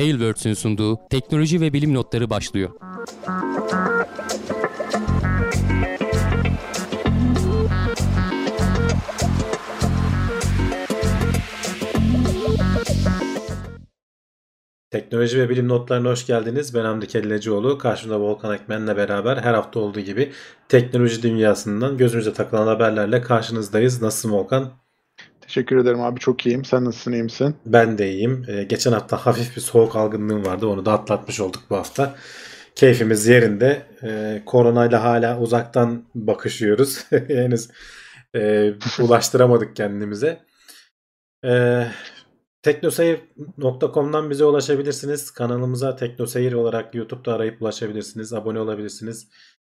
Tailwords'ün sunduğu teknoloji ve bilim notları başlıyor. Teknoloji ve bilim notlarına hoş geldiniz. Ben Hamdi Kellecioğlu. Karşımda Volkan Ekmen'le beraber her hafta olduğu gibi teknoloji dünyasından gözümüze takılan haberlerle karşınızdayız. Nasılsın Volkan? Teşekkür ederim abi çok iyiyim. Sen nasılsın iyi misin? Ben de iyiyim. Ee, geçen hafta hafif bir soğuk algınlığım vardı. Onu da atlatmış olduk bu hafta. Keyfimiz yerinde. Ee, koronayla hala uzaktan bakışıyoruz. Henüz e, ulaştıramadık kendimize. Ee, Teknoseyir.com'dan bize ulaşabilirsiniz. Kanalımıza Teknoseyir olarak YouTube'da arayıp ulaşabilirsiniz. Abone olabilirsiniz.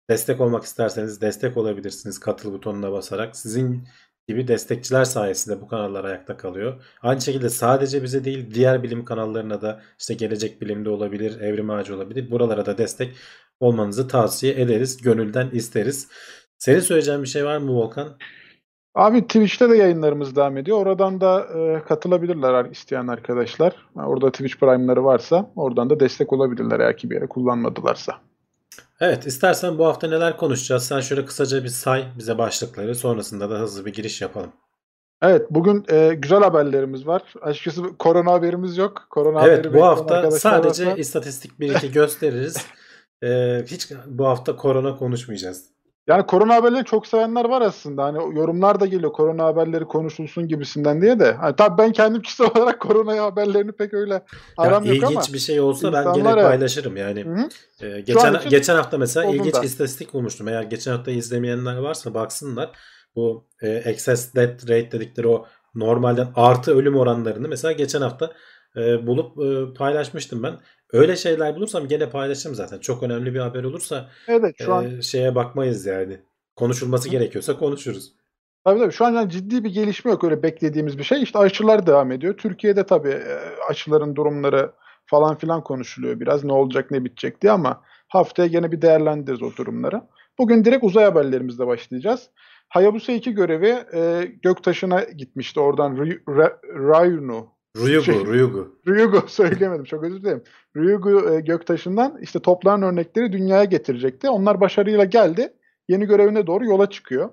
Destek olmak isterseniz destek olabilirsiniz katıl butonuna basarak. Sizin gibi destekçiler sayesinde bu kanallar ayakta kalıyor. Aynı şekilde sadece bize değil diğer bilim kanallarına da işte Gelecek Bilim'de olabilir, Evrim Ağacı olabilir. Buralara da destek olmanızı tavsiye ederiz. Gönülden isteriz. Senin söyleyeceğin bir şey var mı Volkan? Abi Twitch'te de yayınlarımız devam ediyor. Oradan da e, katılabilirler isteyen arkadaşlar. Orada Twitch Prime'ları varsa oradan da destek olabilirler eğer ki bir yere kullanmadılarsa. Evet istersen bu hafta neler konuşacağız? Sen şöyle kısaca bir say bize başlıkları sonrasında da hızlı bir giriş yapalım. Evet bugün e, güzel haberlerimiz var. Açıkçası korona haberimiz yok. Korona evet bu hafta sadece varsa... istatistik bir iki gösteririz. e, hiç bu hafta korona konuşmayacağız. Yani korona haberlerini çok sevenler var aslında. Hani yorumlar da geliyor korona haberleri konuşulsun gibisinden diye de. Hani tabii ben kendim kişisel olarak korona haberlerini pek öyle aram ya yok ama. İlginç bir şey olsa ben gene paylaşırım yani. E, geçen geçen hafta mesela ilginç da. istatistik bulmuştum. Eğer geçen hafta izlemeyenler varsa baksınlar. Bu e, excess death rate dedikleri o normalden artı ölüm oranlarını mesela geçen hafta e, bulup e, paylaşmıştım ben. Öyle şeyler bulursam gene paylaşırım zaten. Çok önemli bir haber olursa evet, şu e, an... şeye bakmayız yani. Konuşulması Hı. gerekiyorsa konuşuruz. Tabii tabii şu an yani ciddi bir gelişme yok öyle beklediğimiz bir şey. İşte aşılar devam ediyor. Türkiye'de tabii aşıların durumları falan filan konuşuluyor biraz. Ne olacak ne bitecek diye ama haftaya gene bir değerlendiririz o durumları. Bugün direkt uzay haberlerimizle başlayacağız. Hayabusa 2 görevi e, Göktaşı'na gitmişti. Oradan Ryunu Ryugu, şey, Ryugu. Ryugu söyleyemedim çok özür dilerim. Ryugu e, Göktaşı'ndan işte toplanan örnekleri dünyaya getirecekti. Onlar başarıyla geldi. Yeni görevine doğru yola çıkıyor.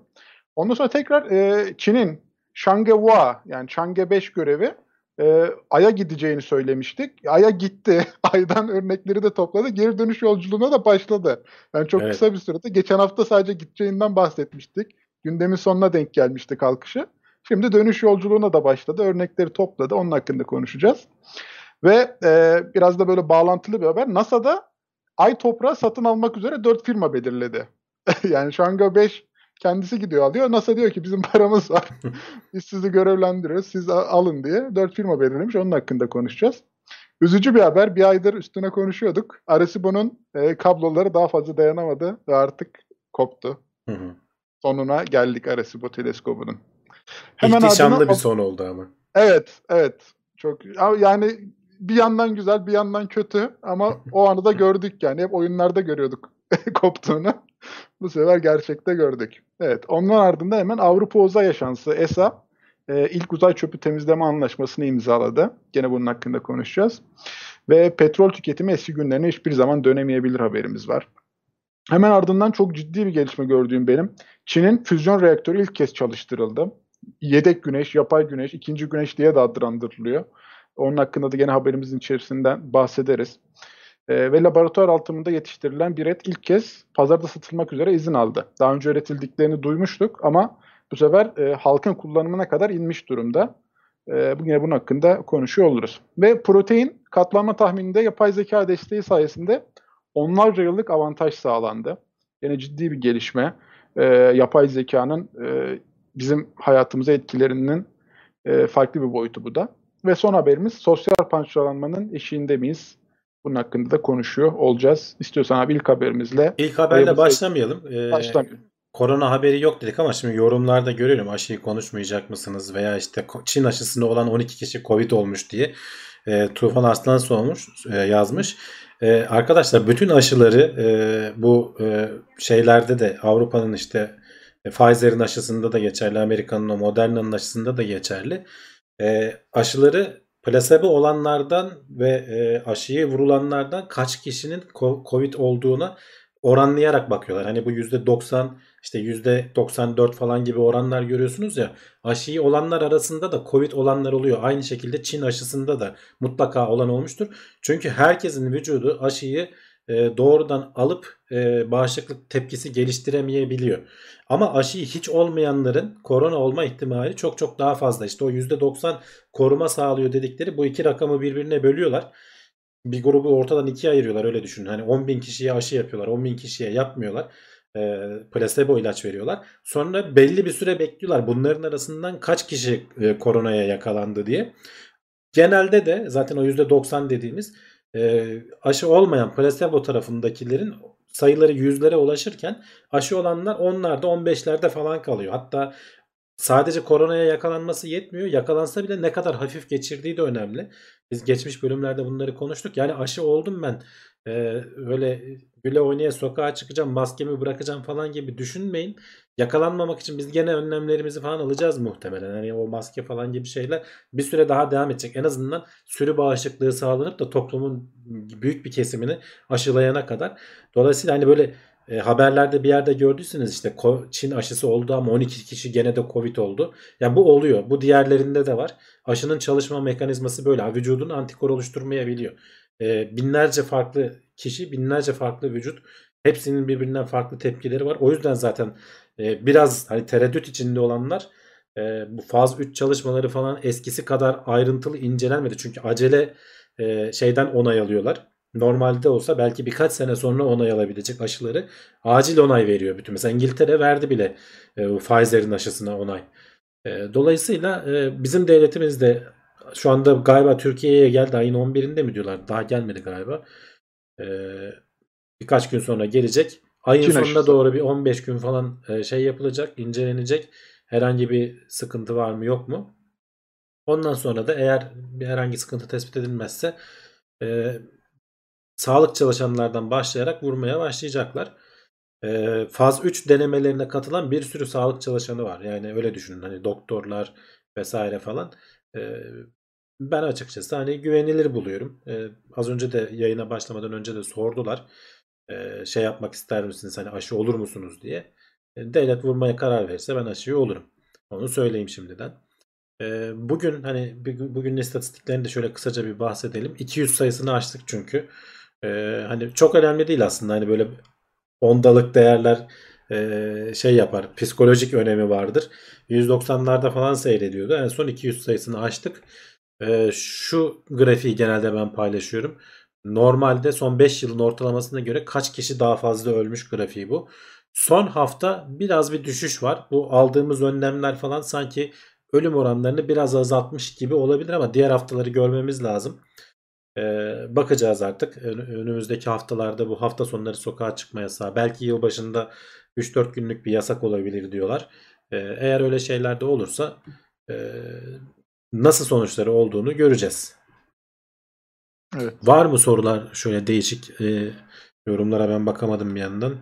Ondan sonra tekrar e, Çin'in Chang'e-Hua yani Chang'e 5 görevi e, Ay'a gideceğini söylemiştik. Ay'a gitti. Ay'dan örnekleri de topladı. Geri dönüş yolculuğuna da başladı. Yani çok evet. kısa bir sürede. Geçen hafta sadece gideceğinden bahsetmiştik. Gündemin sonuna denk gelmişti kalkışı. Şimdi dönüş yolculuğuna da başladı. Örnekleri topladı. Onun hakkında konuşacağız. Ve e, biraz da böyle bağlantılı bir haber. NASA'da Ay toprağı satın almak üzere 4 firma belirledi. yani Şanga 5 kendisi gidiyor alıyor. NASA diyor ki bizim paramız var. Biz sizi görevlendiriyoruz. Siz alın diye. 4 firma belirlemiş. Onun hakkında konuşacağız. Üzücü bir haber. Bir aydır üstüne konuşuyorduk. Arecibo'nun e, kabloları daha fazla dayanamadı ve artık koptu. Hı hı. Sonuna geldik Arecibo teleskobunun. Hemen İhtişamlı ardına, bir son oldu ama. Evet, evet. Çok yani bir yandan güzel, bir yandan kötü ama o anı da gördük yani. Hep oyunlarda görüyorduk koptuğunu. Bu sefer gerçekte gördük. Evet, onun ardında hemen Avrupa Uzay Yaşansı ESA e, ilk uzay çöpü temizleme anlaşmasını imzaladı. Gene bunun hakkında konuşacağız. Ve petrol tüketimi eski günlerine hiçbir zaman dönemeyebilir haberimiz var. Hemen ardından çok ciddi bir gelişme gördüğüm benim. Çin'in füzyon reaktörü ilk kez çalıştırıldı yedek güneş, yapay güneş, ikinci güneş diye de adlandırılıyor. Onun hakkında da gene haberimizin içerisinden bahsederiz. E, ve laboratuvar altında yetiştirilen bir et ilk kez pazarda satılmak üzere izin aldı. Daha önce üretildiklerini duymuştuk ama bu sefer e, halkın kullanımına kadar inmiş durumda. E, bugün bunun hakkında konuşuyor oluruz. Ve protein katlanma tahmininde yapay zeka desteği sayesinde onlarca yıllık avantaj sağlandı. Yine ciddi bir gelişme. E, yapay zekanın e, bizim hayatımıza etkilerinin e, farklı bir boyutu bu da. Ve son haberimiz sosyal pançolanmanın eşiğinde miyiz? Bunun hakkında da konuşuyor olacağız. İstiyorsan abi ilk haberimizle. İlk haberle başlamayalım. Ee, başlamayalım. Korona haberi yok dedik ama şimdi yorumlarda görüyorum aşıyı konuşmayacak mısınız veya işte Çin aşısında olan 12 kişi Covid olmuş diye e, Tufan Arslan sormuş, e, yazmış. E, arkadaşlar bütün aşıları e, bu e, şeylerde de Avrupa'nın işte e, Pfizer'in aşısında da geçerli. Amerika'nın o Moderna'nın aşısında da geçerli. E, aşıları plasebo olanlardan ve e, aşıyı vurulanlardan kaç kişinin Covid olduğuna oranlayarak bakıyorlar. Hani bu %90 işte %94 falan gibi oranlar görüyorsunuz ya. Aşıyı olanlar arasında da Covid olanlar oluyor. Aynı şekilde Çin aşısında da mutlaka olan olmuştur. Çünkü herkesin vücudu aşıyı e, doğrudan alıp e, bağışıklık tepkisi geliştiremeyebiliyor. Ama aşıyı hiç olmayanların korona olma ihtimali çok çok daha fazla. İşte o %90 koruma sağlıyor dedikleri bu iki rakamı birbirine bölüyorlar. Bir grubu ortadan ikiye ayırıyorlar öyle düşünün. Hani 10 bin kişiye aşı yapıyorlar 10 bin kişiye yapmıyorlar. E, placebo ilaç veriyorlar. Sonra belli bir süre bekliyorlar. Bunların arasından kaç kişi e, koronaya yakalandı diye. Genelde de zaten o %90 dediğimiz e, aşı olmayan placebo tarafındakilerin sayıları yüzlere ulaşırken aşı olanlar onlarda 15'lerde falan kalıyor. Hatta sadece koronaya yakalanması yetmiyor. Yakalansa bile ne kadar hafif geçirdiği de önemli. Biz geçmiş bölümlerde bunları konuştuk. Yani aşı oldum ben e, öyle güle oynaya sokağa çıkacağım maskemi bırakacağım falan gibi düşünmeyin. Yakalanmamak için biz gene önlemlerimizi falan alacağız muhtemelen. Hani o maske falan gibi şeyler bir süre daha devam edecek. En azından sürü bağışıklığı sağlanıp da toplumun büyük bir kesimini aşılayana kadar. Dolayısıyla hani böyle e, haberlerde bir yerde gördüyseniz işte Çin aşısı oldu ama 12 kişi gene de Covid oldu. Yani bu oluyor. Bu diğerlerinde de var. Aşının çalışma mekanizması böyle. Vücudun antikor oluşturmayabiliyor. E, binlerce farklı kişi, binlerce farklı vücut. Hepsinin birbirinden farklı tepkileri var. O yüzden zaten e, biraz hani tereddüt içinde olanlar e, bu faz 3 çalışmaları falan eskisi kadar ayrıntılı incelenmedi. Çünkü acele e, şeyden onay alıyorlar. Normalde olsa belki birkaç sene sonra onay alabilecek aşıları acil onay veriyor bütün. Mesela İngiltere verdi bile e, Pfizer'in aşısına onay. E, dolayısıyla e, bizim devletimiz de şu anda galiba Türkiye'ye geldi ayın 11'inde mi diyorlar? Daha gelmedi galiba. E, birkaç gün sonra gelecek. Ayın Çin sonuna aşısı. doğru bir 15 gün falan e, şey yapılacak, incelenecek. Herhangi bir sıkıntı var mı yok mu? Ondan sonra da eğer bir herhangi sıkıntı tespit edilmezse e, sağlık çalışanlardan başlayarak vurmaya başlayacaklar. E, faz 3 denemelerine katılan bir sürü sağlık çalışanı var. Yani öyle düşünün hani doktorlar vesaire falan. E, ben açıkçası hani güvenilir buluyorum. E, az önce de yayına başlamadan önce de sordular. E, şey yapmak ister misiniz hani aşı olur musunuz diye. E, devlet vurmaya karar verirse ben aşıyı olurum. Onu söyleyeyim şimdiden. E, bugün hani bir- bugün istatistiklerini de şöyle kısaca bir bahsedelim. 200 sayısını aştık çünkü. E, hani çok önemli değil aslında hani böyle ondalık değerler e, şey yapar. Psikolojik önemi vardır. 190'larda falan seyrediyordu. En son 200 sayısını aştık. E, şu grafiği genelde ben paylaşıyorum. Normalde son 5 yılın ortalamasına göre kaç kişi daha fazla ölmüş grafiği bu. Son hafta biraz bir düşüş var. Bu aldığımız önlemler falan sanki ölüm oranlarını biraz azaltmış gibi olabilir ama diğer haftaları görmemiz lazım. Ee, bakacağız artık. Ön- Önümüzdeki haftalarda bu hafta sonları sokağa çıkma yasağı. Belki yılbaşında 3-4 günlük bir yasak olabilir diyorlar. Ee, eğer öyle şeyler de olursa e, nasıl sonuçları olduğunu göreceğiz. Evet. Var mı sorular şöyle değişik e, yorumlara ben bakamadım bir yandan.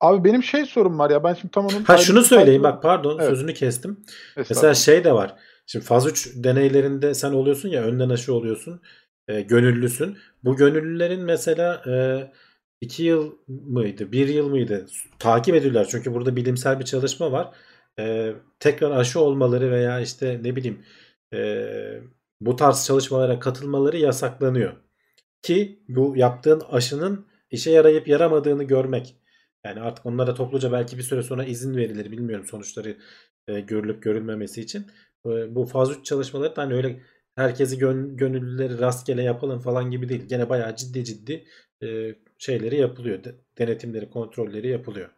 Abi benim şey sorum var ya ben şimdi tam onun Ha şunu söyleyeyim bak pardon Evet. sözünü kestim. Mesela şey de var. Şimdi faz 3 deneylerinde sen oluyorsun ya önden aşı oluyorsun. E, gönüllüsün. Bu gönüllülerin mesela 2 yıl mıydı? 1 yıl mıydı? Takip ediyorlar. Çünkü burada bilimsel bir çalışma var. E, tekrar aşı olmaları veya işte ne bileyim e, bu tarz çalışmalara katılmaları yasaklanıyor. Ki bu yaptığın aşının işe yarayıp yaramadığını görmek. Yani artık onlara topluca belki bir süre sonra izin verilir. Bilmiyorum sonuçları e, görülüp görülmemesi için. E, bu faz 3 çalışmaları da hani öyle herkesi gön, gönüllüleri rastgele yapalım falan gibi değil. Gene bayağı ciddi ciddi e, şeyleri yapılıyor. De- denetimleri, kontrolleri yapılıyor.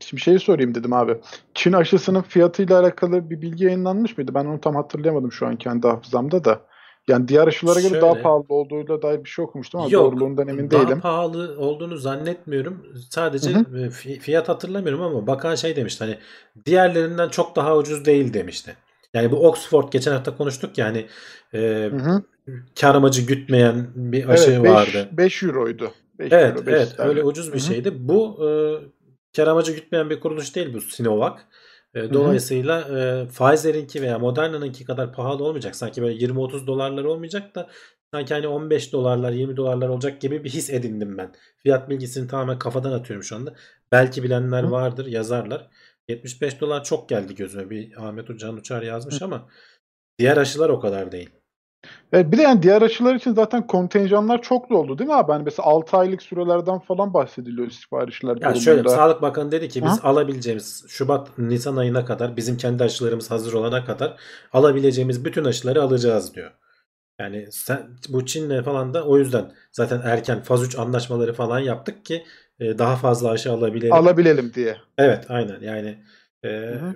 Şimdi şeyi sorayım dedim abi. Çin aşısının fiyatıyla alakalı bir bilgi yayınlanmış mıydı? Ben onu tam hatırlayamadım şu an kendi hafızamda da. Yani diğer aşılara göre daha pahalı olduğuyla dair bir şey okumuştum ama Yok, doğruluğundan emin daha değilim. pahalı olduğunu zannetmiyorum. Sadece Hı fi- fiyat hatırlamıyorum ama bakan şey demişti hani diğerlerinden çok daha ucuz değil demişti. Yani bu Oxford geçen hafta konuştuk ya hani e, kar amacı gütmeyen bir aşı Evet 5, vardı. 5 euroydu. 5 Evet, euro, beş evet sterlin. öyle ucuz bir Hı hı. şeydi. Bu e, kar amacı gütmeyen bir kuruluş değil bu Sinovac. E, dolayısıyla e, Pfizer'inki veya Moderna'nınki kadar pahalı olmayacak. Sanki böyle 20-30 dolarlar olmayacak da sanki hani 15 dolarlar 20 dolarlar olacak gibi bir his edindim ben. Fiyat bilgisini tamamen kafadan atıyorum şu anda. Belki bilenler Hı. vardır yazarlar. 75 dolar çok geldi gözüme. Bir Ahmet Ucan Uçar yazmış ama diğer aşılar o kadar değil. Evet, bir de yani diğer aşılar için zaten kontenjanlar çok oldu değil mi abi? Hani mesela 6 aylık sürelerden falan bahsediliyor siparişler Ya durumunda. şöyle Sağlık Bakanı dedi ki biz Ha? alabileceğimiz Şubat Nisan ayına kadar bizim kendi aşılarımız hazır olana kadar alabileceğimiz bütün aşıları alacağız diyor. Yani sen, bu Çin'le falan da o yüzden zaten erken faz 3 anlaşmaları falan yaptık ki e, daha fazla aşı alabilelim. Alabilelim diye. Evet aynen yani e, hı.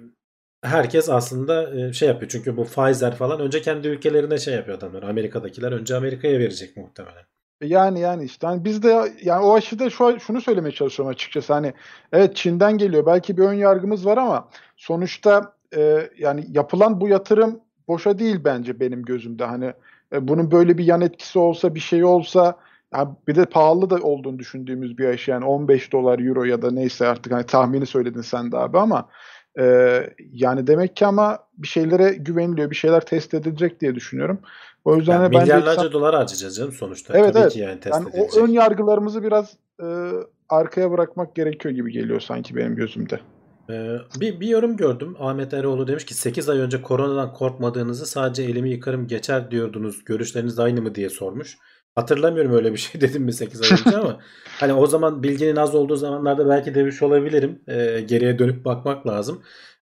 Herkes aslında e, şey yapıyor. Çünkü bu Pfizer falan önce kendi ülkelerine şey yapıyor adamlar. Amerika'dakiler önce Amerika'ya verecek muhtemelen. Yani yani işte. Hani biz de yani o aşıda şu şunu söylemeye çalışıyorum açıkçası. Hani evet Çin'den geliyor. Belki bir ön yargımız var ama sonuçta e, yani yapılan bu yatırım boşa değil bence benim gözümde. Hani e, bunun böyle bir yan etkisi olsa bir şey olsa yani bir de pahalı da olduğunu düşündüğümüz bir aşı. Yani 15 dolar euro ya da neyse artık hani tahmini söyledin sen de abi ama e, yani demek ki ama bir şeylere güveniliyor bir şeyler test edilecek diye düşünüyorum. O yüzden Yani de bence milyarlarca dolar harcayacağız canım sonuçta. Evet, Tabii evet. ki yani test yani edilecek. o ön yargılarımızı biraz e, arkaya bırakmak gerekiyor gibi geliyor sanki benim gözümde. Ee, bir, bir yorum gördüm. Ahmet Eroğlu demiş ki 8 ay önce koronadan korkmadığınızı sadece elimi yıkarım geçer diyordunuz. Görüşleriniz aynı mı diye sormuş. Hatırlamıyorum öyle bir şey dedim mi 8 ay önce ama hani o zaman bilginin az olduğu zamanlarda belki demiş olabilirim. Ee, geriye dönüp bakmak lazım.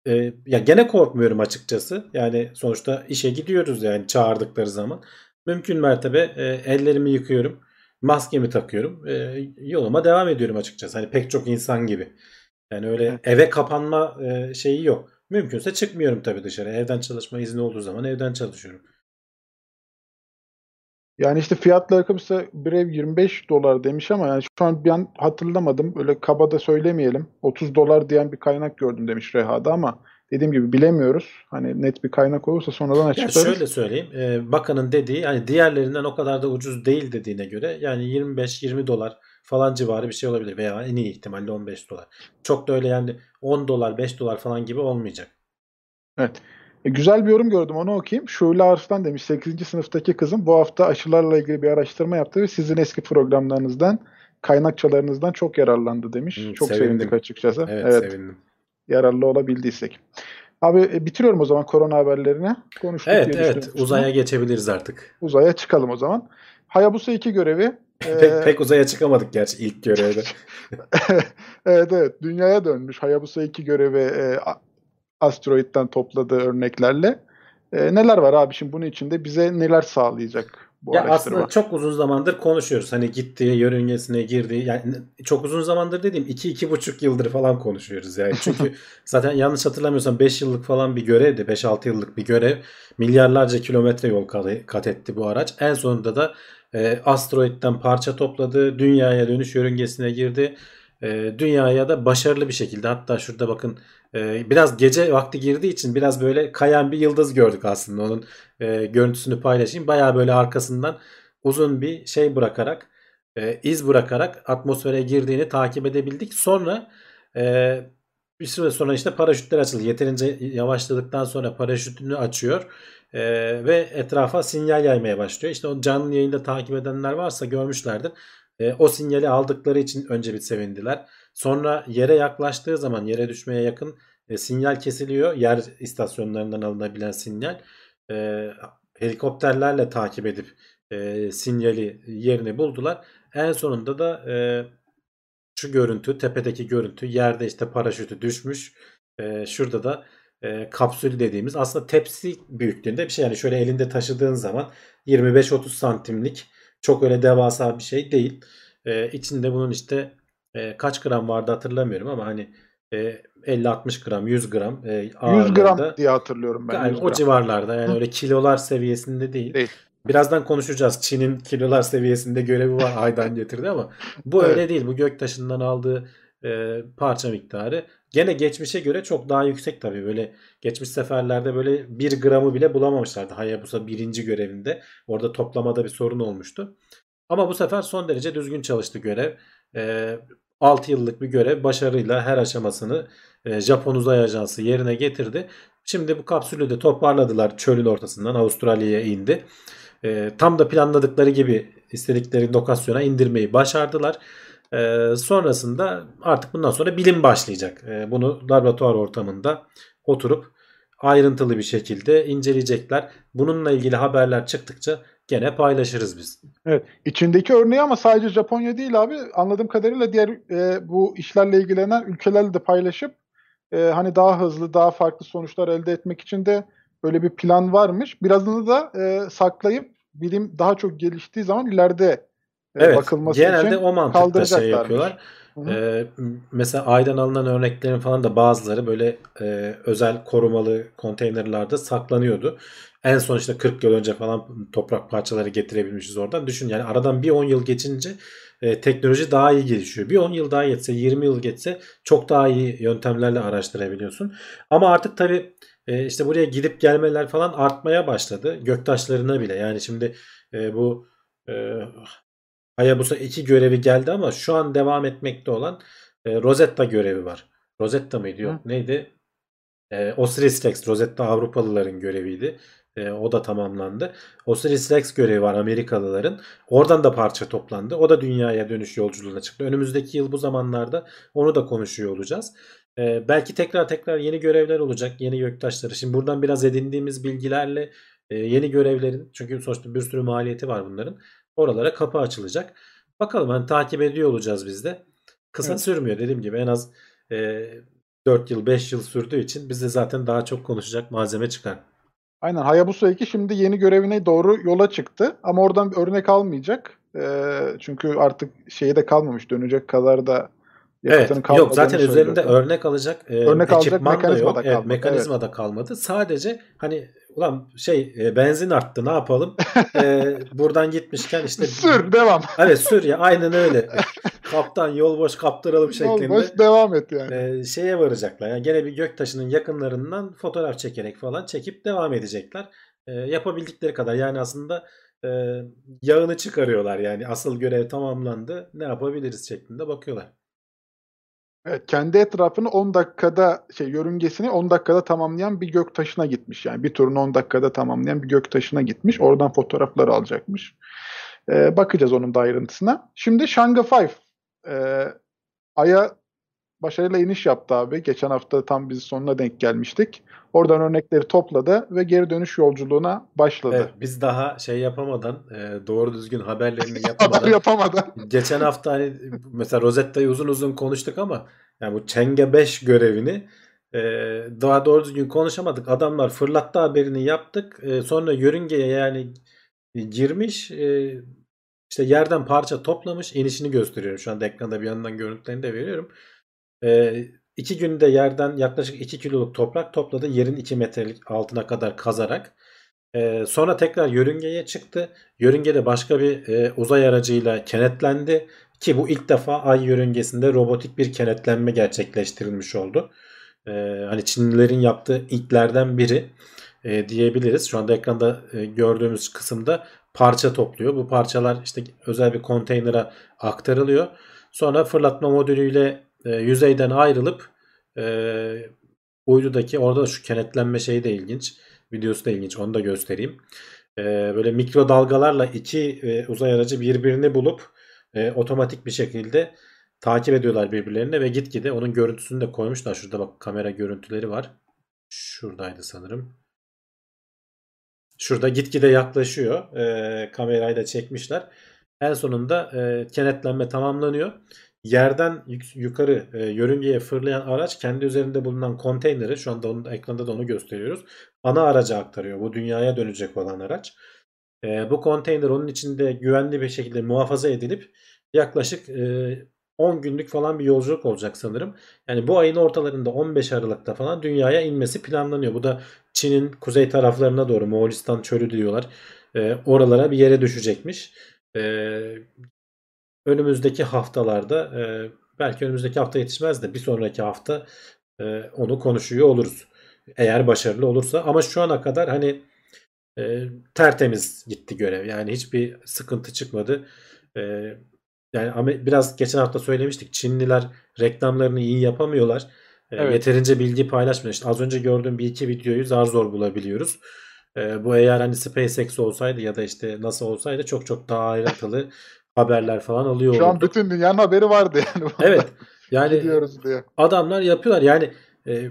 Ee, ya gene korkmuyorum açıkçası. Yani sonuçta işe gidiyoruz yani çağırdıkları zaman. Mümkün mertebe e, ellerimi yıkıyorum. Maskemi takıyorum. E, yoluma devam ediyorum açıkçası. Hani pek çok insan gibi. Yani öyle Evet. eve kapanma e, şeyi yok. Mümkünse çıkmıyorum tabii dışarı. Evden çalışma izni olduğu zaman evden çalışıyorum. Yani işte fiyatları mesela bir ev 25 dolar demiş ama yani şu an ben hatırlamadım. Öyle kaba da söylemeyelim. 30 dolar diyen bir kaynak gördüm demiş Reha'da ama dediğim gibi bilemiyoruz. Hani net bir kaynak olursa sonradan açıklarız. şöyle söyleyeyim. e, bakanın dediği hani diğerlerinden o kadar da ucuz değil dediğine göre yani 25-20 dolar falan civarı bir şey olabilir veya en iyi ihtimalle 15 dolar. Çok da öyle yani 10 dolar 5 dolar falan gibi olmayacak. Evet. E, güzel bir yorum gördüm onu okuyayım. Şule Arslan demiş 8. sınıftaki kızım bu hafta aşılarla ilgili bir araştırma yaptı ve sizin eski programlarınızdan kaynakçalarınızdan çok yararlandı demiş. Hı, çok sevindim. sevindik açıkçası. Evet, evet. sevindim. yararlı olabildiysek. Abi e, bitiriyorum o zaman korona haberlerini. Konuştuk Evet diye evet uzaya geçebiliriz artık. Uzaya çıkalım o zaman. Hayabusa 2 görevi. e, Pek, pek uzaya çıkamadık gerçi ilk görevde. evet evet dünyaya dönmüş. Hayabusa 2 görevi e, asteroitten topladığı örneklerle. E, neler var abi şimdi bunun içinde bize neler sağlayacak bu Ya araştırma? aslında çok uzun zamandır konuşuyoruz. Hani gittiği, yörüngesine girdiği yani çok uzun zamandır dediğim 2-2,5 yıldır falan konuşuyoruz yani. Çünkü zaten yanlış hatırlamıyorsam 5 yıllık falan bir görevdi. 5-6 yıllık bir görev. Milyarlarca kilometre yol kat- etti bu araç. En sonunda da e, asteroitten parça topladı. Dünyaya dönüş yörüngesine girdi. E, dünyaya da başarılı bir şekilde hatta şurada bakın e, biraz gece vakti girdiği için biraz böyle kayan bir yıldız gördük aslında onun e, görüntüsünü paylaşayım. Bayağı böyle arkasından uzun bir şey bırakarak e, iz bırakarak atmosfere girdiğini takip edebildik. Sonra e, bir süre sonra işte paraşütler açıldı. Yeterince yavaşladıktan sonra paraşütünü açıyor e, ve etrafa sinyal yaymaya başlıyor. İşte o canlı yayında takip edenler varsa görmüşlerdir. E, o sinyali aldıkları için önce bir sevindiler. Sonra yere yaklaştığı zaman yere düşmeye yakın e, sinyal kesiliyor. Yer istasyonlarından alınabilen sinyal. E, helikopterlerle takip edip e, sinyali yerini buldular. En sonunda da e, şu görüntü tepedeki görüntü yerde işte paraşütü düşmüş. E, şurada da e, kapsül dediğimiz aslında tepsi büyüklüğünde bir şey. Yani şöyle elinde taşıdığın zaman 25-30 santimlik çok öyle devasa bir şey değil. E, içinde bunun işte e, kaç gram vardı hatırlamıyorum ama hani e, 50-60 gram 100 gram e, 100 ağırlığında. gram diye hatırlıyorum ben. Yani 100 o civarlarda yani Hı. öyle kilolar seviyesinde değil. Değil. Birazdan konuşacağız. Çin'in kilolar seviyesinde görevi var aydan getirdi ama bu Evet. öyle değil. Bu göktaşından aldığı e, parça miktarı gene geçmişe göre çok daha yüksek tabii. Böyle geçmiş seferlerde böyle 1 gramı bile bulamamışlardı. Hayabusa birinci görevinde. Orada toplamada bir sorun olmuştu. Ama bu sefer son derece düzgün çalıştı görev. E, 6 yıllık bir görev başarıyla her aşamasını e, Japon Uzay Ajansı yerine getirdi. Şimdi bu kapsülü de toparladılar çölün ortasından Avustralya'ya indi. E, tam da planladıkları gibi istedikleri lokasyona indirmeyi başardılar. E, sonrasında artık bundan sonra bilim başlayacak. Bunu laboratuvar ortamında oturup ayrıntılı bir şekilde inceleyecekler. Bununla ilgili haberler çıktıkça gene paylaşırız biz. Evet. İçindeki örneği ama sadece Japonya değil abi. Anladığım kadarıyla diğer e, bu işlerle ilgilenen ülkelerle de paylaşıp e, hani daha hızlı, daha farklı sonuçlar elde etmek için de böyle bir plan varmış. Birazını da e, saklayıp bilim daha çok geliştiği zaman ileride e, Evet, bakılması genelde için o mantıkta şey yapıyorlar. Ee, mesela aydan alınan örneklerin falan da bazıları böyle e, özel korumalı konteynerlerde saklanıyordu. En son işte 40 yıl önce falan toprak parçaları getirebilmişiz oradan. Düşün yani aradan bir 10 yıl geçince e, teknoloji daha iyi gelişiyor. Bir 10 yıl daha geçse 20 yıl geçse çok daha iyi yöntemlerle araştırabiliyorsun. Ama artık tabii e, işte buraya gidip gelmeler falan artmaya başladı. Göktaşlarına bile yani şimdi e, bu e, Hayabusa 2 görevi geldi ama şu an devam etmekte olan e, Rosetta görevi var. Rosetta mıydı? Yok. Hı. Neydi? E, Osiris Rex. Rosetta Avrupalıların göreviydi. E, o da tamamlandı. Osiris Rex görevi var Amerikalıların. Oradan da parça toplandı. O da dünyaya dönüş yolculuğuna çıktı. Önümüzdeki yıl bu zamanlarda onu da konuşuyor olacağız. E, belki tekrar tekrar yeni görevler olacak. Yeni göktaşları. Şimdi buradan biraz edindiğimiz bilgilerle e, yeni görevlerin çünkü sonuçta bir sürü maliyeti var bunların. Oralara kapı açılacak. Bakalım hani takip ediyor olacağız biz de. Kısa Evet. sürmüyor dediğim gibi en az e, 4 yıl 5 yıl sürdüğü için bize zaten daha çok konuşacak malzeme çıkar. Aynen Hayabusa 2 şimdi yeni görevine doğru yola çıktı ama oradan bir örnek almayacak. Ee, çünkü artık şeyi de kalmamış dönecek kadar da Evet. Yok zaten üzerinde örnek alacak e, Örnek alacak ekipman da mekanizma yok. da Evet, kalmadı, mekanizma da kalmadı. Sadece hani ulan şey e, benzin arttı ne yapalım? E, buradan gitmişken işte Sür devam. Evet sür ya aynen öyle. Kaptan yol boş kaptıralım şeklinde. Olmaz devam et yani. e, şeye varacaklar. Yani gene bir göktaşının yakınlarından fotoğraf çekerek falan çekip devam edecekler. E, yapabildikleri kadar yani aslında e, yağını çıkarıyorlar yani asıl görev tamamlandı ne yapabiliriz şeklinde bakıyorlar. Evet, kendi etrafını 10 dakikada şey yörüngesini 10 dakikada tamamlayan bir gök taşına gitmiş. Yani bir turunu 10 dakikada tamamlayan bir gök taşına gitmiş. Oradan fotoğrafları alacakmış. Ee, bakacağız onun da ayrıntısına. Şimdi Shanga 5 ee, Ay'a başarıyla iniş yaptı abi. Geçen hafta tam biz sonuna denk gelmiştik. Oradan örnekleri topladı ve geri dönüş yolculuğuna başladı. Evet, biz daha şey yapamadan e, doğru düzgün haberlerini Haber yapamadan yapamadan. geçen hafta hani mesela Rosetta'yı uzun uzun konuştuk ama yani bu Çenge 5 görevini e, daha doğru düzgün konuşamadık. Adamlar fırlattı haberini yaptık. E, sonra yörüngeye yani girmiş işte yerden parça toplamış inişini gösteriyorum. Şu anda ekranda bir yandan görüntülerini de veriyorum. E, iki günde yerden yaklaşık 2 kiloluk toprak topladı. Yerin 2 metrelik altına kadar kazarak. Ee, sonra tekrar yörüngeye çıktı. Yörüngede başka bir e, uzay aracıyla kenetlendi. Ki bu ilk defa ay yörüngesinde robotik bir kenetlenme gerçekleştirilmiş oldu. Ee, hani Çinlilerin yaptığı ilklerden biri e, diyebiliriz. Şu anda ekranda e, gördüğümüz kısımda parça topluyor. Bu parçalar işte özel bir konteynere aktarılıyor. Sonra fırlatma modülüyle e, yüzeyden ayrılıp e, uydudaki orada da şu kenetlenme şeyi de ilginç. Videosu da ilginç. Onu da göstereyim. Ee, böyle mikrodalgalarla iki e, uzay aracı birbirini bulup e, otomatik bir şekilde takip ediyorlar birbirlerini ve gitgide onun görüntüsünü de koymuşlar. Şurada bak kamera görüntüleri var. Şuradaydı sanırım. Şurada gitgide yaklaşıyor. E, kamerayı da çekmişler. En sonunda e, kenetlenme tamamlanıyor. Yerden yuk- yukarı e, yörüngeye fırlayan araç kendi üzerinde bulunan konteyneri şu anda onun ekranda da onu gösteriyoruz. Ana araca aktarıyor. Bu dünyaya dönecek olan araç. E, bu konteyner onun içinde güvenli bir şekilde muhafaza edilip yaklaşık e, 10 günlük falan bir yolculuk olacak sanırım. Yani bu ayın ortalarında 15 Aralık'ta falan dünyaya inmesi planlanıyor. Bu da Çin'in kuzey taraflarına doğru Moğolistan çölü diyorlar. E, oralara bir yere düşecekmiş. E, önümüzdeki haftalarda e, belki önümüzdeki hafta yetişmez de bir sonraki hafta e, onu konuşuyor oluruz. Eğer başarılı olursa ama şu ana kadar hani e, tertemiz gitti görev. Yani hiçbir sıkıntı çıkmadı. E, yani biraz geçen hafta söylemiştik. Çinliler reklamlarını iyi yapamıyorlar. E, Evet. Yeterince bilgi paylaşmıyor. İşte az önce gördüğüm bir iki videoyu zar zor bulabiliyoruz. E, bu eğer hani SpaceX olsaydı ya da işte NASA olsaydı çok çok daha ayrıntılı haberler falan alıyor Şu an bütün dünyanın haberi vardı yani. Evet. Yani Gidiyoruz diye. adamlar yapıyorlar. Yani e,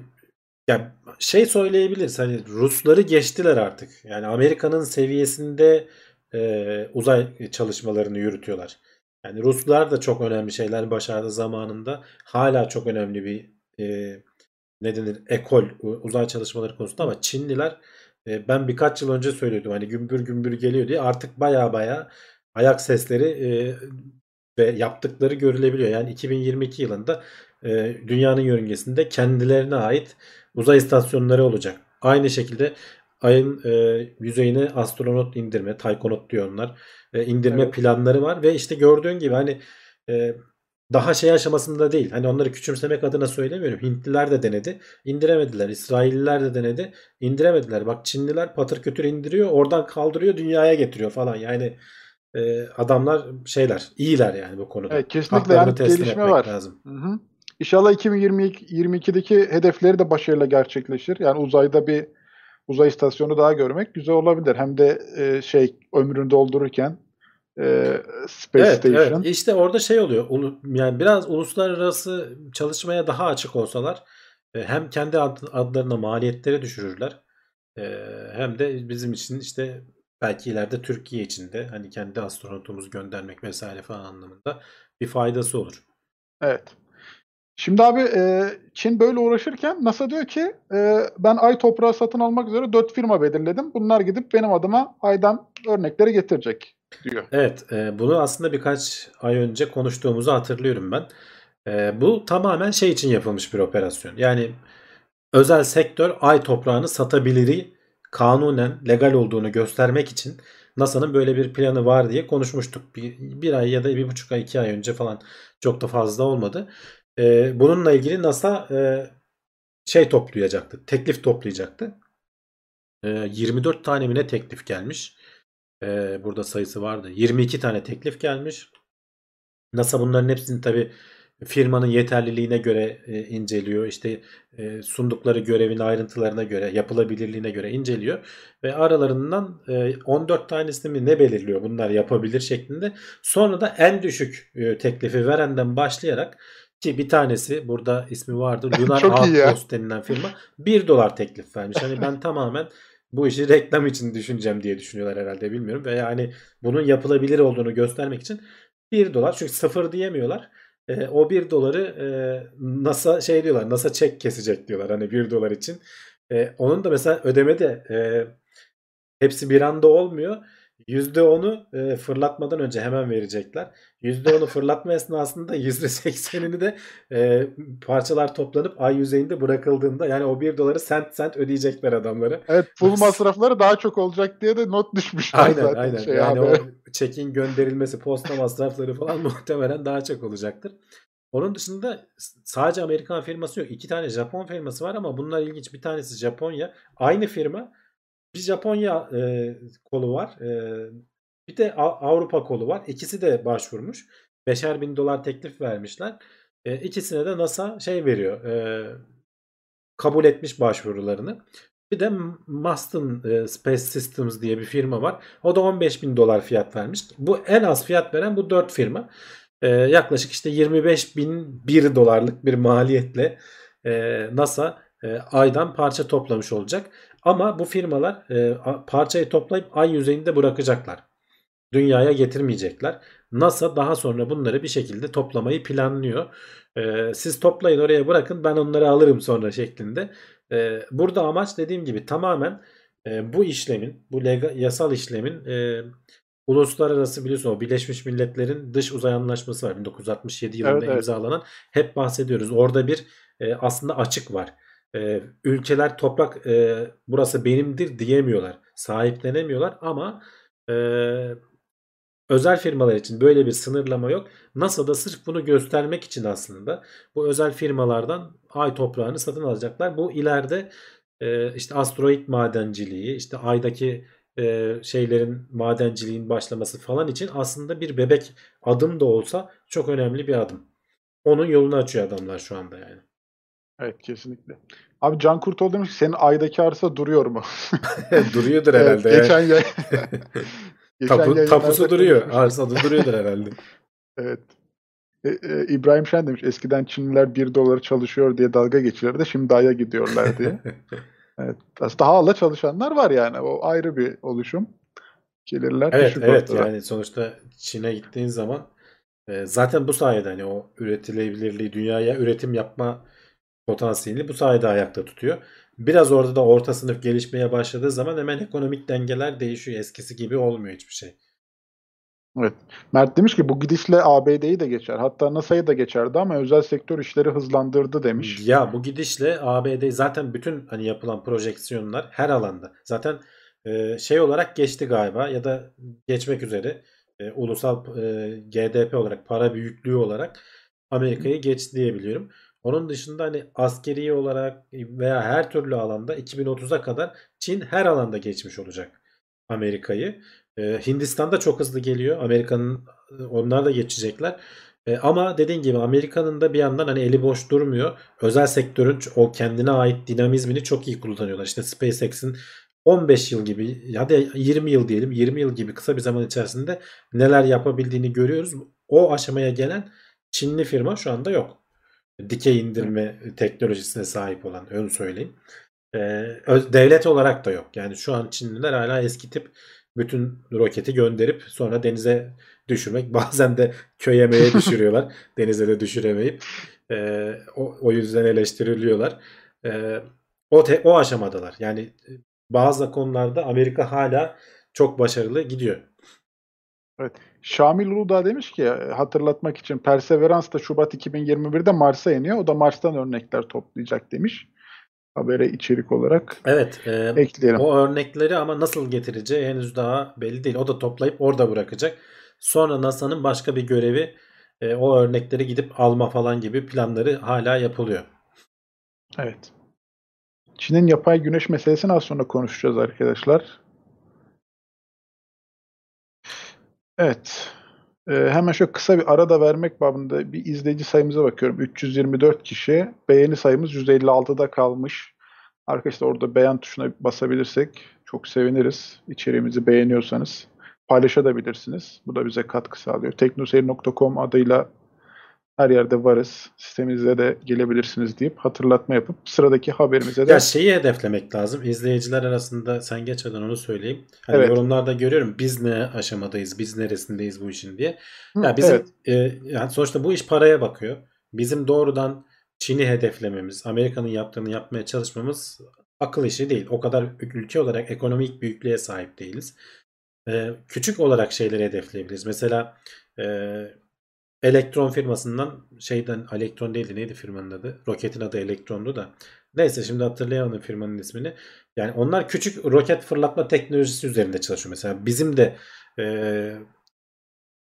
ya şey söyleyebiliriz. Hani Rusları geçtiler artık. Yani Amerika'nın seviyesinde e, uzay çalışmalarını yürütüyorlar. Yani Ruslar da çok önemli şeyler başardı zamanında. Hala çok önemli bir e, ne denir ekol uzay çalışmaları konusunda ama Çinliler e, ben birkaç yıl önce söylüyordum hani gümbür gümbür geliyor diye artık baya baya ayak sesleri e, ve yaptıkları görülebiliyor. Yani 2022 yılında e, dünyanın yörüngesinde kendilerine ait uzay istasyonları olacak. Aynı şekilde ayın e, yüzeyine astronot indirme, taykonot diyor onlar. e, indirme Evet. planları var ve işte gördüğün gibi hani e, daha şey aşamasında değil. Hani onları küçümsemek adına söylemiyorum. Hintliler de denedi. indiremediler. İsrailliler de denedi. indiremediler. Bak Çinliler patır kütür indiriyor. Oradan kaldırıyor. Dünyaya getiriyor falan. Yani e, adamlar şeyler. iyiler yani bu konuda. Evet, kesinlikle yani gelişme var. lazım. Hı hı. İnşallah 2022'deki hedefleri de başarıyla gerçekleşir. Yani uzayda bir uzay istasyonu daha görmek güzel olabilir. Hem de e, şey ömrünü doldururken e, Space Evet, Station. evet. İşte orada şey oluyor. Yani biraz uluslararası çalışmaya daha açık olsalar e, hem kendi ad- adlarına maliyetleri düşürürler. e, Hem de bizim için işte belki ileride Türkiye için de hani kendi astronotumuzu göndermek vesaire falan anlamında bir faydası olur. Evet. Şimdi abi e, Çin böyle uğraşırken NASA diyor ki e, ben ay toprağı satın almak üzere dört firma belirledim. Bunlar gidip benim adıma aydan örnekleri getirecek diyor. Evet, e, bunu aslında birkaç ay önce konuştuğumuzu hatırlıyorum ben. E, bu tamamen şey için yapılmış bir operasyon. Yani özel sektör ay toprağını satabiliri kanunen legal olduğunu göstermek için NASA'nın böyle bir planı var diye konuşmuştuk. Bir, bir ay ya da bir buçuk ay, iki ay önce falan çok da fazla olmadı. E, bununla ilgili NASA e, şey toplayacaktı, teklif toplayacaktı. E, 24 tane mi teklif gelmiş? Ee, burada sayısı vardı. 22 tane teklif gelmiş. NASA bunların hepsini tabi firmanın yeterliliğine göre e, inceliyor. İşte e, sundukları görevin ayrıntılarına göre, yapılabilirliğine göre inceliyor. Ve aralarından e, 14 tanesini mi ne belirliyor bunlar yapabilir şeklinde. Sonra da en düşük e, teklifi verenden başlayarak ki bir tanesi burada ismi vardı. Lunar. Outpost denilen firma 1 dolar teklif vermiş. Hani ben tamamen bu işi reklam için düşüneceğim diye düşünüyorlar herhalde bilmiyorum. Ve yani bunun yapılabilir olduğunu göstermek için 1 dolar çünkü sıfır diyemiyorlar. E, o 1 doları e, NASA şey diyorlar NASA çek kesecek diyorlar hani 1 dolar için. E, onun da mesela ödeme de e, hepsi bir anda olmuyor. %10'u e, fırlatmadan önce hemen verecekler. %10'u fırlatma esnasında %80'ini de e, parçalar toplanıp ay yüzeyinde bırakıldığında yani o 1 doları sent sent ödeyecekler adamları. Evet full masrafları daha çok olacak diye de not düşmüşler Aynen zaten. aynen. Şey, yani habere. o çekin gönderilmesi, posta masrafları falan muhtemelen daha çok olacaktır. Onun dışında sadece Amerikan firması yok. İki tane Japon firması var ama bunlar ilginç. Bir tanesi Japonya. Aynı firma bir Japonya e, kolu var. E, bir de Avrupa kolu var. İkisi de başvurmuş. Beşer bin dolar teklif vermişler. E, ikisine de NASA şey veriyor. E, kabul etmiş başvurularını. Bir de Maston e, Space Systems diye bir firma var. O da 15 bin dolar fiyat vermiş. Bu en az fiyat veren bu 4 firma. E, yaklaşık işte 25 bin 1 dolarlık bir maliyetle e, NASA e, aydan parça toplamış olacak. Ama bu firmalar e, parçayı toplayıp ay yüzeyinde bırakacaklar. Dünyaya getirmeyecekler. NASA daha sonra bunları bir şekilde toplamayı planlıyor. E, siz toplayın oraya bırakın ben onları alırım sonra şeklinde. E, burada amaç dediğim gibi tamamen e, bu işlemin, bu legal, yasal işlemin e, uluslararası biliyorsun o Birleşmiş Milletler'in dış uzay anlaşması var 1967 yılında Evet, evet. imzalanan. Hep bahsediyoruz. Orada bir e, aslında açık var. E, ülkeler toprak e, burası benimdir diyemiyorlar. Sahiplenemiyorlar ama e, özel firmalar için böyle bir sınırlama yok. NASA da sırf bunu göstermek için aslında bu özel firmalardan ay toprağını satın alacaklar. Bu ileride e, işte asteroid madenciliği, işte aydaki e, şeylerin madenciliğin başlaması falan için aslında bir bebek adım da olsa çok önemli bir adım. Onun yolunu açıyor adamlar şu anda yani. Evet kesinlikle. Abi Can Kurtoğlu demiş ki senin aydaki arsa duruyor mu? Duruyordur Evet, herhalde. ya. geçen yay geçen Tapu, tapusu duruyor. konuşmuştuk. Arsada duruyordur herhalde. Evet. E, e, İbrahim Şen demiş eskiden Çinliler 1 dolara çalışıyor diye dalga geçilirdi. Şimdi Ay'a gidiyorlar diye. Evet. Aslında hala çalışanlar var yani. O ayrı bir oluşum. Gelirler Evet evet ortada. yani sonuçta Çin'e gittiğin zaman e, zaten bu sayede hani o üretilebilirliği dünyaya üretim yapma potansiyelini bu sayede ayakta tutuyor. Biraz orada da orta sınıf gelişmeye başladığı zaman hemen ekonomik dengeler değişiyor. Eskisi gibi olmuyor hiçbir şey. Evet. Mert demiş ki bu gidişle ABD'yi de geçer. Hatta NASA'yı da geçerdi ama özel sektör işleri hızlandırdı demiş. Ya bu gidişle ABD zaten bütün hani yapılan projeksiyonlar her alanda zaten e, şey olarak geçti galiba ya da geçmek üzere e, ulusal e, GDP olarak para büyüklüğü olarak Amerika'yı geçti diye biliyorum. Onun dışında hani askeri olarak veya her türlü alanda 2030'a kadar Çin her alanda geçmiş olacak Amerika'yı. E, Hindistan da çok hızlı geliyor. Amerika'nın onlar da geçecekler. E, ama dediğin gibi Amerika'nın da bir yandan hani eli boş durmuyor. Özel sektörün o kendine ait dinamizmini çok iyi kullanıyorlar. İşte SpaceX'in 15 yıl gibi hadi 20 yıl diyelim 20 yıl gibi kısa bir zaman içerisinde neler yapabildiğini görüyoruz. O aşamaya gelen Çinli firma şu anda yok. Dikey indirme teknolojisine sahip olan ön söyleyeyim. Ee, devlet olarak da yok. Yani şu an Çinliler hala eski tip bütün roketi gönderip sonra denize düşürmek. Bazen de köye meye düşürüyorlar. denize de düşüremeyip. Ee, o, o yüzden eleştiriliyorlar. Ee, o, te- o aşamadalar. Yani bazı konularda Amerika hala çok başarılı gidiyor. Şamil Uludağ demiş ki hatırlatmak için Perseverance da Şubat 2021'de Mars'a iniyor. O da Mars'tan örnekler toplayacak demiş. Habere içerik olarak Evet. e, ekleyelim. o örnekleri ama nasıl getireceği henüz daha belli değil. O da toplayıp orada bırakacak. Sonra NASA'nın başka bir görevi e, o örnekleri gidip alma falan gibi planları hala yapılıyor. Evet. Çin'in yapay güneş meselesini az sonra konuşacağız arkadaşlar. Evet. Ee, hemen şöyle kısa bir ara da vermek babında bir izleyici sayımıza bakıyorum. 324 kişi. Beğeni sayımız 156'da kalmış. Arkadaşlar orada beğen tuşuna basabilirsek çok seviniriz. İçeriğimizi beğeniyorsanız paylaşabilirsiniz. Bu da bize katkı sağlıyor. teknoseyir.com adıyla her yerde varız. Sitemize de gelebilirsiniz deyip hatırlatma yapıp sıradaki haberimize de Ya şeyi hedeflemek lazım. İzleyiciler arasında sen geçmeden onu söyleyeyim. Hani Evet. yorumlarda görüyorum biz ne aşamadayız, biz neresindeyiz bu işin diye. Ya bizim evet. e, yani sonuçta bu iş paraya bakıyor. Bizim doğrudan Çin'i hedeflememiz, Amerika'nın yaptığını yapmaya çalışmamız akıl işi değil. O kadar ülke olarak ekonomik büyüklüğe sahip değiliz. E, küçük olarak şeyleri hedefleyebiliriz. Mesela e, elektron firmasından şeyden elektron değildi neydi firmanın adı? Roketin adı elektrondu da. Neyse şimdi hatırlayamadım firmanın ismini. Yani onlar küçük roket fırlatma teknolojisi üzerinde çalışıyor. Mesela bizim de e,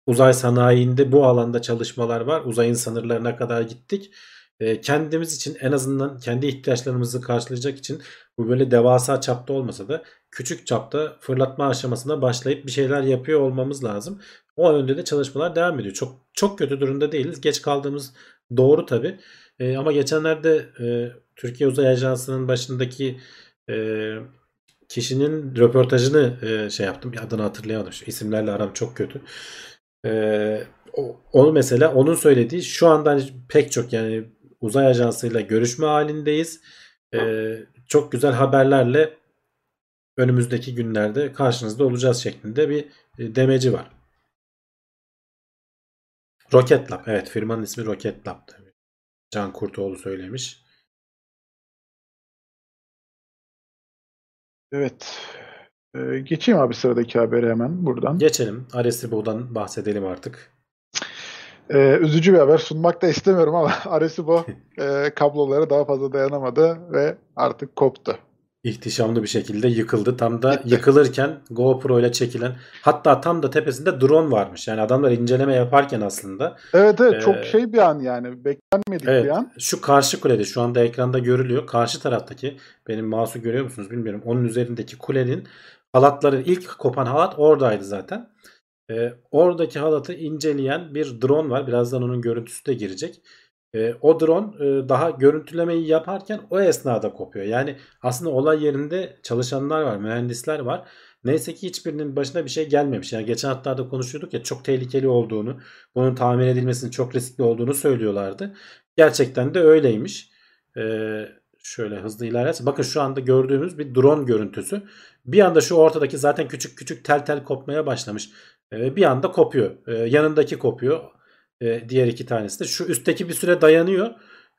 uzay sanayinde bu alanda çalışmalar var. Uzayın sınırlarına kadar gittik. E, kendimiz için en azından kendi ihtiyaçlarımızı karşılayacak için bu böyle devasa çapta olmasa da küçük çapta fırlatma aşamasına başlayıp bir şeyler yapıyor olmamız lazım. O yönde de çalışmalar devam ediyor. Çok çok kötü durumda değiliz. Geç kaldığımız doğru tabi. ama geçenlerde e, Türkiye Uzay Ajansı'nın başındaki e, kişinin röportajını e, şey yaptım. Adını hatırlayamadım. Şu isimlerle aram çok kötü. E, onu mesela onun söylediği şu anda hani pek çok yani uzay ajansıyla görüşme halindeyiz. E, çok güzel haberlerle önümüzdeki günlerde karşınızda olacağız şeklinde bir e, demeci var. Rocket Lab. Evet firmanın ismi Rocket Lab. Can Kurtoğlu söylemiş. Evet. Ee, geçeyim abi sıradaki haberi hemen buradan. Geçelim. Arecibo'dan bahsedelim artık. Ee, üzücü bir haber sunmak da istemiyorum ama Arecibo e, kablolara daha fazla dayanamadı ve artık koptu. İhtişamlı bir şekilde yıkıldı. Tam da yıkılırken GoPro ile çekilen hatta tam da tepesinde drone varmış. Yani adamlar inceleme yaparken aslında. Evet evet Ee, çok şey bir an yani beklenmedik Evet. bir an. Şu karşı kulede şu anda ekranda görülüyor. Karşı taraftaki benim mouse'u görüyor musunuz bilmiyorum. Onun üzerindeki kulenin halatları ilk kopan halat oradaydı zaten. Ee, oradaki halatı inceleyen bir drone var. Birazdan onun görüntüsü de girecek. E, o drone e, daha görüntülemeyi yaparken o esnada kopuyor. Yani aslında olay yerinde çalışanlar var, mühendisler var. Neyse ki hiçbirinin başına bir şey gelmemiş. Yani geçen haftalarda konuşuyorduk ya çok tehlikeli olduğunu, bunun tamir edilmesinin çok riskli olduğunu söylüyorlardı. Gerçekten de öyleymiş. Ee, şöyle hızlı ilerlerse. Bakın şu anda gördüğümüz bir drone görüntüsü. Bir anda şu ortadaki zaten küçük küçük tel tel kopmaya başlamış. Ee, bir anda kopuyor. Ee, yanındaki kopuyor. Ee, diğer iki tanesi de. Şu üstteki bir süre dayanıyor.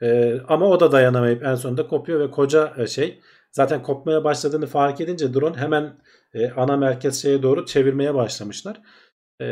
Ee, ama o da dayanamayıp en sonunda kopuyor ve koca e, şey zaten kopmaya başladığını fark edince drone hemen e, ana merkez şeye doğru çevirmeye başlamışlar. E,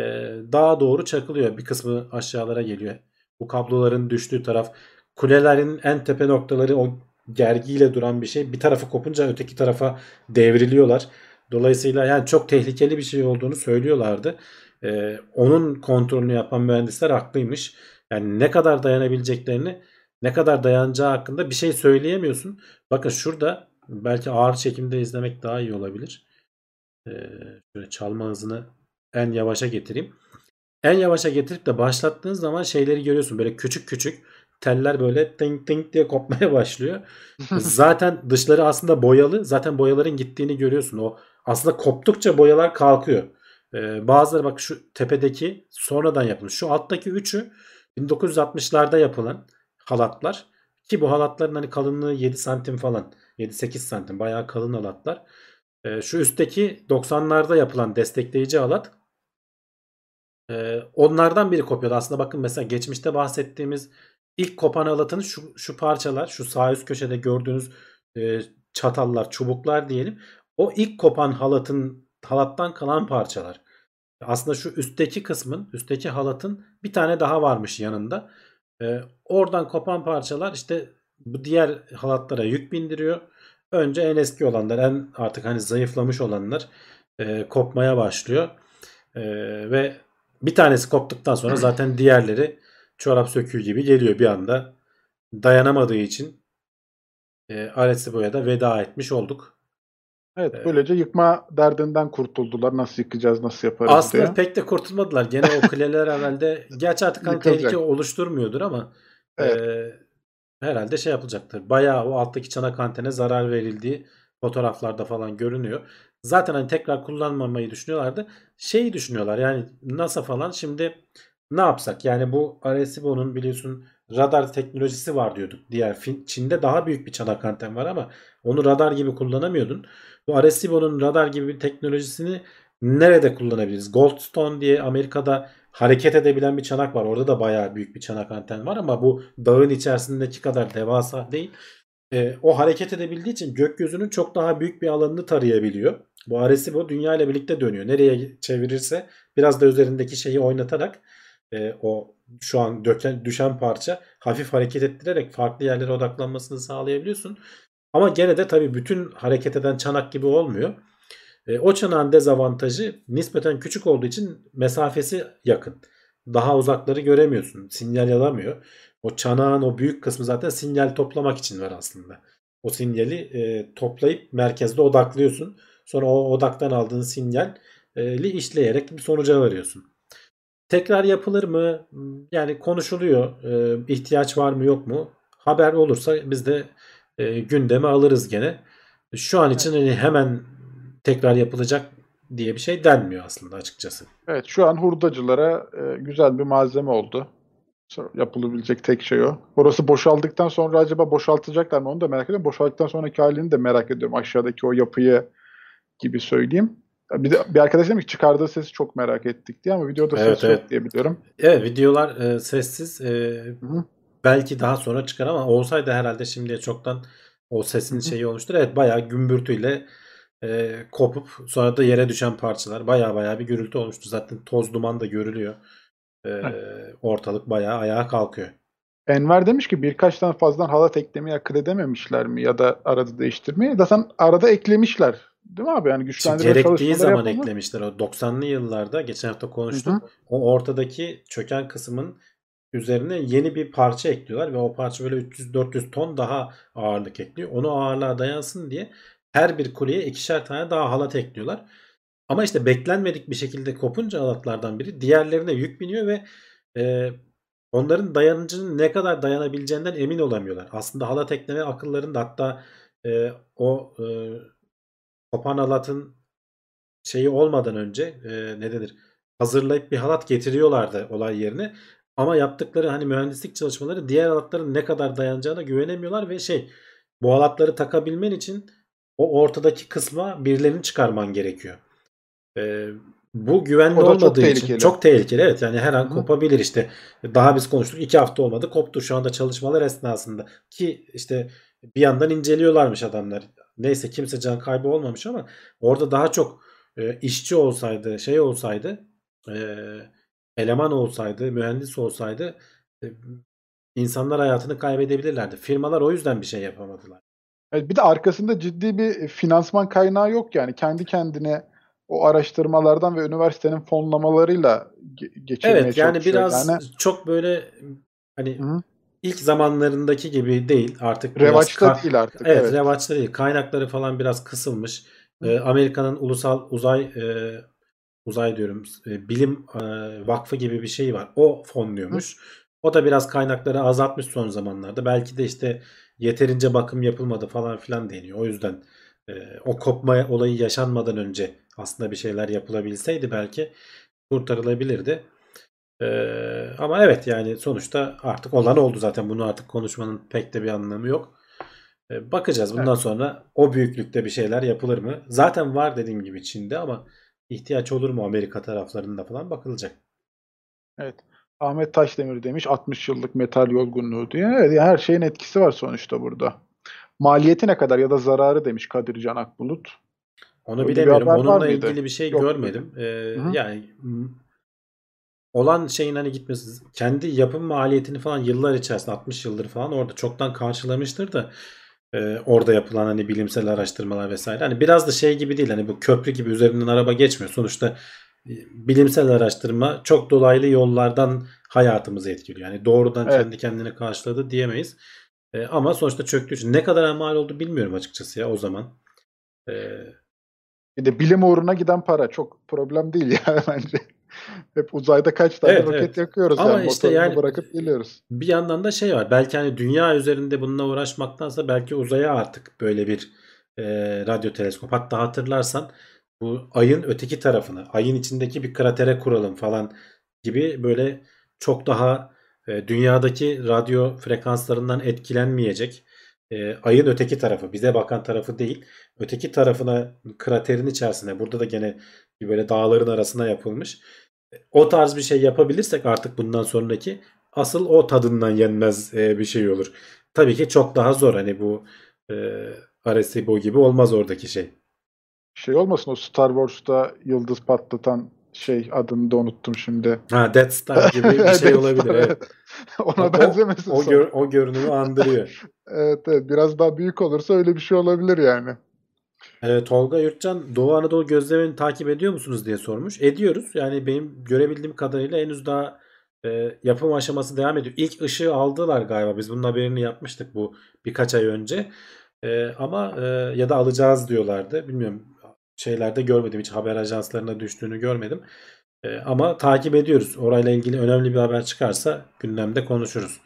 dağa doğru çakılıyor. Bir kısmı aşağılara geliyor. Bu kabloların düştüğü taraf kulelerin en tepe noktaları o gergiyle duran bir şey. Bir tarafı kopunca öteki tarafa devriliyorlar. Dolayısıyla yani çok tehlikeli bir şey olduğunu söylüyorlardı. Ee, onun kontrolünü yapan mühendisler haklıymış. Yani ne kadar dayanabileceklerini, ne kadar dayanacağı hakkında bir şey söyleyemiyorsun. Bakın şurada belki ağır çekimde izlemek daha iyi olabilir. Ee, şöyle çalma hızını en yavaşa getireyim. En yavaşa getirip de başlattığın zaman şeyleri görüyorsun. Böyle küçük küçük teller böyle ting ting diye kopmaya başlıyor. Zaten dışları aslında boyalı. Zaten boyaların gittiğini görüyorsun. O aslında koptukça boyalar kalkıyor. Ee, bazıları bak şu tepedeki sonradan yapılmış. Şu alttaki üçü 1960'larda yapılan halatlar. Ki bu halatların hani kalınlığı 7 santim falan. 7-8 santim bayağı kalın halatlar. Ee, şu üstteki 90'larda yapılan destekleyici halat ee, onlardan biri kopyalı. Aslında bakın mesela geçmişte bahsettiğimiz ilk kopan halatın şu, şu parçalar şu sağ üst köşede gördüğünüz e, çatallar çubuklar diyelim. O ilk kopan halatın halattan kalan parçalar. Aslında şu üstteki kısmın üstteki halatın bir tane daha varmış yanında. Ee, oradan kopan parçalar işte bu diğer halatlara yük bindiriyor. Önce en eski olanlar en artık hani zayıflamış olanlar e, kopmaya başlıyor. E, ve bir tanesi koptuktan sonra zaten diğerleri çorap söküğü gibi geliyor bir anda. Dayanamadığı için e, Alessi Boy'a da veda etmiş olduk. Evet Evet. böylece yıkma derdinden kurtuldular. Nasıl yıkacağız, nasıl yaparız Aslında diye. pek de kurtulmadılar. Gene o kuleler evvelde gerçi artık hani tehlike oluşturmuyordur ama Evet. e, herhalde şey yapılacaktır. Bayağı o alttaki çanak antene zarar verildiği fotoğraflarda falan görünüyor. Zaten hani tekrar kullanmamayı düşünüyorlardı. Şeyi düşünüyorlar yani NASA falan şimdi ne yapsak? Yani bu Arecibo'nun biliyorsun radar teknolojisi var diyorduk. Diğer Çin'de daha büyük bir çanak anten var ama onu radar gibi kullanamıyordun. Bu Arecibo'nun radar gibi bir teknolojisini nerede kullanabiliriz? Goldstone diye Amerika'da hareket edebilen bir çanak var. Orada da bayağı büyük bir çanak anten var ama bu dağın içerisindeki kadar devasa değil. Ee, o hareket edebildiği için gökyüzünün çok daha büyük bir alanını tarayabiliyor. Bu Arecibo dünya ile birlikte dönüyor. Nereye çevirirse biraz da üzerindeki şeyi oynatarak e, o şu an döken, düşen parça hafif hareket ettirerek farklı yerlere odaklanmasını sağlayabiliyorsun. Ama gene de tabii bütün hareket eden çanak gibi olmuyor. E, o çanağın dezavantajı nispeten küçük olduğu için mesafesi yakın. Daha uzakları göremiyorsun. Sinyal alamıyor. O çanağın o büyük kısmı zaten sinyal toplamak için var aslında. O sinyali e, toplayıp merkezde odaklıyorsun. Sonra o odaktan aldığın sinyali işleyerek bir sonuca varıyorsun. Tekrar yapılır mı? Yani konuşuluyor. E, ihtiyaç var mı yok mu? Haber olursa biz de e, gündeme alırız gene. Şu an için hani hemen tekrar yapılacak diye bir şey denmiyor aslında açıkçası. Evet şu an hurdacılara e, güzel bir malzeme oldu. Yapılabilecek tek şey o. Orası boşaldıktan sonra acaba boşaltacaklar mı onu da merak ediyorum. Boşaldıktan sonraki halini de merak ediyorum. Aşağıdaki o yapıyı gibi söyleyeyim. Bir de bir arkadaş demiş ki çıkardığı sesi çok merak ettik diye ama videoda Evet, ses evet. yok diye biliyorum. Evet videolar e, sessiz. E, belki daha sonra çıkar ama olsaydı herhalde şimdiye çoktan o sesin Hı hı. şeyi olmuştur. Evet bayağı gümbürtüyle e, kopup sonra da yere düşen parçalar bayağı bayağı bir gürültü olmuştu. Zaten toz duman da görülüyor. E, ortalık bayağı ayağa kalkıyor. Enver demiş ki birkaç tane fazladan halat eklemeyi akıl edememişler mi ya da arada değiştirmeyi. Zaten arada eklemişler. Değil mi abi? Yani güçlendirme gerektiği zaman yapılmış. eklemişler. O 90'lı yıllarda geçen hafta konuştuk. Hı hı. O ortadaki çöken kısmın üzerine yeni bir parça ekliyorlar ve o parça böyle 300-400 ton daha ağırlık ekliyor. Onu ağırlığa dayansın diye her bir kuleye ikişer tane daha halat ekliyorlar. Ama işte beklenmedik bir şekilde kopunca halatlardan biri diğerlerine yük biniyor ve e, onların dayanıcının ne kadar dayanabileceğinden emin olamıyorlar. Aslında halat ekleme akıllarında hatta e, o e, kopan halatın şeyi olmadan önce e, ne denir hazırlayıp bir halat getiriyorlardı olay yerine. Ama yaptıkları hani mühendislik çalışmaları diğer halatların ne kadar dayanacağına güvenemiyorlar ve şey bu halatları takabilmen için o ortadaki kısma birilerini çıkarman gerekiyor. Ee, bu güvenli O da çok olmadığı için tehlikeli. çok tehlikeli. Evet yani her an hı. kopabilir işte. Daha biz konuştuk. iki hafta olmadı. Koptu şu anda çalışmalar esnasında. Ki işte bir yandan inceliyorlarmış adamlar. Neyse kimse can kaybı olmamış ama orada daha çok e, işçi olsaydı, şey olsaydı, e, eleman olsaydı, mühendis olsaydı e, insanlar hayatını kaybedebilirlerdi. Firmalar o yüzden bir şey yapamadılar. Evet, bir de arkasında ciddi bir finansman kaynağı yok yani. Kendi kendine o araştırmalardan ve üniversitenin fonlamalarıyla ge- geçirmeye Evet yani biraz Yani çok böyle hani Hı. İlk zamanlarındaki gibi değil artık revaçta değil artık. Evet, Evet. revaçta değil. Kaynakları falan biraz kısılmış. Hı. Ee, Amerika'nın ulusal uzay e, uzay diyorum e, bilim e, vakfı gibi bir şey var. O fonluyormuş. O da biraz kaynakları azaltmış son zamanlarda. Belki de işte yeterince bakım yapılmadı falan filan deniyor. O yüzden e, o kopma olayı yaşanmadan önce aslında bir şeyler yapılabilseydi belki kurtarılabilirdi. Ee, ama evet yani sonuçta artık olan oldu zaten. Bunu artık konuşmanın pek de bir anlamı yok. Ee, bakacağız bundan Evet. sonra o büyüklükte bir şeyler yapılır mı? Zaten var dediğim gibi Çin'de ama ihtiyaç olur mu Amerika taraflarında falan bakılacak. Evet. Ahmet Taşdemir demiş 60 yıllık metal yorgunluğu diye. Evet, yani her şeyin etkisi var sonuçta burada. Maliyeti ne kadar ya da zararı demiş Kadir Can Akbulut. Onu Öyle bir bilemiyorum. var Onunla ilgili bir şey Yok. görmedim. Ee, Hı hı. yani olan şeyin hani gitmesi kendi yapım maliyetini falan yıllar içerisinde 60 yıldır falan orada çoktan karşılamıştır da e, orada yapılan hani bilimsel araştırmalar vesaire. Hani biraz da şey gibi değil hani bu köprü gibi üzerinden araba geçmiyor. Sonuçta e, bilimsel araştırma çok dolaylı yollardan hayatımızı etkiliyor. Yani doğrudan Evet. kendi kendini karşıladı diyemeyiz. E, ama sonuçta çöktüğü için ne kadar mal oldu bilmiyorum açıkçası ya o zaman. E, Bir de bilim uğruna giden para çok problem değil yani bence. Hep uzayda kaç tane Evet, roket evet. yakıyoruz Ama yani işte yani- bırakıp geliyoruz. Bir yandan da şey var. Belki hani dünya üzerinde bununla uğraşmaktansa belki uzaya artık böyle bir e, radyo teleskop. Hatta hatırlarsan bu ayın öteki tarafını, ayın içindeki bir kratere kuralım falan gibi böyle çok daha e, dünyadaki radyo frekanslarından etkilenmeyecek e, ayın öteki tarafı, bize bakan tarafı değil, öteki tarafına kraterin içerisine burada da gene böyle dağların arasına yapılmış. O tarz bir şey yapabilirsek artık bundan sonraki asıl o tadından yenmez e, bir şey olur. Tabii ki çok daha zor hani bu e, Arecibo gibi olmaz oradaki şey. Şey olmasın o Star Wars'ta yıldız patlatan şey adını da unuttum şimdi. Ha Death Star gibi bir şey olabilir. Evet. Ona O- benzemesin. O, sonra. gör- o görünümü andırıyor. Evet, evet biraz daha büyük olursa öyle bir şey olabilir yani. Evet, Tolga Yurtcan Doğu Anadolu gözlemini takip ediyor musunuz diye sormuş. Ediyoruz. Yani benim görebildiğim kadarıyla henüz daha e, yapım aşaması devam ediyor. İlk ışığı aldılar galiba. Biz bunun haberini yapmıştık bu birkaç ay önce. E, ama e, ya da alacağız diyorlardı. Bilmiyorum şeylerde görmedim. Hiç haber ajanslarına düştüğünü görmedim. E, ama takip ediyoruz. Orayla ilgili önemli bir haber çıkarsa gündemde konuşuruz.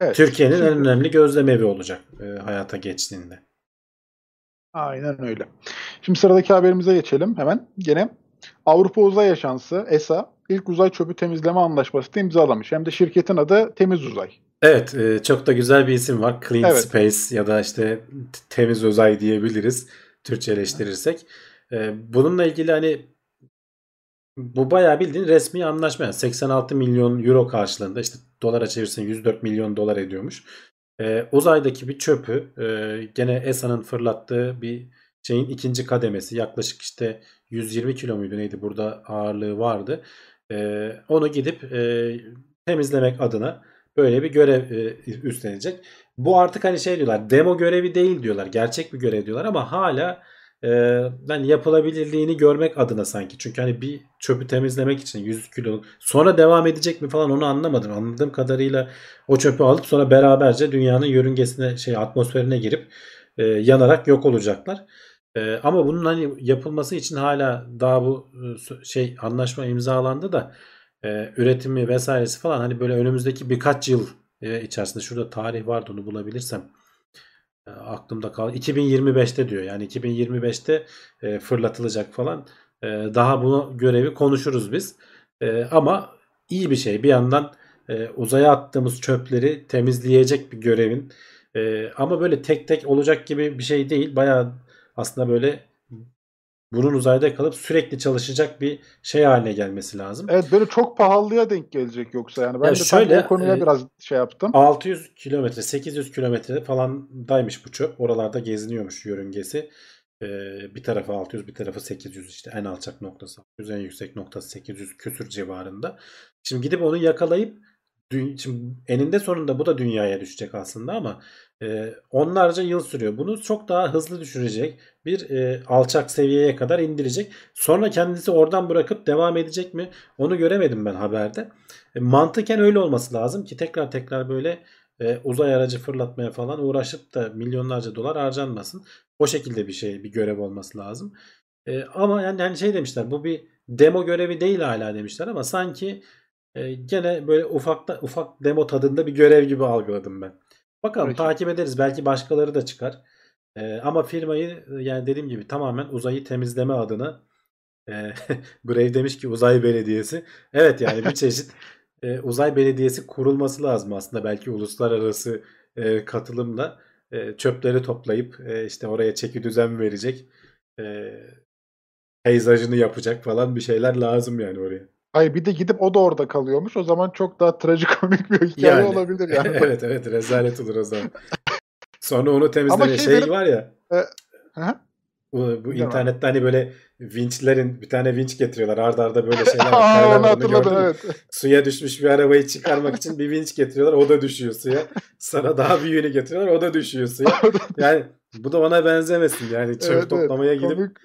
Evet. Türkiye'nin en önemli gözlem evi olacak e, hayata geçtiğinde. Aynen öyle. Şimdi sıradaki haberimize geçelim hemen. Gene Avrupa Uzay Ajansı ESA ilk uzay çöpü temizleme anlaşmasını imzalamış. Hem de şirketin adı Temiz Uzay. Evet, e, çok da güzel bir isim var. Clean Evet. Space ya da işte temiz uzay diyebiliriz Türkçeleştirirsek. E, Bununla ilgili hani bu bayağı bildiğin resmi anlaşma. Yani 86 milyon euro karşılığında işte dolara çevirsen 104 milyon dolar ediyormuş. E, uzaydaki bir çöpü e, gene ESA'nın fırlattığı bir şeyin ikinci kademesi yaklaşık işte 120 kilo muydu neydi burada ağırlığı vardı. E, onu gidip e, temizlemek adına böyle bir görev e, üstlenecek. Bu artık hani şey diyorlar demo görevi değil diyorlar. Gerçek bir görev diyorlar ama hala e, yani yapılabilirliğini görmek adına sanki. Çünkü hani bir çöpü temizlemek için 100 kilo sonra devam edecek mi falan onu anlamadım. Anladığım kadarıyla o çöpü alıp sonra beraberce dünyanın yörüngesine şey atmosferine girip e, yanarak yok olacaklar. E, ama bunun hani yapılması için hala daha bu e, şey anlaşma imzalandı da e, üretimi vesairesi falan hani böyle önümüzdeki birkaç yıl e, içerisinde şurada tarih vardı onu bulabilirsem aklımda kal 2025'te diyor. Yani 2025'te e, fırlatılacak falan. E, daha bunu görevi konuşuruz biz. E, ama iyi bir şey. Bir yandan e, uzaya attığımız çöpleri temizleyecek bir görevin. E, ama böyle tek tek olacak gibi bir şey değil. Bayağı aslında böyle bunun uzayda kalıp sürekli çalışacak bir şey haline gelmesi lazım. Evet böyle çok pahalıya denk gelecek yoksa yani. Ben Ya de şöyle, o konuya e, biraz şey yaptım. 600 kilometre, 800 kilometre falandaymış bu çöp. Oralarda geziniyormuş yörüngesi. Ee, bir tarafı 600, bir tarafı 800 işte en alçak noktası 600, en yüksek noktası 800 küsür civarında. Şimdi gidip onu yakalayıp şimdi eninde sonunda bu da dünyaya düşecek aslında ama e, onlarca yıl sürüyor. Bunu çok daha hızlı düşürecek bir e, alçak seviyeye kadar indirecek. Sonra kendisi oradan bırakıp devam edecek mi? Onu göremedim ben haberde. E, mantıken öyle olması lazım ki tekrar tekrar böyle e, uzay aracı fırlatmaya falan uğraşıp da milyonlarca dolar harcanmasın. O şekilde bir şey, bir görev olması lazım. E, ama yani, yani şey demişler bu bir demo görevi değil hala demişler ama sanki e, gene böyle ufakta ufak demo tadında bir görev gibi algıladım ben. Bakalım Peki. takip ederiz. Belki başkaları da çıkar. E, ama firmayı e, yani dediğim gibi tamamen uzayı temizleme adına e, Brave demiş ki uzay belediyesi. Evet yani bir çeşit e, uzay belediyesi kurulması lazım aslında belki uluslararası e, katılımla e, çöpleri toplayıp e, işte oraya çeki düzen verecek e, peyzajını yapacak falan bir şeyler lazım yani oraya. Hayır bir de gidip o da orada kalıyormuş. O zaman çok daha trajikomik bir hikaye Yani. olabilir yani. evet evet rezalet olur o zaman. Sonra onu temizleme şey şey benim- var ya hı. bu, bu internette hani böyle vinçlerin bir tane vinç getiriyorlar arda arda böyle şeyler. Aa, onu hatırladım evet. Suya düşmüş bir arabayı çıkarmak için bir vinç getiriyorlar. O da düşüyor suya. Sana daha büyüğünü getiriyorlar. O da düşüyor suya. Yani bu da ona benzemesin. Yani çöp Evet, evet. toplamaya gidip Komik,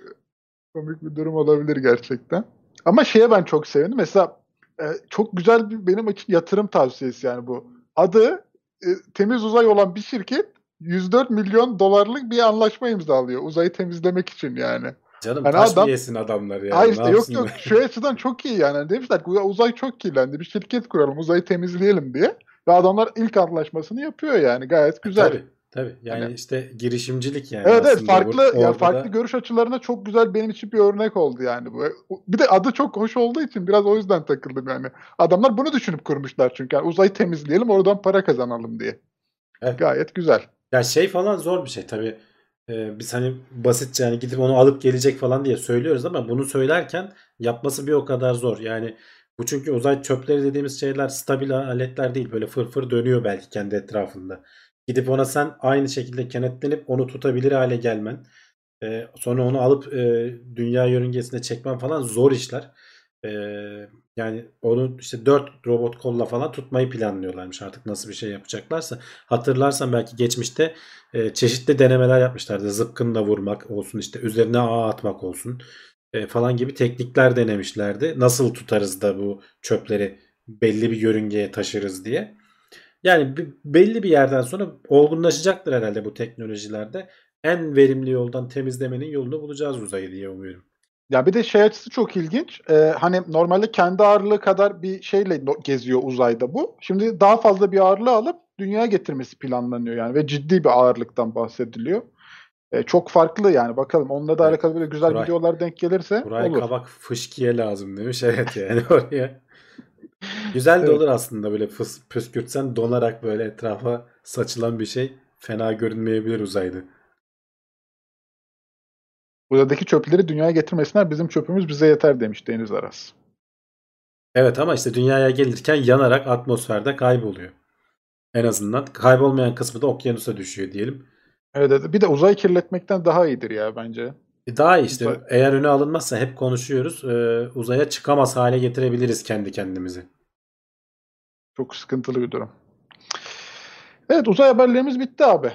komik bir durum olabilir gerçekten. Ama şeye ben çok sevindim. Mesela e, çok güzel bir benim için yatırım tavsiyesi yani bu. Adı e, temiz uzay olan bir şirket 104 milyon dolarlık bir anlaşma imzalıyor uzayı temizlemek için yani. canım Yani taş adam- mı yesin adamlar yani. Hayır Ne işte yok yok şu açıdan çok iyi yani. Demişler ki "Ya uzay çok kirlendi bir şirket kuralım uzayı temizleyelim diye. Ve adamlar ilk anlaşmasını yapıyor yani gayet güzel. Tabii tabii. Yani Hani- işte girişimcilik yani Evet evet farklı Bu- ya orada farklı da- görüş açılarına çok güzel benim için bir örnek oldu yani bu. Bir de adı çok hoş olduğu için biraz o yüzden takıldım yani. Adamlar bunu düşünüp kurmuşlar çünkü yani uzayı temizleyelim oradan para kazanalım diye. Evet. Gayet güzel. Ya şey falan zor bir şey tabii. Ee, biz hani basitçe yani gidip onu alıp gelecek falan diye söylüyoruz ama bunu söylerken yapması bir o kadar zor. Yani bu çünkü uzay çöpleri dediğimiz şeyler stabil aletler değil. Böyle fırfır dönüyor belki kendi etrafında. Gidip ona sen aynı şekilde kenetlenip onu tutabilir hale gelmen. e, sonra onu alıp e, dünya yörüngesine çekmen falan zor işler. E, yani onu işte 4 robot kolla falan tutmayı planlıyorlarmış artık nasıl bir şey yapacaklarsa. Hatırlarsan belki geçmişte e, çeşitli denemeler yapmışlardı. Zıpkınla vurmak olsun işte üzerine ağ atmak olsun e, falan gibi teknikler denemişlerdi. Nasıl tutarız da bu çöpleri belli bir yörüngeye taşırız diye. Yani belli bir yerden sonra olgunlaşacaktır herhalde bu teknolojilerde. En verimli yoldan temizlemenin yolunu bulacağız uzayı diye umuyorum. Ya bir de şey açısı çok ilginç. Ee, hani normalde kendi ağırlığı kadar bir şeyle geziyor uzayda bu. Şimdi daha fazla bir ağırlığı alıp dünyaya getirmesi planlanıyor yani ve ciddi bir ağırlıktan bahsediliyor. Ee, çok farklı yani bakalım onunla da Evet. alakalı böyle güzel Kuray- videolar denk gelirse Kuray olur. kabak fışkiye lazım demiş. Evet yani oraya. Güzel de Evet. olur aslında böyle fıs, püskürtsen donarak böyle etrafa saçılan bir şey fena görünmeyebilir uzayda. Buradaki çöpleri dünyaya getirmesinler bizim çöpümüz bize yeter demiş Deniz Aras. Evet ama işte dünyaya gelirken yanarak atmosferde kayboluyor. En azından kaybolmayan kısmı da okyanusa düşüyor diyelim. Evet. Bir de uzay kirletmekten daha iyidir ya bence. E Daha iyi işte Uzay- eğer öne alınmazsa hep konuşuyoruz. e, uzaya çıkamaz hale getirebiliriz kendi kendimizi. Çok sıkıntılı bir durum. Evet uzay haberlerimiz bitti abi.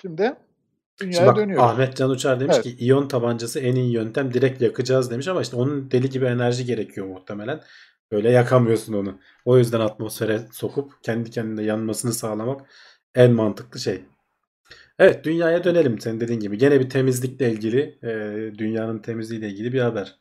Şimdi dünyaya Şimdi bak dönüyoruz. Ahmet Can Uçar demiş Evet. ki iyon tabancası en iyi yöntem direkt yakacağız demiş ama işte onun deli gibi enerji gerekiyor muhtemelen. Böyle yakamıyorsun onu. O yüzden atmosfere sokup kendi kendine yanmasını sağlamak en mantıklı şey. Evet dünyaya dönelim senin dediğin gibi. Gene bir temizlikle ilgili, e, dünyanın temizliğiyle ilgili bir haber.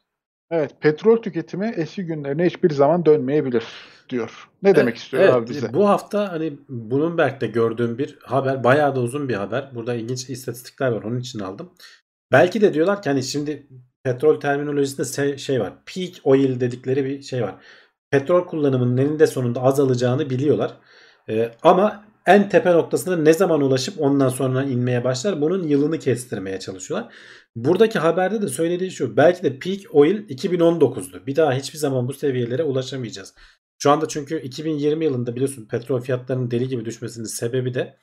Evet, petrol tüketimi eski günlerine hiçbir zaman dönmeyebilir diyor. Ne demek istiyor Evet, abi bize? Bu hafta hani Bloomberg'de gördüğüm bir haber. Bayağı da uzun bir haber. Burada ilginç istatistikler var. Onun için aldım. Belki de diyorlar ki hani şimdi petrol terminolojisinde şey var. Peak oil dedikleri bir şey var. Petrol kullanımının eninde sonunda azalacağını biliyorlar. Ee, ama en tepe noktasına ne zaman ulaşıp ondan sonra inmeye başlar bunun yılını kestirmeye çalışıyorlar. Buradaki haberde de söylediği şu. Belki de peak oil 2019'du. Bir daha hiçbir zaman bu seviyelere ulaşamayacağız. Şu anda çünkü 2020 yılında biliyorsun petrol fiyatlarının deli gibi düşmesinin sebebi de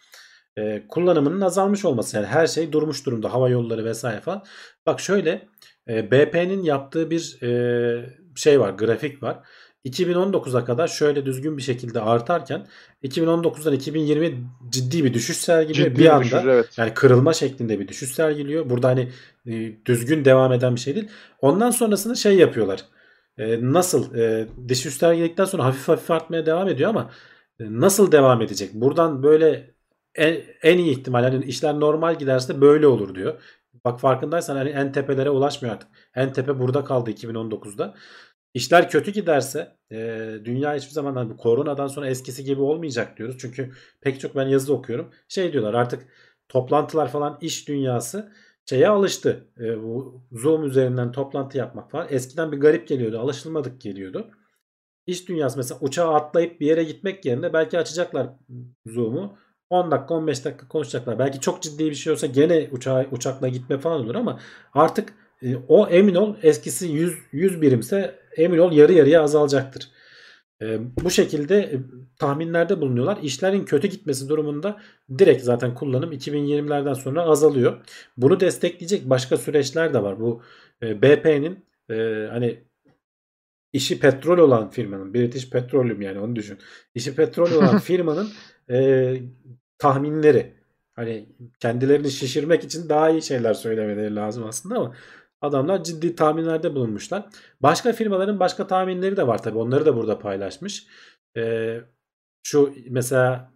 e, kullanımının azalmış olması. Yani her şey durmuş durumda. Hava yolları vesaire falan. Bak şöyle e, BP'nin yaptığı bir e, şey var. Grafik var. 2019'a kadar şöyle düzgün bir şekilde artarken 2019'dan 2020'ye ciddi bir düşüş sergiliyor. Ciddi bir anda düşüş, evet. yani kırılma şeklinde bir düşüş sergiliyor. Burada hani e, düzgün devam eden bir şey değil. Ondan sonrasını şey yapıyorlar. E, nasıl e, düşüş sergiledikten sonra hafif hafif artmaya devam ediyor ama e, nasıl devam edecek? Buradan böyle en, en iyi ihtimal hani işler normal giderse böyle olur diyor. Bak farkındaysan hani en tepelere ulaşmıyor artık. En tepe burada kaldı 2019'da. İşler kötü giderse e, dünya hiçbir zaman hani koronadan sonra eskisi gibi olmayacak diyoruz. Çünkü pek çok ben yazı okuyorum. Şey diyorlar artık toplantılar falan iş dünyası şeye alıştı. E, bu Zoom üzerinden toplantı yapmak falan. Eskiden bir garip geliyordu. Alışılmadık geliyordu. İş dünyası mesela uçağa atlayıp bir yere gitmek yerine belki açacaklar Zoom'u. 10 dakika 15 dakika konuşacaklar. Belki çok ciddi bir şey olsa gene uçağa, uçakla gitme falan olur ama artık e, o emin ol eskisi 100, 100 birimse emin ol yarı yarıya azalacaktır. E, bu şekilde e, tahminlerde bulunuyorlar. İşlerin kötü gitmesi durumunda direkt zaten kullanım 2020'lerden sonra azalıyor. Bunu destekleyecek başka süreçler de var. Bu e, BP'nin e, hani işi petrol olan firmanın British Petroleum yani onu düşün. İşi petrol olan firmanın e, tahminleri hani kendilerini şişirmek için daha iyi şeyler söylemeleri lazım aslında ama adamlar ciddi tahminlerde bulunmuşlar. Başka firmaların başka tahminleri de var tabi onları da burada paylaşmış. E, şu mesela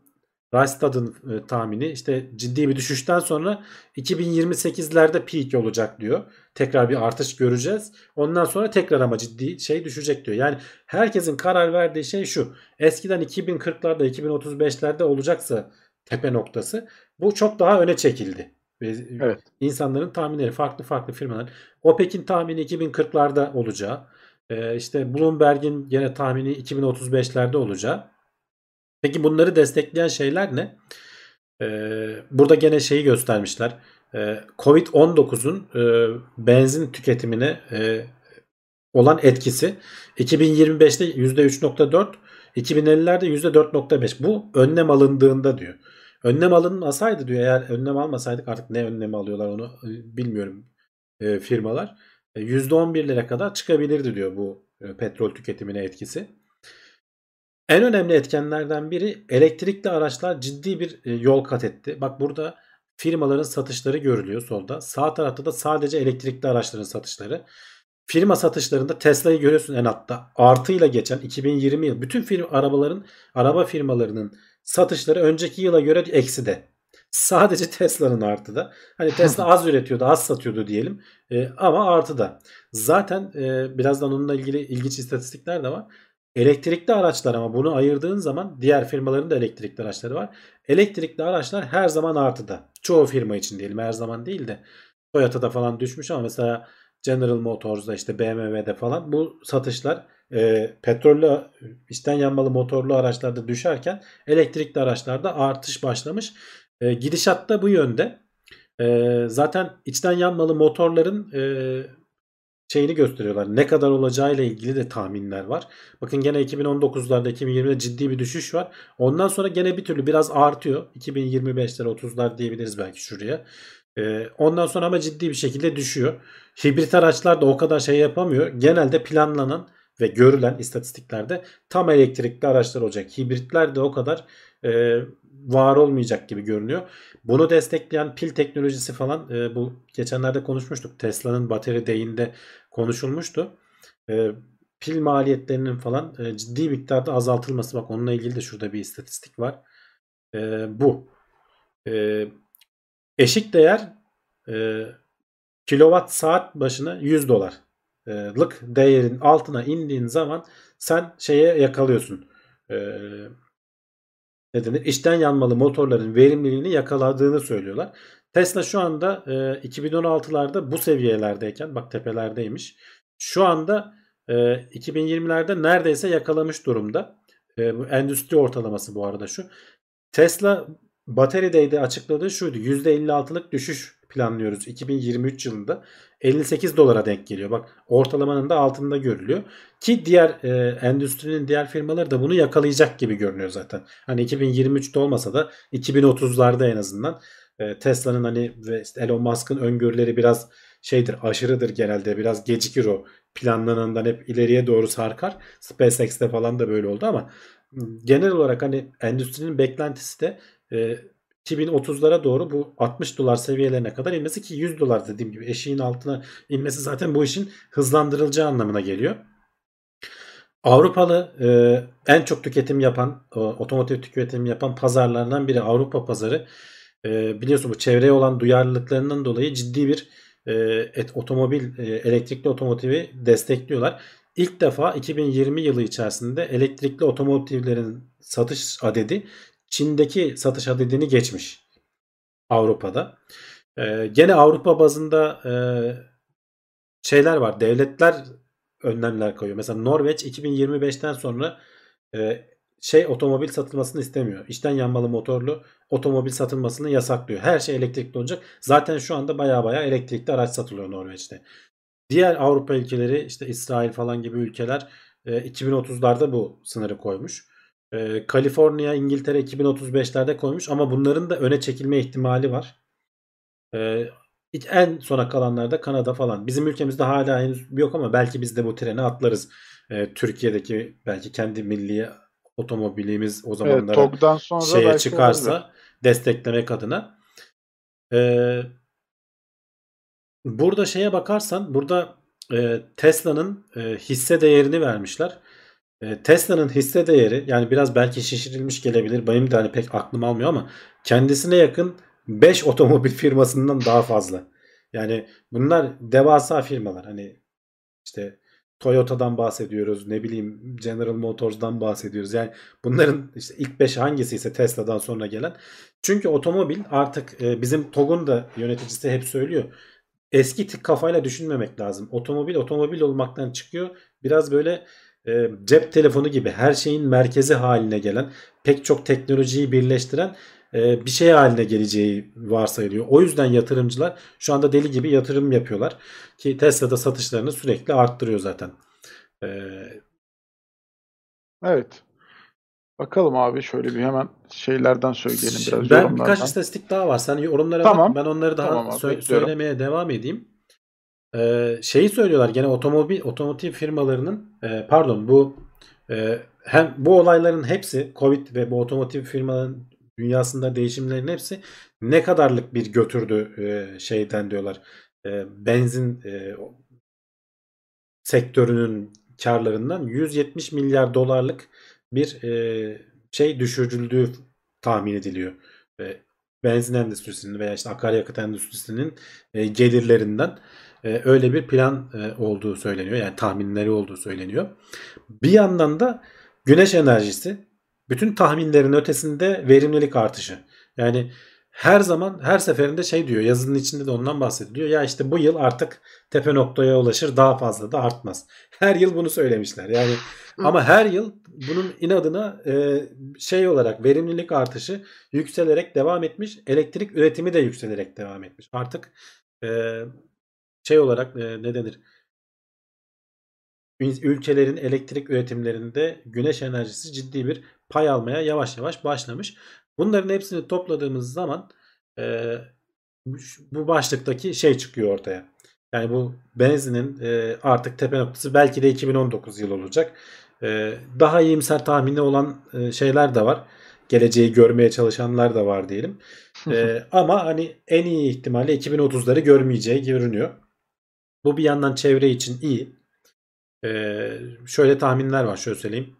Rystad'ın e, tahmini işte ciddi bir düşüşten sonra 2028'lerde peak olacak diyor. Tekrar bir artış göreceğiz. Ondan sonra tekrar ama ciddi şey düşecek diyor. Yani herkesin karar verdiği şey şu. Eskiden 2040'larda 2035'lerde olacaksa tepe noktası bu çok daha öne çekildi. Ve Evet. insanların tahminleri farklı farklı firmalar. OPEC'in tahmini 2040'larda olacağı. e, işte Bloomberg'in gene tahmini 2035'lerde olacağı. Peki bunları destekleyen şeyler ne? Ee, burada gene şeyi göstermişler. Ee, Covid-19'un e, benzin tüketimine e, olan etkisi 2025'te %3.4, 2050'lerde %4.5. Bu önlem alındığında diyor. Önlem alınmasaydı diyor eğer önlem almasaydık artık ne önlemi alıyorlar onu e, bilmiyorum e, firmalar. E, %11'lere kadar çıkabilirdi diyor bu e, petrol tüketimine etkisi. En önemli etkenlerden biri elektrikli araçlar ciddi bir e, yol kat etti. Bak burada firmaların satışları görülüyor solda. Sağ tarafta da sadece elektrikli araçların satışları. Firma satışlarında Tesla'yı görüyorsun en altta. Artıyla geçen 2020 yıl bütün firma arabaların araba firmalarının satışları önceki yıla göre eksi de. Sadece Tesla'nın artıda. Hani Tesla az üretiyordu, az satıyordu diyelim. E, ama artıda. Zaten e, birazdan onunla ilgili ilginç istatistikler de var. Elektrikli araçlar ama bunu ayırdığın zaman diğer firmaların da elektrikli araçları var. Elektrikli araçlar her zaman artıda. Çoğu firma için diyelim her zaman değil de Toyota'da falan düşmüş ama mesela General Motors'da işte BMW'de falan bu satışlar e, petrollü içten yanmalı motorlu araçlarda düşerken elektrikli araçlarda artış başlamış. E, gidişat da bu yönde. E, zaten içten yanmalı motorların e, şeyini gösteriyorlar. Ne kadar olacağıyla ilgili de tahminler var. Bakın gene 2019'larda 2020'de ciddi bir düşüş var. Ondan sonra gene bir türlü biraz artıyor. 2025'lere 30'lar diyebiliriz belki şuraya. Ee, ondan sonra ama ciddi bir şekilde düşüyor. Hibrit araçlar da o kadar şey yapamıyor. Genelde planlanan ve görülen istatistiklerde tam elektrikli araçlar olacak. Hibritler de o kadar e, var olmayacak gibi görünüyor. Bunu destekleyen pil teknolojisi falan e, bu geçenlerde konuşmuştuk. Tesla'nın bateri değinde konuşulmuştu. E, pil maliyetlerinin falan e, ciddi miktarda azaltılması. Bak onunla ilgili de şurada bir istatistik var. E, bu. E, eşik değer e, kilowatt saat başına 100 dolar. Lık değerin altına indiğin zaman sen şeye yakalıyorsun. E, ne? İçten yanmalı motorların verimliliğini yakaladığını söylüyorlar. Tesla şu anda e, 2016'larda bu seviyelerdeyken bak tepelerdeymiş. Şu anda e, 2020'lerde neredeyse yakalamış durumda. E, bu endüstri ortalaması bu arada şu. Tesla Battery'deydi açıkladığı şuydu. %56'lık düşüş planlıyoruz 2023 yılında. 58 dolara denk geliyor. Bak ortalamanın da altında görülüyor. Ki diğer e, endüstrinin diğer firmaları da bunu yakalayacak gibi görünüyor zaten. Hani 2023'te olmasa da 2030'larda en azından e, Tesla'nın hani ve Elon Musk'ın öngörüleri biraz şeydir aşırıdır genelde biraz gecikir o planlanandan hep ileriye doğru sarkar. SpaceX'te falan da böyle oldu ama genel olarak hani endüstrinin beklentisi de e, 2030'lara doğru bu 60 dolar seviyelerine kadar inmesi ki 100 dolar dediğim gibi eşiğin altına inmesi zaten bu işin hızlandırılacağı anlamına geliyor. Avrupalı e, en çok tüketim yapan, e, otomotiv tüketim yapan pazarlardan biri Avrupa pazarı. E, biliyorsun bu çevreye olan duyarlılıklarından dolayı ciddi bir e, et, otomobil, e, elektrikli otomotivi destekliyorlar. İlk defa 2020 yılı içerisinde elektrikli otomotivlerin satış adedi Çin'deki satış adedini geçmiş Avrupa'da. Ee, gene Avrupa bazında e, şeyler var. Devletler önlemler koyuyor. Mesela Norveç 2025'ten sonra e, şey otomobil satılmasını istemiyor. İçten yanmalı motorlu otomobil satılmasını yasaklıyor. Her şey elektrikli olacak. Zaten şu anda baya baya elektrikli araç satılıyor Norveç'te. Diğer Avrupa ülkeleri işte İsrail falan gibi ülkeler e, 2030'larda bu sınırı koymuş. E, Kaliforniya, İngiltere 2035'lerde koymuş ama bunların da öne çekilme ihtimali var. E, en sona kalanlar da Kanada falan. Bizim ülkemizde hala henüz yok ama belki biz de bu trene atlarız. E, Türkiye'deki belki kendi milli otomobilimiz o zamanlara evet, sonra şeye çıkarsa olabilir. desteklemek adına. E, burada şeye bakarsan burada e, Tesla'nın e, hisse değerini vermişler. E, Tesla'nın hisse değeri yani biraz belki şişirilmiş gelebilir. Benim de hani pek aklım almıyor ama kendisine yakın 5 otomobil firmasından daha fazla. Yani bunlar devasa firmalar. Hani işte Toyota'dan bahsediyoruz. Ne bileyim General Motors'dan bahsediyoruz. Yani bunların işte ilk 5 hangisi ise Tesla'dan sonra gelen. Çünkü otomobil artık e, bizim TOG'un da yöneticisi hep söylüyor. Eski tip kafayla düşünmemek lazım. Otomobil otomobil olmaktan çıkıyor. Biraz böyle e, cep telefonu gibi her şeyin merkezi haline gelen pek çok teknolojiyi birleştiren e, bir şey haline geleceği varsayılıyor. O yüzden yatırımcılar şu anda deli gibi yatırım yapıyorlar. Ki Tesla'da satışlarını sürekli arttırıyor zaten. E, evet. Bakalım abi şöyle bir hemen şeylerden söyleyelim biraz. Ben birkaç istatistik daha var. Sen yorumlara tamam. bak. Ben onları daha tamam abi, sö- söylemeye devam edeyim. Ee, şeyi söylüyorlar gene otomobil otomotiv firmalarının e, pardon bu e, hem bu olayların hepsi Covid ve bu otomotiv firmaların dünyasında değişimlerin hepsi ne kadarlık bir götürdü e, şeyden diyorlar. E, benzin e, sektörünün karlarından 170 milyar dolarlık bir e, şey düşürüldüğü tahmin ediliyor. E, benzin endüstrisinin veya işte akaryakıt endüstrisinin e, gelirlerinden e, öyle bir plan e, olduğu söyleniyor. Yani tahminleri olduğu söyleniyor. Bir yandan da güneş enerjisi bütün tahminlerin ötesinde verimlilik artışı. Yani her zaman her seferinde şey diyor yazının içinde de ondan bahsediliyor. Ya işte bu yıl artık tepe noktaya ulaşır daha fazla da artmaz. Her yıl bunu söylemişler. Yani ama her yıl bunun inadına e, şey olarak verimlilik artışı yükselerek devam etmiş. Elektrik üretimi de yükselerek devam etmiş. Artık e, şey olarak e, ne denir? Ülkelerin elektrik üretimlerinde güneş enerjisi ciddi bir pay almaya yavaş yavaş başlamış. Bunların hepsini topladığımız zaman e, bu başlıktaki şey çıkıyor ortaya. Yani bu benzinin e, artık tepe noktası belki de 2019 yıl olacak. E, daha iyimser tahmini olan e, şeyler de var. Geleceği görmeye çalışanlar da var diyelim. E, ama hani en iyi ihtimalle 2030'ları görmeyeceği görünüyor. Bu bir yandan çevre için iyi. Ee, şöyle tahminler var şöyle söyleyeyim.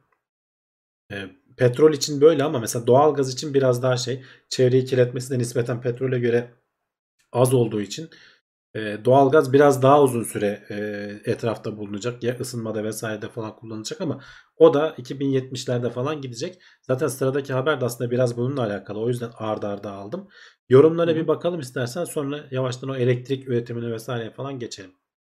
Ee, petrol için böyle ama mesela doğal gaz için biraz daha şey çevreyi kirletmesi de nispeten petrole göre az olduğu için E, doğalgaz biraz daha uzun süre e, etrafta bulunacak. Ya ısınmada vesairede falan kullanılacak ama o da 2070'lerde falan gidecek. Zaten sıradaki haber de aslında biraz bununla alakalı. O yüzden arda arda aldım. Yorumlara Hı bir bakalım istersen sonra yavaştan o elektrik üretimine vesaireye falan geçelim.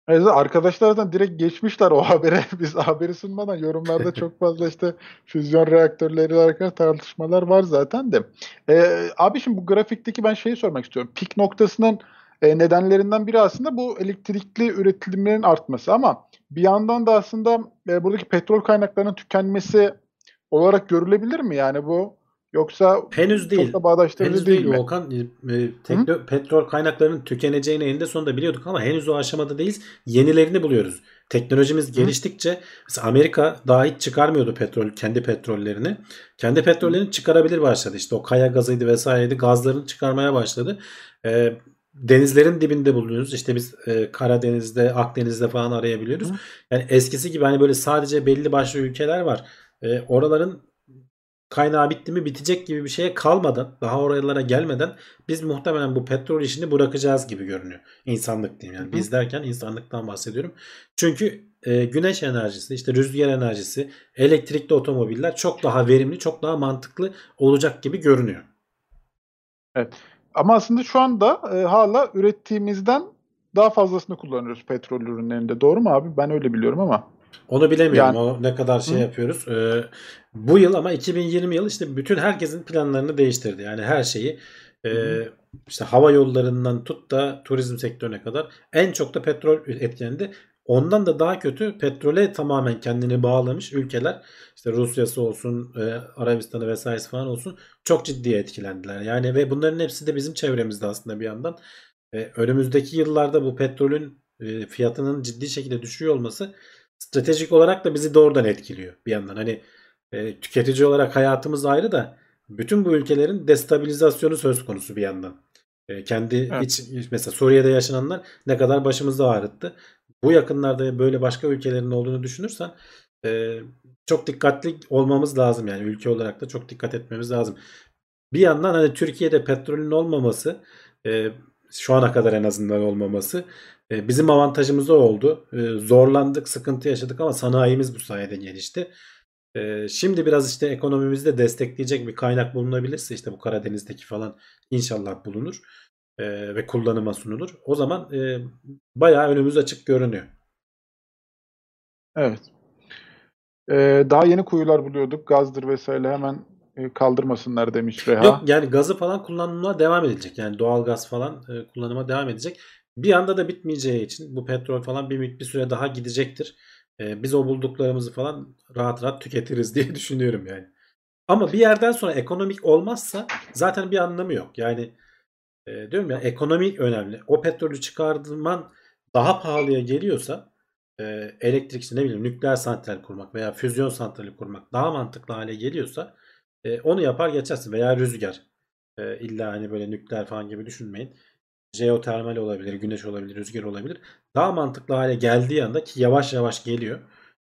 Evet, arkadaşlardan direkt geçmişler o habere. Biz haberi sunmadan yorumlarda çok fazla işte füzyon reaktörleri hakkında tartışmalar var zaten de. Ee, abi şimdi bu grafikteki ben şeyi sormak istiyorum. Pik noktasının e, nedenlerinden biri aslında bu elektrikli üretimlerin artması ama bir yandan da aslında e, buradaki petrol kaynaklarının tükenmesi olarak görülebilir mi yani bu? Yoksa Henüz değil. çok da bağdaştırıcı Henüz değil, değil mi? Volkan. E, e, tekno- petrol kaynaklarının tükeneceğini eninde sonunda biliyorduk ama henüz o aşamada değiliz. Yenilerini buluyoruz. Teknolojimiz geliştikçe mesela Amerika daha hiç çıkarmıyordu petrol kendi petrollerini. Kendi petrollerini çıkarabilir başladı. İşte o kaya gazıydı vesaireydi. Gazlarını çıkarmaya başladı. E, denizlerin dibinde bulunuyoruz. İşte biz e, Karadeniz'de, Akdeniz'de falan arayabiliyoruz. Hı. Yani eskisi gibi hani böyle sadece belli başlı ülkeler var. E, oraların kaynağı bitti mi bitecek gibi bir şeye kalmadan daha oralara gelmeden biz muhtemelen bu petrol işini bırakacağız gibi görünüyor. İnsanlık diyeyim yani. Hı. Biz derken insanlıktan bahsediyorum. Çünkü e, güneş enerjisi, işte rüzgar enerjisi, elektrikli otomobiller çok daha verimli, çok daha mantıklı olacak gibi görünüyor. Ama aslında şu anda e, hala ürettiğimizden daha fazlasını kullanıyoruz petrol ürünlerinde. Doğru mu abi? Ben öyle biliyorum ama. Onu bilemiyorum. Yani- O ne kadar şey Hı. yapıyoruz. Ee, bu yıl ama 2020 yıl işte bütün herkesin planlarını değiştirdi. Yani her şeyi e, Hı işte hava yollarından tut da turizm sektörüne kadar en çok da petrol etkilendi. Ondan da daha kötü petrole tamamen kendini bağlamış ülkeler işte Rusya'sı olsun, e, Arabistan'ı vesairesi falan olsun çok ciddi etkilendiler. Yani ve bunların hepsi de bizim çevremizde aslında bir yandan. E, önümüzdeki yıllarda bu petrolün e, fiyatının ciddi şekilde düşüyor olması stratejik olarak da bizi doğrudan etkiliyor bir yandan. Hani e, tüketici olarak hayatımız ayrı da bütün bu ülkelerin destabilizasyonu söz konusu bir yandan. E, kendi Evet. iç mesela Suriye'de yaşananlar ne kadar başımızı ağrıttı. Bu yakınlarda böyle başka ülkelerin olduğunu düşünürsen e, çok dikkatli olmamız lazım yani ülke olarak da çok dikkat etmemiz lazım. Bir yandan hani Türkiye'de petrolün olmaması e, şu ana kadar en azından olmaması e, bizim avantajımız oldu. E, zorlandık, sıkıntı yaşadık ama sanayimiz bu sayede gelişti. E, şimdi biraz işte ekonomimizi de destekleyecek bir kaynak bulunabilirse işte bu Karadeniz'deki falan inşallah bulunur ve kullanıma sunulur. O zaman e, bayağı önümüz açık görünüyor. Evet. Daha yeni kuyular buluyorduk. Gazdır vesaire hemen kaldırmasınlar demiş Reha. Yok yani gazı falan kullanıma devam edilecek. Yani doğal gaz falan e, kullanıma devam edecek. Bir anda da bitmeyeceği için bu petrol falan bir, bir süre daha gidecektir. E, biz o bulduklarımızı falan rahat rahat tüketiriz diye düşünüyorum yani. Ama bir yerden sonra ekonomik olmazsa zaten bir anlamı yok. Yani e, diyorum ya ekonomi önemli. O petrolü çıkartman daha pahalıya geliyorsa e, elektrik işte ne bileyim nükleer santral kurmak veya füzyon santrali kurmak daha mantıklı hale geliyorsa e, onu yapar geçersin veya rüzgar. E, illa hani böyle nükleer falan gibi düşünmeyin. Jeotermal olabilir, güneş olabilir, rüzgar olabilir. Daha mantıklı hale geldiği anda ki yavaş yavaş geliyor.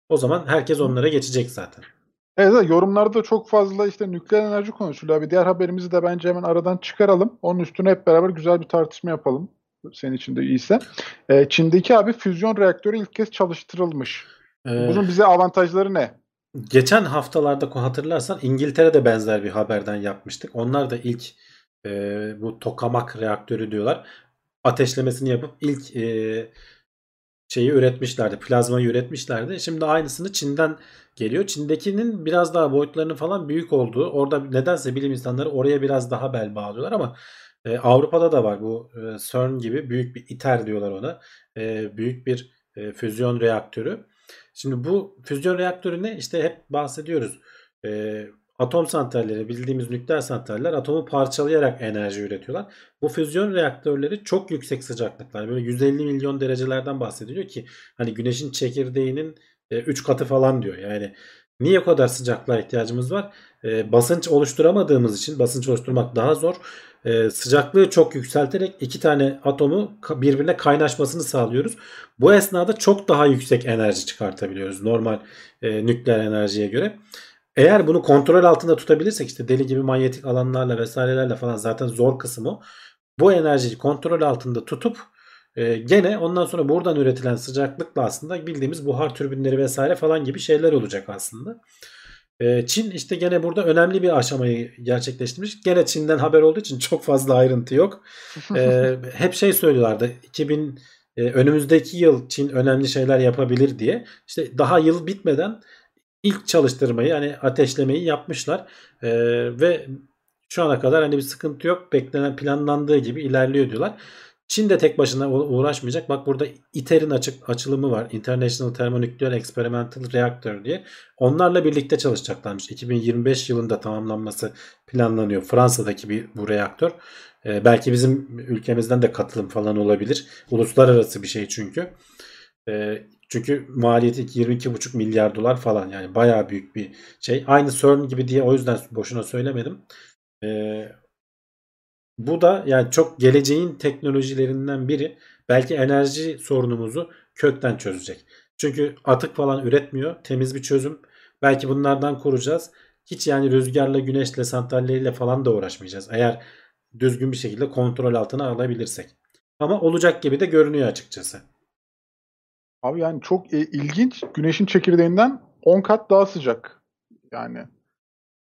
O zaman herkes onlara geçecek zaten. Evet, yorumlarda çok fazla işte nükleer enerji konuşuluyor abi. Diğer haberimizi de bence hemen aradan çıkaralım. Onun üstüne hep beraber güzel bir tartışma yapalım. Senin için de iyiyse. Ee, Çin'deki abi füzyon reaktörü ilk kez çalıştırılmış. Ee, Bunun bize avantajları ne? Geçen haftalarda hatırlarsan İngiltere'de benzer bir haberden yapmıştık. Onlar da ilk e, bu tokamak reaktörü diyorlar. Ateşlemesini yapıp ilk e, şeyi üretmişlerdi. Plazmayı üretmişlerdi. Şimdi aynısını Çin'den geliyor. Çin'dekinin biraz daha boyutlarının falan büyük olduğu. Orada nedense bilim insanları oraya biraz daha bel bağlıyorlar ama e, Avrupa'da da var bu e, CERN gibi büyük bir ITER diyorlar ona. E, büyük bir e, füzyon reaktörü. Şimdi bu füzyon reaktörü ne? İşte hep bahsediyoruz. E, atom santralleri bildiğimiz nükleer santraller atomu parçalayarak enerji üretiyorlar. Bu füzyon reaktörleri çok yüksek sıcaklıklar. Böyle 150 milyon derecelerden bahsediliyor ki hani güneşin çekirdeğinin 3 katı falan diyor. Yani niye o kadar sıcaklığa ihtiyacımız var? E, basınç oluşturamadığımız için basınç oluşturmak daha zor. E, sıcaklığı çok yükselterek iki tane atomu birbirine kaynaşmasını sağlıyoruz. Bu esnada çok daha yüksek enerji çıkartabiliyoruz normal e, nükleer enerjiye göre. Eğer bunu kontrol altında tutabilirsek işte deli gibi manyetik alanlarla vesairelerle falan zaten zor kısmı. Bu enerjiyi kontrol altında tutup E, gene ondan sonra buradan üretilen sıcaklıkla aslında bildiğimiz buhar türbinleri vesaire falan gibi şeyler olacak aslında. E, Çin işte gene burada önemli bir aşamayı gerçekleştirmiş. Gene Çin'den haber olduğu için çok fazla ayrıntı yok. E, hep şey söylüyorlardı 2000 e, önümüzdeki yıl Çin önemli şeyler yapabilir diye. İşte daha yıl bitmeden ilk çalıştırmayı yani ateşlemeyi yapmışlar. E, ve şu ana kadar hani bir sıkıntı yok. Beklenen planlandığı gibi ilerliyor diyorlar. Çin de tek başına uğraşmayacak. Bak burada ITER'in açık açılımı var. International Thermonuclear Experimental Reactor diye. Onlarla birlikte çalışacaklarmış. 2025 yılında tamamlanması planlanıyor. Fransa'daki bir bu reaktör. Ee, belki bizim ülkemizden de katılım falan olabilir. Uluslararası bir şey çünkü. Ee, çünkü maliyeti 22,5 milyar dolar falan yani bayağı büyük bir şey. Aynı CERN gibi diye o yüzden boşuna söylemedim. Ee, bu da yani çok geleceğin teknolojilerinden biri. Belki enerji sorunumuzu kökten çözecek. Çünkü atık falan üretmiyor. Temiz bir çözüm. Belki bunlardan kuracağız. Hiç yani rüzgarla, güneşle, santralleriyle falan da uğraşmayacağız. Eğer düzgün bir şekilde kontrol altına alabilirsek. Ama olacak gibi de görünüyor açıkçası. Abi yani çok e, ilginç. Güneşin çekirdeğinden 10 kat daha sıcak. Yani.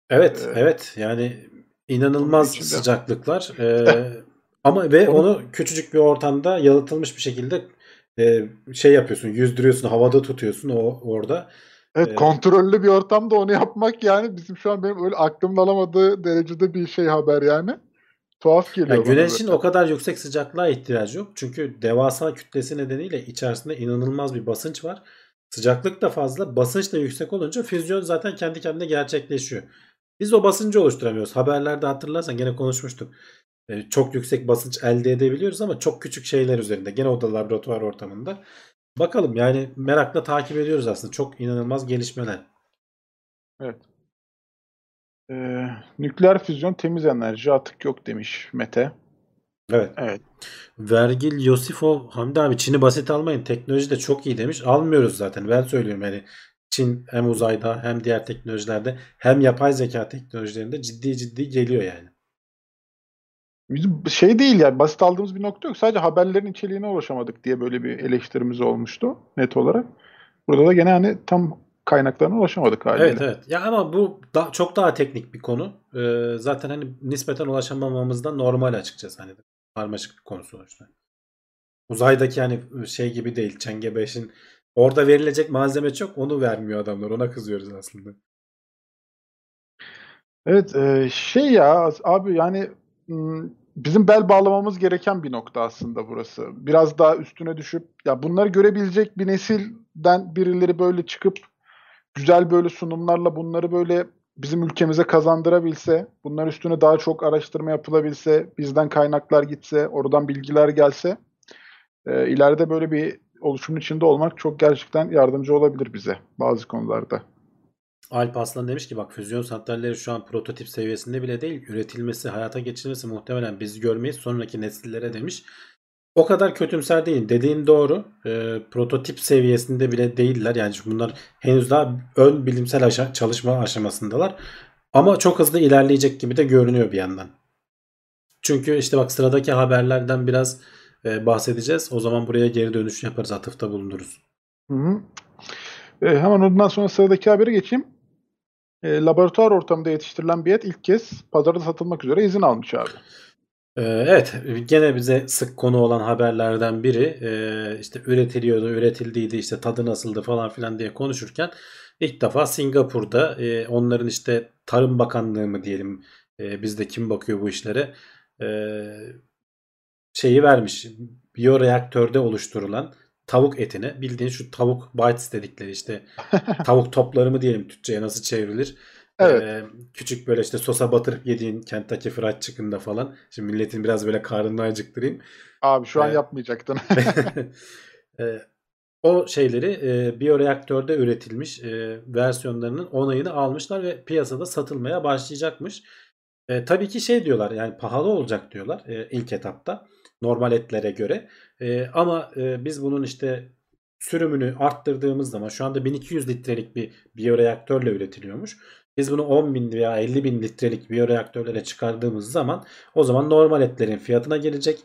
Evet, ee, evet. Yani inanılmaz sıcaklıklar. Ee, ama ve onu küçücük bir ortamda yalıtılmış bir şekilde e, şey yapıyorsun, yüzdürüyorsun, havada tutuyorsun o orada. Evet, ee, kontrollü bir ortamda onu yapmak yani bizim şu an benim öyle aklımda alamadığı derecede bir şey haber yani. Tuhaf geliyor. Yani güneşin o kadar yüksek sıcaklığa ihtiyacı yok. Çünkü devasa kütlesi nedeniyle içerisinde inanılmaz bir basınç var. Sıcaklık da fazla, basınç da yüksek olunca füzyon zaten kendi kendine gerçekleşiyor. Biz o basıncı oluşturamıyoruz. Haberlerde hatırlarsan gene konuşmuştuk. Ee, çok yüksek basınç elde edebiliyoruz ama çok küçük şeyler üzerinde. Gene o da laboratuvar ortamında. Bakalım yani merakla takip ediyoruz aslında. Çok inanılmaz gelişmeler. Evet. Ee, nükleer füzyon temiz enerji atık yok demiş Mete. Evet. Evet. Vergil Yosifov Hamdi abi Çin'i basit almayın. Teknoloji de çok iyi demiş. Almıyoruz zaten. Ben söylüyorum yani Çin hem uzayda hem diğer teknolojilerde hem yapay zeka teknolojilerinde ciddi ciddi geliyor yani. Bizim şey değil yani basit aldığımız bir nokta yok. Sadece haberlerin içeriğine ulaşamadık diye böyle bir eleştirimiz olmuştu net olarak. Burada da gene hani tam kaynaklarına ulaşamadık haliyle. Evet evet. Ya ama bu da, çok daha teknik bir konu. Ee, zaten hani nispeten ulaşamamamızdan normal açıkçası hani karmaşık bir konu sonuçta. Uzaydaki hani şey gibi değil. Çenge 5'in orada verilecek malzeme çok onu vermiyor adamlar. Ona kızıyoruz aslında. Evet şey ya abi yani bizim bel bağlamamız gereken bir nokta aslında burası. Biraz daha üstüne düşüp ya bunları görebilecek bir nesilden birileri böyle çıkıp güzel böyle sunumlarla bunları böyle bizim ülkemize kazandırabilse, bunlar üstüne daha çok araştırma yapılabilse, bizden kaynaklar gitse, oradan bilgiler gelse, e, ileride böyle bir oluşumun içinde olmak çok gerçekten yardımcı olabilir bize bazı konularda. Alp Aslan demiş ki bak füzyon santralleri şu an prototip seviyesinde bile değil. Üretilmesi, hayata geçirilmesi muhtemelen biz görmeyiz sonraki nesillere demiş. O kadar kötümser değil. Dediğin doğru. E, prototip seviyesinde bile değiller. Yani bunlar henüz daha ön bilimsel aşa- çalışma aşamasındalar. Ama çok hızlı ilerleyecek gibi de görünüyor bir yandan. Çünkü işte bak sıradaki haberlerden biraz e, bahsedeceğiz. O zaman buraya geri dönüş yaparız. Atıfta bulunuruz. Hı hı. E, hemen ondan sonra sıradaki habere geçeyim. E, laboratuvar ortamında yetiştirilen bir et ilk kez pazarda satılmak üzere izin almış abi. Ee, evet gene bize sık konu olan haberlerden biri e, işte üretiliyordu, üretildiydi, işte tadı nasıldı falan filan diye konuşurken ilk defa Singapur'da e, onların işte Tarım Bakanlığı mı diyelim e, bizde kim bakıyor bu işlere şeyi vermiş biyoreaktörde oluşturulan tavuk etini bildiğin şu tavuk bites dedikleri işte tavuk topları mı diyelim Türkçe'ye nasıl çevrilir Evet. Ee, küçük böyle işte sosa batırıp yediğin Kentucky Fried Chicken'da falan. Şimdi milletin biraz böyle karnını acıktırayım. Abi şu an ee, yapmayacaktın. e, o şeyleri e, biyoreaktörde üretilmiş e, versiyonlarının onayını almışlar ve piyasada satılmaya başlayacakmış. E, tabii ki şey diyorlar yani pahalı olacak diyorlar e, ilk etapta normal etlere göre. E, ama e, biz bunun işte sürümünü arttırdığımız zaman şu anda 1200 litrelik bir biyoreaktörle üretiliyormuş. Biz bunu 10 bin veya 50 bin litrelik biyoreaktörlere çıkardığımız zaman o zaman normal etlerin fiyatına gelecek.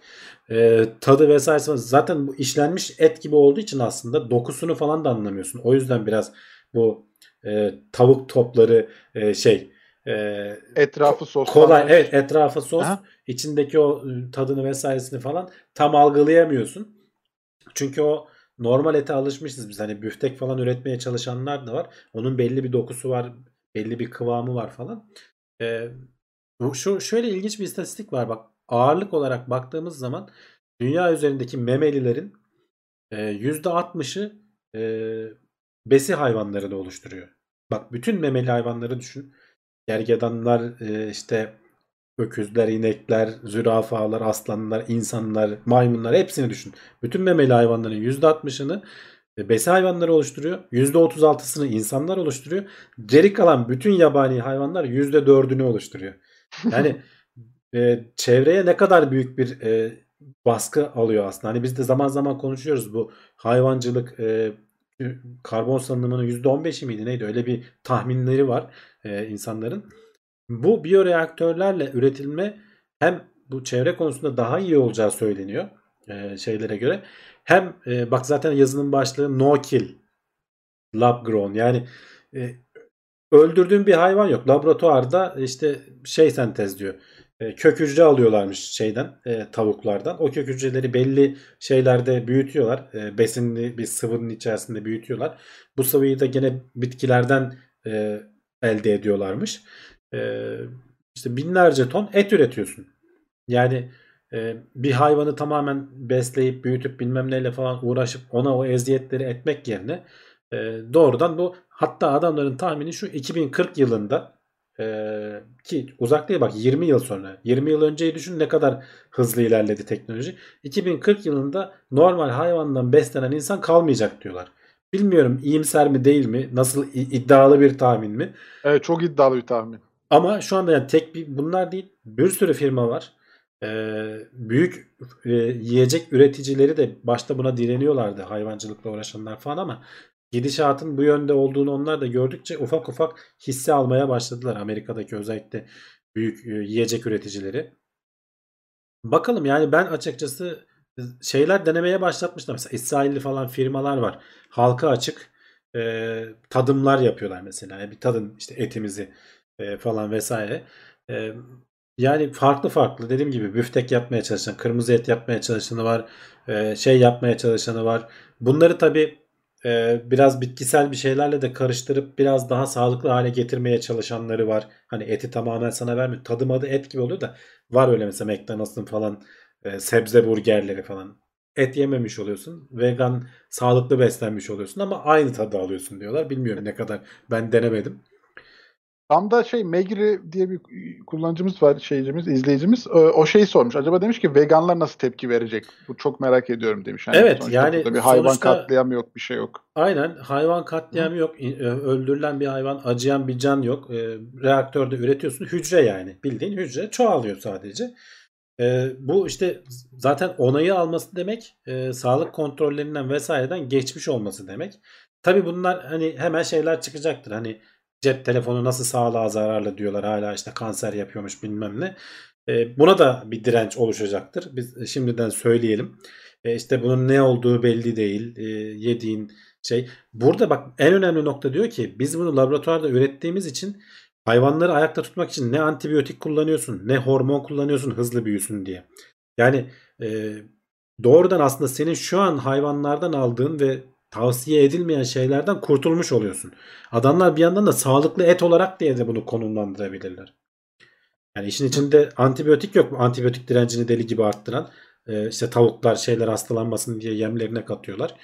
Ee, tadı vesairesi zaten bu işlenmiş et gibi olduğu için aslında dokusunu falan da anlamıyorsun. O yüzden biraz bu e, tavuk topları e, şey e, Etrafı sos. kolay evet etrafı sos Aha. içindeki o ıı, tadını vesairesini falan tam algılayamıyorsun. Çünkü o normal ete alışmışız biz. Hani büftek falan üretmeye çalışanlar da var. Onun belli bir dokusu var, belli bir kıvamı var falan. Ee, şu şöyle ilginç bir istatistik var bak. Ağırlık olarak baktığımız zaman dünya üzerindeki memelilerin e, %60'ı e, besi hayvanlarını oluşturuyor. Bak bütün memeli hayvanları düşün. Gergedanlar, e, işte öküzler, inekler, zürafalar, aslanlar, insanlar, maymunlar hepsini düşün. Bütün memeli hayvanların %60'ını e, besi hayvanları oluşturuyor. %36'sını insanlar oluşturuyor. Geri kalan bütün yabani hayvanlar %4'ünü oluşturuyor. Yani e, çevreye ne kadar büyük bir e, baskı alıyor aslında. Hani biz de zaman zaman konuşuyoruz bu hayvancılık e, karbon salınımının %15'i miydi neydi öyle bir tahminleri var e, insanların. Bu biyoreaktörlerle üretilme hem bu çevre konusunda daha iyi olacağı söyleniyor e, şeylere göre. Hem e, bak zaten yazının başlığı no kill lab grown yani e, öldürdüğün bir hayvan yok. Laboratuvarda işte şey sentezliyor. E, kök hücre alıyorlarmış şeyden e, tavuklardan. O kök hücreleri belli şeylerde büyütüyorlar. E, besinli bir sıvının içerisinde büyütüyorlar. Bu sıvıyı da gene bitkilerden e, elde ediyorlarmış. E, işte binlerce ton et üretiyorsun. Yani e, bir hayvanı tamamen besleyip büyütüp bilmem neyle falan uğraşıp ona o eziyetleri etmek yerine e, doğrudan bu hatta adamların tahmini şu 2040 yılında e, ki uzak değil bak 20 yıl sonra 20 yıl önceyi düşün ne kadar hızlı ilerledi teknoloji 2040 yılında normal hayvandan beslenen insan kalmayacak diyorlar. Bilmiyorum iyimser mi değil mi nasıl iddialı bir tahmin mi Evet çok iddialı bir tahmin. ama şu anda yani tek bir bunlar değil bir sürü firma var. Ee, büyük e, yiyecek üreticileri de başta buna direniyorlardı hayvancılıkla uğraşanlar falan ama gidişatın bu yönde olduğunu onlar da gördükçe ufak ufak hisse almaya başladılar Amerika'daki özellikle büyük e, yiyecek üreticileri. Bakalım yani ben açıkçası şeyler denemeye başlatmışlar. Mesela İsrailli falan firmalar var. Halka açık e, tadımlar yapıyorlar mesela. Bir tadın işte etimizi e, falan vesaire. E, yani farklı farklı dediğim gibi büftek yapmaya çalışan, kırmızı et yapmaya çalışanı var, e, şey yapmaya çalışanı var. Bunları tabi e, biraz bitkisel bir şeylerle de karıştırıp biraz daha sağlıklı hale getirmeye çalışanları var. Hani eti tamamen sana vermiyor. Tadım adı et gibi oluyor da var öyle mesela McDonald's'ın falan e, sebze burgerleri falan. Et yememiş oluyorsun. Vegan sağlıklı beslenmiş oluyorsun ama aynı tadı alıyorsun diyorlar. Bilmiyorum ne kadar ben denemedim. Tam da şey Megri diye bir kullanıcımız var, şeycimiz, izleyicimiz. O, o şeyi sormuş. Acaba demiş ki veganlar nasıl tepki verecek? Bu çok merak ediyorum demiş. Yani Evet, yani bir hayvan sonuçta- katliamı yok, bir şey yok. Aynen hayvan katliamı yok. İ- e, Öldürülen bir hayvan, acıyan bir can yok. E, reaktörde üretiyorsun. Hücre yani. Bildiğin hücre çoğalıyor sadece. E, bu işte zaten onayı alması demek e, sağlık kontrollerinden vesaireden geçmiş olması demek. Tabi bunlar hani hemen şeyler çıkacaktır. Hani cep telefonu nasıl sağlığa zararlı diyorlar hala işte kanser yapıyormuş bilmem ne. E, buna da bir direnç oluşacaktır. Biz şimdiden söyleyelim. E, işte bunun ne olduğu belli değil. E, yediğin şey. Burada bak en önemli nokta diyor ki biz bunu laboratuvarda ürettiğimiz için hayvanları ayakta tutmak için ne antibiyotik kullanıyorsun ne hormon kullanıyorsun hızlı büyüsün diye. Yani e, doğrudan aslında senin şu an hayvanlardan aldığın ve tavsiye edilmeyen şeylerden kurtulmuş oluyorsun. Adamlar bir yandan da sağlıklı et olarak diye de bunu konumlandırabilirler. Yani işin içinde antibiyotik yok mu? Antibiyotik direncini deli gibi arttıran. E, işte tavuklar şeyler hastalanmasın diye yemlerine katıyorlar.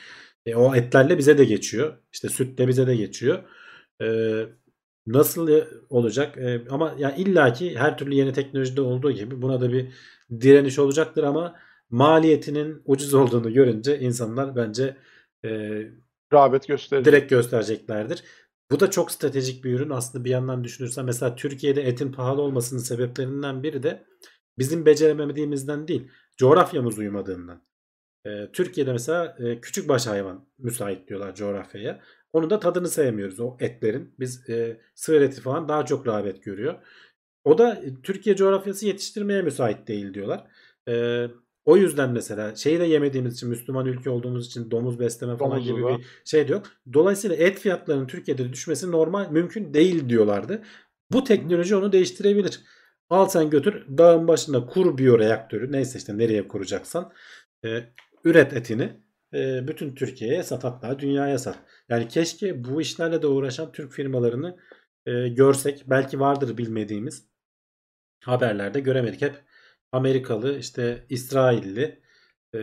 E, o etlerle bize de geçiyor. İşte sütle bize de geçiyor. E, nasıl olacak? E, ama ya illaki her türlü yeni teknolojide olduğu gibi buna da bir direniş olacaktır ama maliyetinin ucuz olduğunu görünce insanlar bence e, Rağbet gösterecek. direkt göstereceklerdir. Bu da çok stratejik bir ürün. Aslında bir yandan düşünürsen mesela Türkiye'de etin pahalı olmasının sebeplerinden biri de bizim beceremediğimizden değil. Coğrafyamız uyumadığından. Ee, Türkiye'de mesela e, küçük baş hayvan müsait diyorlar coğrafyaya. Onu da tadını sevmiyoruz o etlerin. Biz e, sığır eti falan daha çok rağbet görüyor. O da e, Türkiye coğrafyası yetiştirmeye müsait değil diyorlar. E, o yüzden mesela şeyi de yemediğimiz için Müslüman ülke olduğumuz için domuz besleme falan Domuzu gibi bir şey de yok. Dolayısıyla et fiyatlarının Türkiye'de düşmesi normal mümkün değil diyorlardı. Bu teknoloji onu değiştirebilir. Al sen götür dağın başında kur biyoreaktörü neyse işte nereye kuracaksan e, üret etini e, bütün Türkiye'ye sat hatta dünyaya sat. Yani keşke bu işlerle de uğraşan Türk firmalarını e, görsek. Belki vardır bilmediğimiz haberlerde göremedik. Hep Amerikalı işte İsrailli e,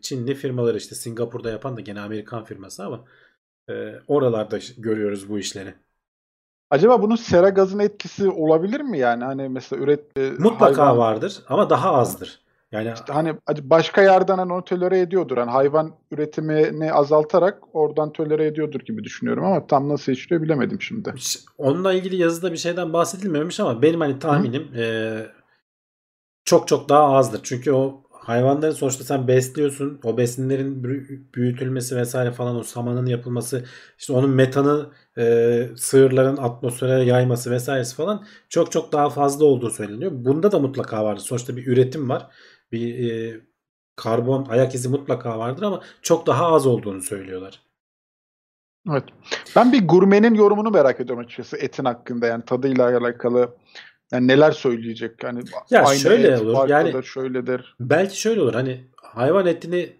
Çinli firmaları işte Singapur'da yapan da gene Amerikan firması ama e, oralarda görüyoruz bu işleri. Acaba bunun sera gazının etkisi olabilir mi yani? Hani mesela üret Mutlaka hayvan- vardır ama daha azdır. Yani İşte hani başka yerden hani onu tolere ediyordur. Hani hayvan üretimini azaltarak oradan tolere ediyordur gibi düşünüyorum ama tam nasıl işliyor bilemedim şimdi. Onunla ilgili yazıda bir şeyden bahsedilmemiş ama benim hani tahminim eee, çok çok daha azdır. Çünkü o hayvanları sonuçta sen besliyorsun. O besinlerin büyü- büyütülmesi vesaire falan o samanın yapılması işte onun metanı eee, sığırların atmosfere yayması vesairesi falan çok çok daha fazla olduğu söyleniyor. Bunda da mutlaka vardır. Sonuçta bir üretim var. Bir eee, karbon ayak izi mutlaka vardır ama çok daha az olduğunu söylüyorlar. Evet. Ben bir gurmenin yorumunu merak ediyorum açıkçası etin hakkında yani tadıyla alakalı. Yani neler söyleyecek? Yani Ya aynı şöyle et olur, yani- şöyledir. Belki şöyle olur hani hayvan etini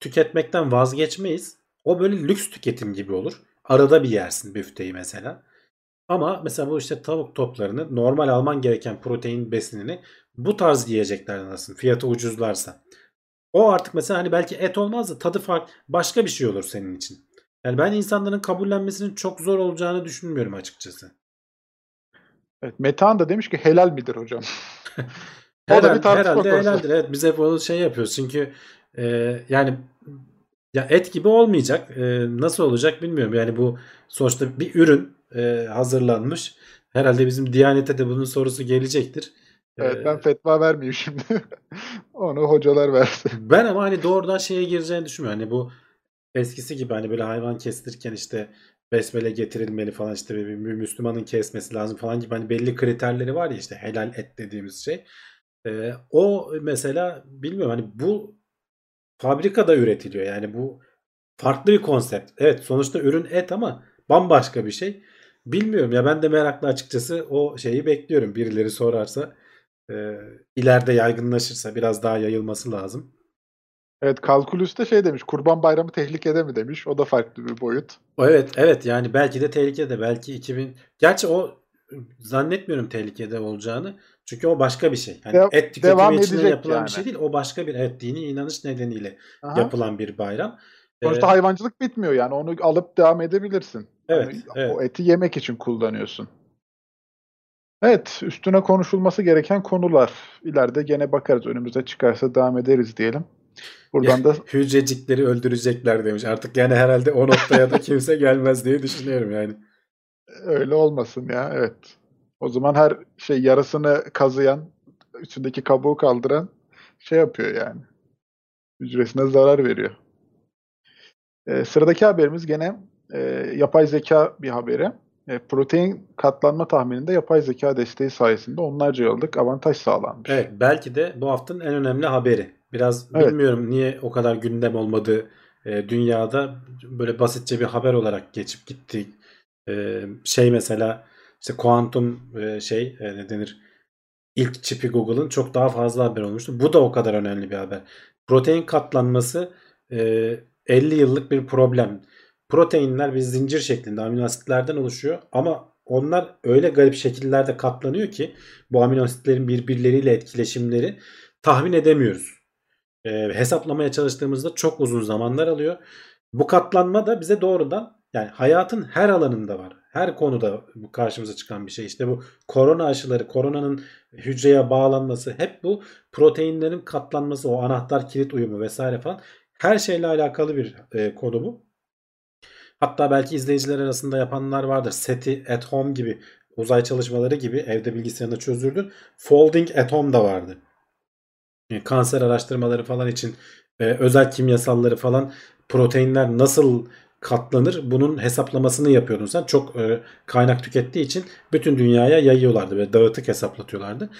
tüketmekten vazgeçmeyiz. O böyle lüks tüketim gibi olur. Arada bir yersin büfteyi mesela. Ama mesela bu işte tavuk toplarını normal alman gereken protein besinini bu tarz yiyeceklerden alırsın. Fiyatı ucuzlarsa. O artık mesela hani belki et olmaz da tadı fark başka bir şey olur senin için. Yani ben insanların kabullenmesinin çok zor olacağını düşünmüyorum açıkçası. Evet, Metehan da demiş ki helal midir hocam? o da bir tartışma herhalde konusu. helaldir. Evet biz hep onu şey yapıyoruz. Çünkü e, yani ya et gibi olmayacak. E, nasıl olacak bilmiyorum. Yani bu sonuçta bir ürün e, hazırlanmış. Herhalde bizim Diyanet'e de bunun sorusu gelecektir. E, Evet ben fetva vermeyeyim şimdi. Onu hocalar versin. ben ama hani doğrudan şeye gireceğini düşünmüyorum. Hani bu eskisi gibi hani böyle hayvan kestirirken işte besmele getirilmeli falan işte bir, bir Müslümanın kesmesi lazım falan gibi hani belli kriterleri var ya işte helal et dediğimiz şey. Ee, o mesela bilmiyorum hani bu fabrikada üretiliyor yani bu farklı bir konsept. Evet sonuçta ürün et ama bambaşka bir şey. Bilmiyorum ya ben de meraklı açıkçası o şeyi bekliyorum. Birileri sorarsa e, ileride yaygınlaşırsa biraz daha yayılması lazım. Evet Kalkülüs'te şey demiş. Kurban Bayramı tehlikede mi demiş. O da farklı bir boyut. Evet evet yani belki de tehlikede belki 2000 gerçi o zannetmiyorum tehlikede olacağını. Çünkü o başka bir şey. Yani Dev- et tüketimi devam için edecek yapılan yani. bir şey değil. O başka bir evet dini inanış nedeniyle Aha. yapılan bir bayram. Sonuçta Ee, hayvancılık bitmiyor yani. Onu alıp devam edebilirsin. Evet, Hani evet. O eti yemek için kullanıyorsun. Evet, üstüne konuşulması gereken konular. İleride gene bakarız. Önümüze çıkarsa devam ederiz diyelim. Buradan da hücrecikleri öldürecekler demiş. Artık yani herhalde o noktaya da kimse gelmez diye düşünüyorum yani. öyle olmasın ya. Evet. O zaman her şey yarasını kazıyan, üstündeki kabuğu kaldıran şey yapıyor yani. Hücresine zarar veriyor. Ee, sıradaki haberimiz gene e, yapay zeka bir haberi. E, protein katlanma tahmininde yapay zeka desteği sayesinde onlarca yıllık avantaj sağlanmış. Evet belki de bu haftanın en önemli haberi. Biraz Evet. bilmiyorum niye o kadar gündem olmadı e, dünyada böyle basitçe bir haber olarak geçip gitti. E, şey mesela işte kuantum e, şey e, ne denir ilk çipi Google'ın çok daha fazla haber olmuştu. Bu da o kadar önemli bir haber. Protein katlanması e, 50 yıllık bir problem. Proteinler bir zincir şeklinde amino asitlerden oluşuyor ama onlar öyle garip şekillerde katlanıyor ki bu amino asitlerin birbirleriyle etkileşimleri tahmin edemiyoruz. E, hesaplamaya çalıştığımızda çok uzun zamanlar alıyor. Bu katlanma da bize doğrudan yani hayatın her alanında var. Her konuda bu karşımıza çıkan bir şey. İşte bu korona aşıları, koronanın hücreye bağlanması hep bu proteinlerin katlanması, o anahtar kilit uyumu vesaire falan her şeyle alakalı bir e, konu bu. Hatta belki izleyiciler arasında yapanlar vardır. SETI at home gibi uzay çalışmaları gibi evde bilgisayarında çözüldü. Folding at home da vardı. Yani kanser araştırmaları falan için e, özel kimyasalları falan proteinler nasıl katlanır bunun hesaplamasını yapıyordun sen. Çok e, kaynak tükettiği için bütün dünyaya yayıyorlardı ve dağıtık hesaplatıyorlardı.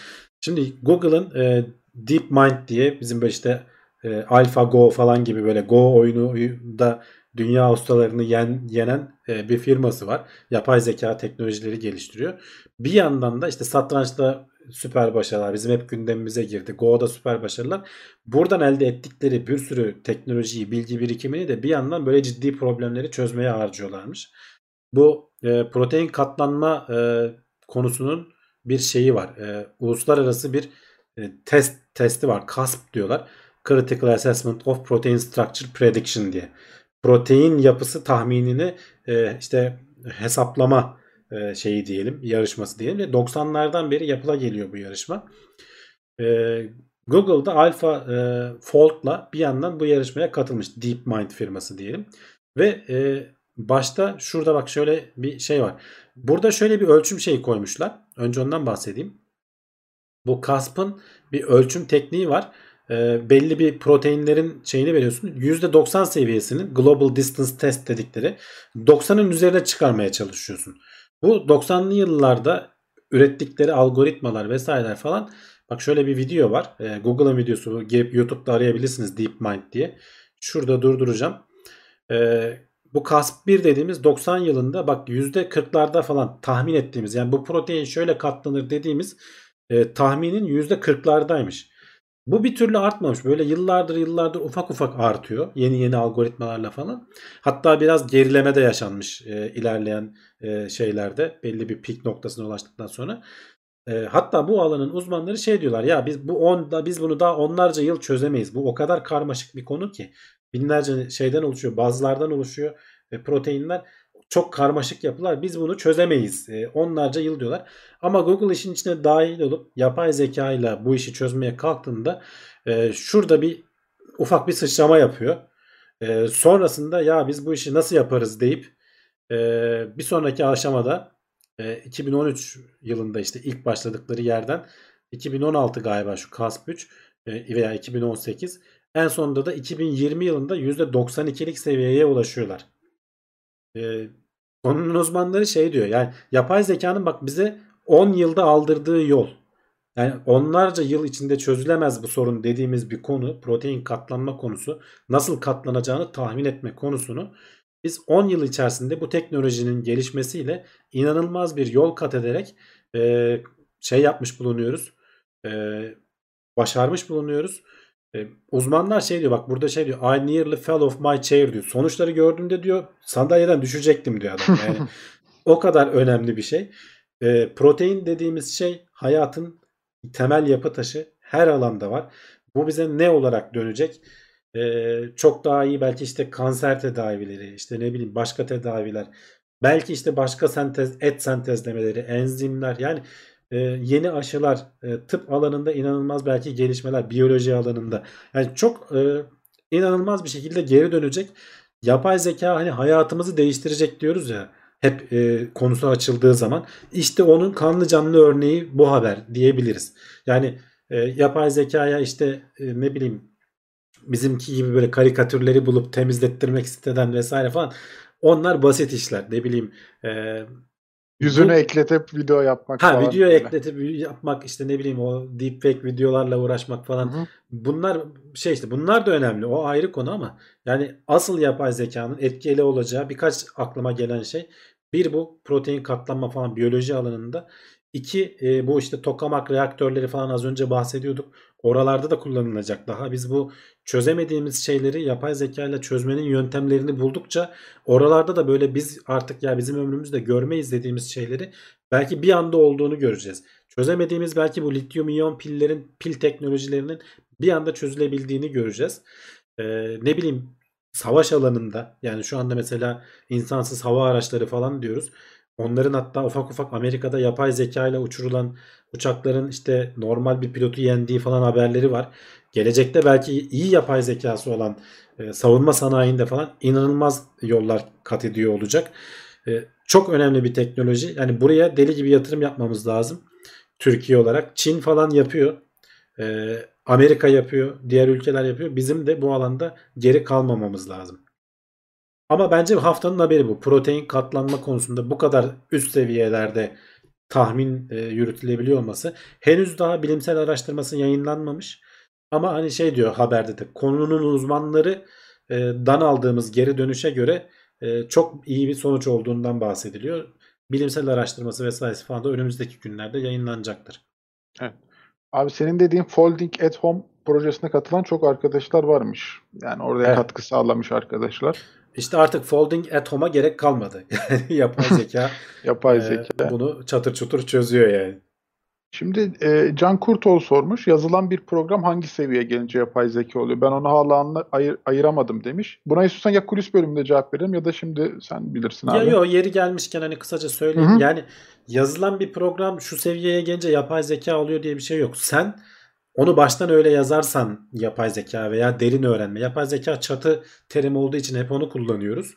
Şimdi Google'ın e, DeepMind diye bizim böyle işte e, AlphaGo falan gibi böyle Go oyunu da dünya ustalarını yen, yenen e, bir firması var. Yapay zeka teknolojileri geliştiriyor. Bir yandan da işte satrançta süper başarılar bizim hep gündemimize girdi. Go'da süper başarılar. Buradan elde ettikleri bir sürü teknolojiyi, bilgi birikimini de bir yandan böyle ciddi problemleri çözmeye harcıyorlarmış. Bu e, protein katlanma e, konusunun bir şeyi var. E, uluslararası bir e, test testi var. CASP diyorlar. Critical Assessment of Protein Structure Prediction diye. Protein yapısı tahminini e, işte hesaplama e, şeyi diyelim, yarışması diyelim ve 90'lardan beri yapıla geliyor bu yarışma. E, Google'da Alpha e, Fold'la bir yandan bu yarışmaya katılmış DeepMind firması diyelim. Ve başta şurada bak şöyle bir şey var. Burada şöyle bir ölçüm şeyi koymuşlar. Önce ondan bahsedeyim. Bu CASP'ın bir ölçüm tekniği var. E, belli bir proteinlerin şeyini veriyorsun. %90 seviyesinin Global Distance Test dedikleri 90'ın üzerine çıkarmaya çalışıyorsun. Bu 90'lı yıllarda ürettikleri algoritmalar vesaireler falan bak şöyle bir video var. E, Google'ın videosu gelip YouTube'da arayabilirsiniz DeepMind diye. Şurada durduracağım. E, bu CASP1 dediğimiz 90 yılında bak %40'larda falan tahmin ettiğimiz yani bu protein şöyle katlanır dediğimiz e, tahminin %40'lardaymış. Bu bir türlü artmamış. Böyle yıllardır yıllardır ufak ufak artıyor. Yeni yeni algoritmalarla falan. Hatta biraz gerileme de yaşanmış e, ilerleyen e, şeylerde. Belli bir pik noktasına ulaştıktan sonra. E, hatta bu alanın uzmanları şey diyorlar. Ya biz bu onda biz bunu daha onlarca yıl çözemeyiz. Bu o kadar karmaşık bir konu ki. Binlerce şeyden oluşuyor. Bazılardan oluşuyor. E, proteinler çok karmaşık yapılar. Biz bunu çözemeyiz. E, onlarca yıl diyorlar. Ama Google işin içine dahil olup yapay zeka ile bu işi çözmeye kalktığında e, şurada bir ufak bir sıçrama yapıyor. E, sonrasında ya biz bu işi nasıl yaparız deyip e, bir sonraki aşamada e, 2013 yılında işte ilk başladıkları yerden 2016 galiba şu CASP 3 e, veya 2018 en sonunda da 2020 yılında %92'lik seviyeye ulaşıyorlar. E, konunun uzmanları şey diyor yani yapay zekanın bak bize 10 yılda aldırdığı yol. Yani onlarca yıl içinde çözülemez bu sorun dediğimiz bir konu protein katlanma konusu nasıl katlanacağını tahmin etme konusunu biz 10 yıl içerisinde bu teknolojinin gelişmesiyle inanılmaz bir yol kat ederek e, şey yapmış bulunuyoruz. E, başarmış bulunuyoruz. E, uzmanlar şey diyor bak burada şey diyor I nearly fell off my chair diyor. Sonuçları gördüğümde diyor sandalyeden düşecektim diyor adam. Yani o kadar önemli bir şey. E, protein dediğimiz şey hayatın temel yapı taşı her alanda var. Bu bize ne olarak dönecek? Ee, çok daha iyi belki işte kanser tedavileri, işte ne bileyim başka tedaviler, belki işte başka sentez, et sentezlemeleri, enzimler yani e, yeni aşılar, e, tıp alanında inanılmaz belki gelişmeler, biyoloji alanında. Yani çok e, inanılmaz bir şekilde geri dönecek. Yapay zeka hani hayatımızı değiştirecek diyoruz ya hep e, konusu açıldığı zaman işte onun kanlı canlı örneği bu haber diyebiliriz. Yani e, yapay zekaya işte e, ne bileyim bizimki gibi böyle karikatürleri bulup temizlettirmek siteden vesaire falan onlar basit işler. Ne bileyim e, Yüzünü bu, ekletip video yapmak ha, falan. video böyle. ekletip yapmak işte ne bileyim o deepfake videolarla uğraşmak falan. Hı hı. Bunlar şey işte bunlar da önemli. O ayrı konu ama yani asıl yapay zekanın etkili olacağı birkaç aklıma gelen şey bir bu protein katlanma falan biyoloji alanında. İki e, bu işte tokamak reaktörleri falan az önce bahsediyorduk. Oralarda da kullanılacak daha. Biz bu çözemediğimiz şeyleri yapay zeka ile çözmenin yöntemlerini buldukça oralarda da böyle biz artık ya bizim ömrümüzde görmeyiz dediğimiz şeyleri belki bir anda olduğunu göreceğiz. Çözemediğimiz belki bu lityum iyon pillerin pil teknolojilerinin bir anda çözülebildiğini göreceğiz. Ee, ne bileyim savaş alanında yani şu anda mesela insansız hava araçları falan diyoruz. Onların hatta ufak ufak Amerika'da yapay zeka ile uçurulan uçakların işte normal bir pilotu yendiği falan haberleri var. Gelecekte belki iyi yapay zekası olan e, savunma sanayinde falan inanılmaz yollar kat ediyor olacak. E, çok önemli bir teknoloji. Yani buraya deli gibi yatırım yapmamız lazım. Türkiye olarak. Çin falan yapıyor. E, Amerika yapıyor. Diğer ülkeler yapıyor. Bizim de bu alanda geri kalmamamız lazım. Ama bence haftanın haberi bu. Protein katlanma konusunda bu kadar üst seviyelerde tahmin e, yürütülebiliyor olması. Henüz daha bilimsel araştırması yayınlanmamış. Ama hani şey diyor haberde de konunun uzmanları e, dan aldığımız geri dönüşe göre e, çok iyi bir sonuç olduğundan bahsediliyor. Bilimsel araştırması vesairesi falan da önümüzdeki günlerde yayınlanacaktır. Abi senin dediğin Folding at Home projesine katılan çok arkadaşlar varmış. Yani oraya Evet. katkı sağlamış arkadaşlar. İşte artık folding at home'a gerek kalmadı. Yani yapay zeka Yapay e, zeka. bunu çatır çutur çözüyor yani. Şimdi e, Can Kurtoğlu sormuş. Yazılan bir program hangi seviyeye gelince yapay zeka oluyor? Ben onu hala anla, ayır- ayıramadım demiş. Buna istiyorsan ya kulis bölümünde cevap verelim ya da şimdi sen bilirsin Ya abi. yo yeri gelmişken hani kısaca söyleyeyim. Hı hı. Yani yazılan bir program şu seviyeye gelince yapay zeka oluyor diye bir şey yok. Sen onu baştan öyle yazarsan yapay zeka veya derin öğrenme. Yapay zeka çatı terim olduğu için hep onu kullanıyoruz.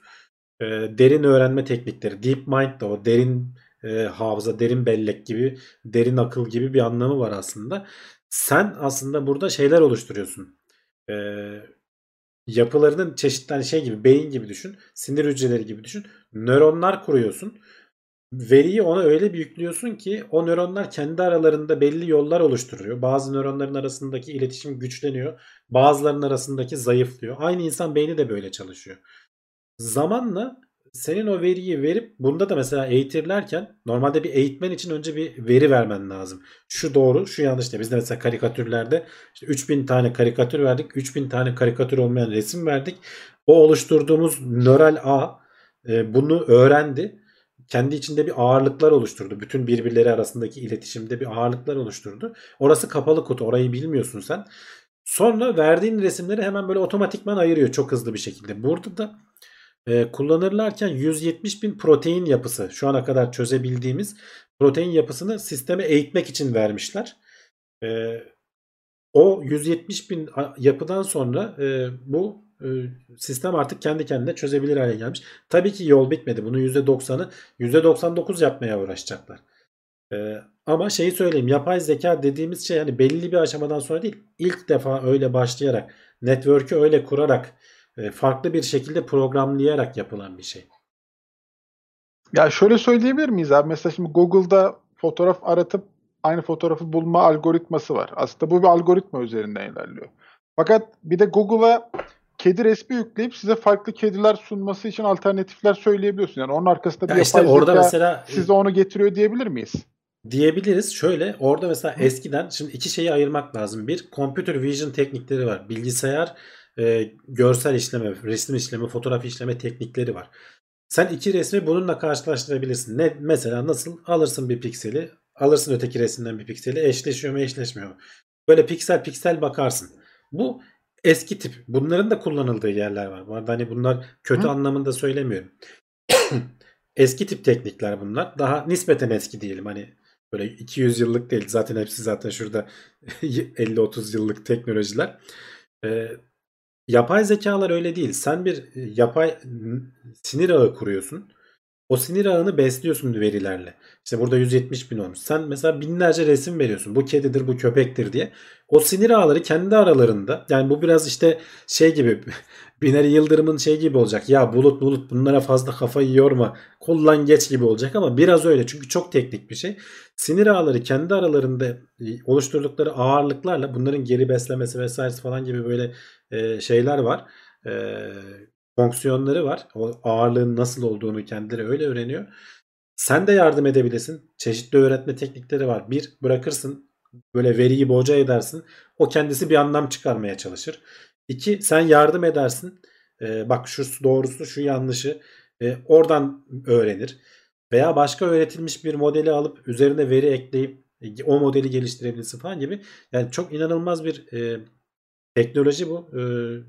Ee, derin öğrenme teknikleri. Deep mind de o derin e, hafıza, derin bellek gibi, derin akıl gibi bir anlamı var aslında. Sen aslında burada şeyler oluşturuyorsun. Ee, yapılarının çeşitli hani şey gibi beyin gibi düşün. Sinir hücreleri gibi düşün. Nöronlar kuruyorsun. Veriyi ona öyle bir yüklüyorsun ki o nöronlar kendi aralarında belli yollar oluşturuyor. Bazı nöronların arasındaki iletişim güçleniyor. Bazılarının arasındaki zayıflıyor. Aynı insan beyni de böyle çalışıyor. Zamanla senin o veriyi verip bunda da mesela eğitirlerken normalde bir eğitmen için önce bir veri vermen lazım. Şu doğru, şu yanlış diye. Biz de mesela karikatürlerde işte 3000 tane karikatür verdik. 3000 tane karikatür olmayan resim verdik. O oluşturduğumuz nöral ağ e, bunu öğrendi. Kendi içinde bir ağırlıklar oluşturdu. Bütün birbirleri arasındaki iletişimde bir ağırlıklar oluşturdu. Orası kapalı kutu. Orayı bilmiyorsun sen. Sonra verdiğin resimleri hemen böyle otomatikman ayırıyor çok hızlı bir şekilde. Burada da e, kullanırlarken 170 bin protein yapısı şu ana kadar çözebildiğimiz protein yapısını sisteme eğitmek için vermişler. E, o 170 bin yapıdan sonra e, bu sistem artık kendi kendine çözebilir hale gelmiş. Tabii ki yol bitmedi. Bunun %90'ı %99 yapmaya uğraşacaklar. E, ama şeyi söyleyeyim yapay zeka dediğimiz şey hani belli bir aşamadan sonra değil ilk defa öyle başlayarak network'ü öyle kurarak e, farklı bir şekilde programlayarak yapılan bir şey. Ya şöyle söyleyebilir miyiz abi? Mesela şimdi Google'da fotoğraf aratıp aynı fotoğrafı bulma algoritması var. Aslında bu bir algoritma üzerinden ilerliyor. Fakat bir de Google'a kedi resmi yükleyip size farklı kediler sunması için alternatifler söyleyebiliyorsun. Yani onun arkasında bir Ya işte orada zeka mesela size onu getiriyor diyebilir miyiz? diyebiliriz. Şöyle orada mesela eskiden şimdi iki şeyi ayırmak lazım. Bir computer vision teknikleri var. Bilgisayar e, görsel işleme, resim işleme, fotoğraf işleme teknikleri var. Sen iki resmi bununla karşılaştırabilirsin. Ne mesela nasıl alırsın bir pikseli, alırsın öteki resimden bir pikseli, eşleşiyor mu, eşleşmiyor mu? Böyle piksel piksel bakarsın. Bu eski tip. Bunların da kullanıldığı yerler var. Bu arada hani bunlar kötü Hı. anlamında söylemiyorum. eski tip teknikler bunlar. Daha nispeten eski diyelim. Hani böyle 200 yıllık değil. Zaten hepsi zaten şurada 50-30 yıllık teknolojiler. Ee, yapay zekalar öyle değil. Sen bir e, yapay sinir ağı kuruyorsun. O sinir ağını besliyorsun verilerle. İşte burada 170 bin olmuş. Sen mesela binlerce resim veriyorsun. Bu kedidir, bu köpektir diye. O sinir ağları kendi aralarında yani bu biraz işte şey gibi Binali Yıldırım'ın şey gibi olacak. Ya bulut bulut bunlara fazla kafayı yorma. Kullan geç gibi olacak ama biraz öyle. Çünkü çok teknik bir şey. Sinir ağları kendi aralarında e, oluşturdukları ağırlıklarla bunların geri beslemesi vesairesi falan gibi böyle e, şeyler var. E, fonksiyonları var. O ağırlığın nasıl olduğunu kendileri öyle öğreniyor. Sen de yardım edebilirsin. Çeşitli öğretme teknikleri var. Bir bırakırsın böyle veriyi boca edersin. O kendisi bir anlam çıkarmaya çalışır. İki sen yardım edersin. Ee, bak şu doğrusu şu yanlışı Ee, oradan öğrenir. Veya başka öğretilmiş bir modeli alıp üzerine veri ekleyip e, o modeli geliştirebilirsin falan gibi. Yani çok inanılmaz bir e, teknoloji bu. E,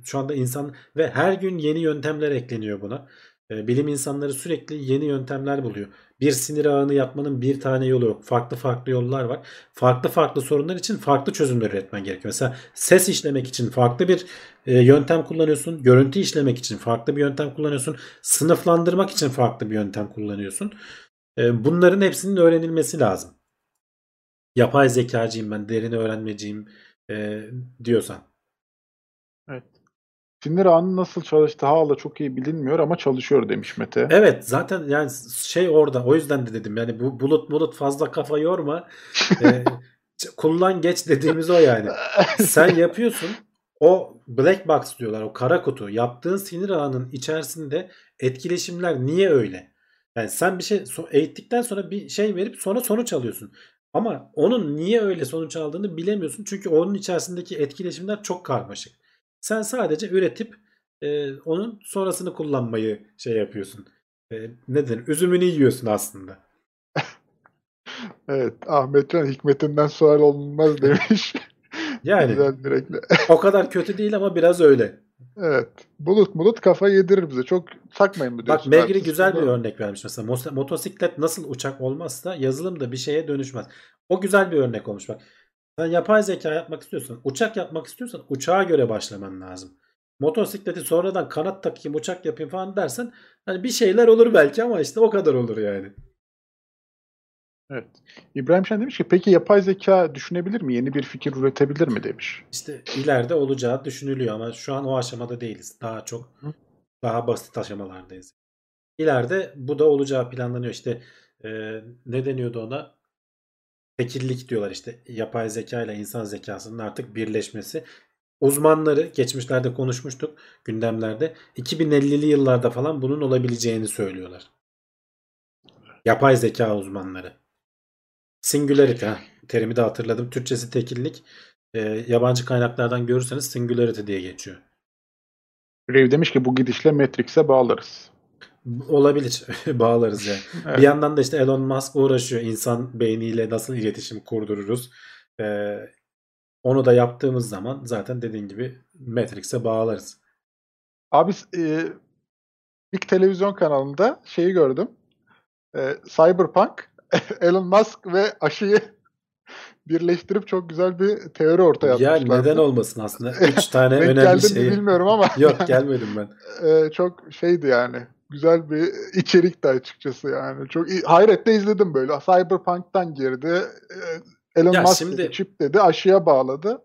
şu anda insan ve her gün yeni yöntemler ekleniyor buna. E, bilim insanları sürekli yeni yöntemler buluyor. Bir sinir ağını yapmanın bir tane yolu yok. Farklı farklı yollar var. Farklı farklı sorunlar için farklı çözümler üretmen gerekiyor. Mesela ses işlemek için farklı bir e, yöntem kullanıyorsun. Görüntü işlemek için farklı bir yöntem kullanıyorsun. Sınıflandırmak için farklı bir yöntem kullanıyorsun. E, bunların hepsinin öğrenilmesi lazım. Yapay zekacıyım ben, derin öğrenmeciyim e, diyorsan. Sinir ağının nasıl çalıştığı hala çok iyi bilinmiyor ama çalışıyor demiş Mete. Evet zaten yani şey orada o yüzden de dedim yani bu bulut bulut fazla kafa yorma. Ee, kullan geç dediğimiz o yani. Sen yapıyorsun o black box diyorlar o kara kutu yaptığın sinir ağının içerisinde etkileşimler niye öyle? Yani sen bir şey so- eğittikten sonra bir şey verip sonra sonuç alıyorsun. Ama onun niye öyle sonuç aldığını bilemiyorsun. Çünkü onun içerisindeki etkileşimler çok karmaşık. Sen sadece üretip e, onun sonrasını kullanmayı şey yapıyorsun. E, nedir? Üzümünü yiyorsun aslında. Evet. Ahmetcan hikmetinden sual olmaz demiş. Yani o kadar kötü değil ama biraz öyle. Evet. Bulut bulut kafa yedirir bize. Çok takmayın mı Bak diyorsun? Megri Haksız güzel bir örnek vermiş mesela. Motosiklet nasıl uçak olmazsa yazılım da bir şeye dönüşmez. O güzel bir örnek olmuş bak. Sen yapay zeka yapmak istiyorsan, uçak yapmak istiyorsan uçağa göre başlaman lazım. Motosikleti sonradan kanat takayım, uçak yapayım falan dersen hani bir şeyler olur belki ama işte o kadar olur yani. Evet. İbrahim Şen demiş ki peki yapay zeka düşünebilir mi? Yeni bir fikir üretebilir mi demiş. İşte ileride olacağı düşünülüyor ama şu an o aşamada değiliz. Daha çok Hı. daha basit aşamalardayız. İleride bu da olacağı planlanıyor. İşte e, ne deniyordu ona? Tekillik diyorlar işte yapay zeka ile insan zekasının artık birleşmesi. Uzmanları geçmişlerde konuşmuştuk gündemlerde 2050'li yıllarda falan bunun olabileceğini söylüyorlar. Yapay zeka uzmanları. Singularity terimi de hatırladım. Türkçesi tekillik. E, yabancı kaynaklardan görürseniz singularity diye geçiyor. Rev demiş ki bu gidişle Matrix'e bağlarız. Olabilir. Bağlarız yani. Evet. Bir yandan da işte Elon Musk uğraşıyor. İnsan beyniyle nasıl iletişim kurdururuz. Ee, onu da yaptığımız zaman zaten dediğin gibi Matrix'e bağlarız. Abi e, bir televizyon kanalında şeyi gördüm. E, Cyberpunk, Elon Musk ve aşıyı birleştirip çok güzel bir teori ortaya Ya atmışlar. neden olmasın aslında? Üç tane önemli geldim şey. bilmiyorum ama Yok gelmedim ben. e, çok şeydi yani. Güzel bir içerikti açıkçası yani. Çok hayretle izledim böyle. Cyberpunk'tan girdi. E, Elon Ya Musk şimdi- dedi, çip dedi, aşıya bağladı.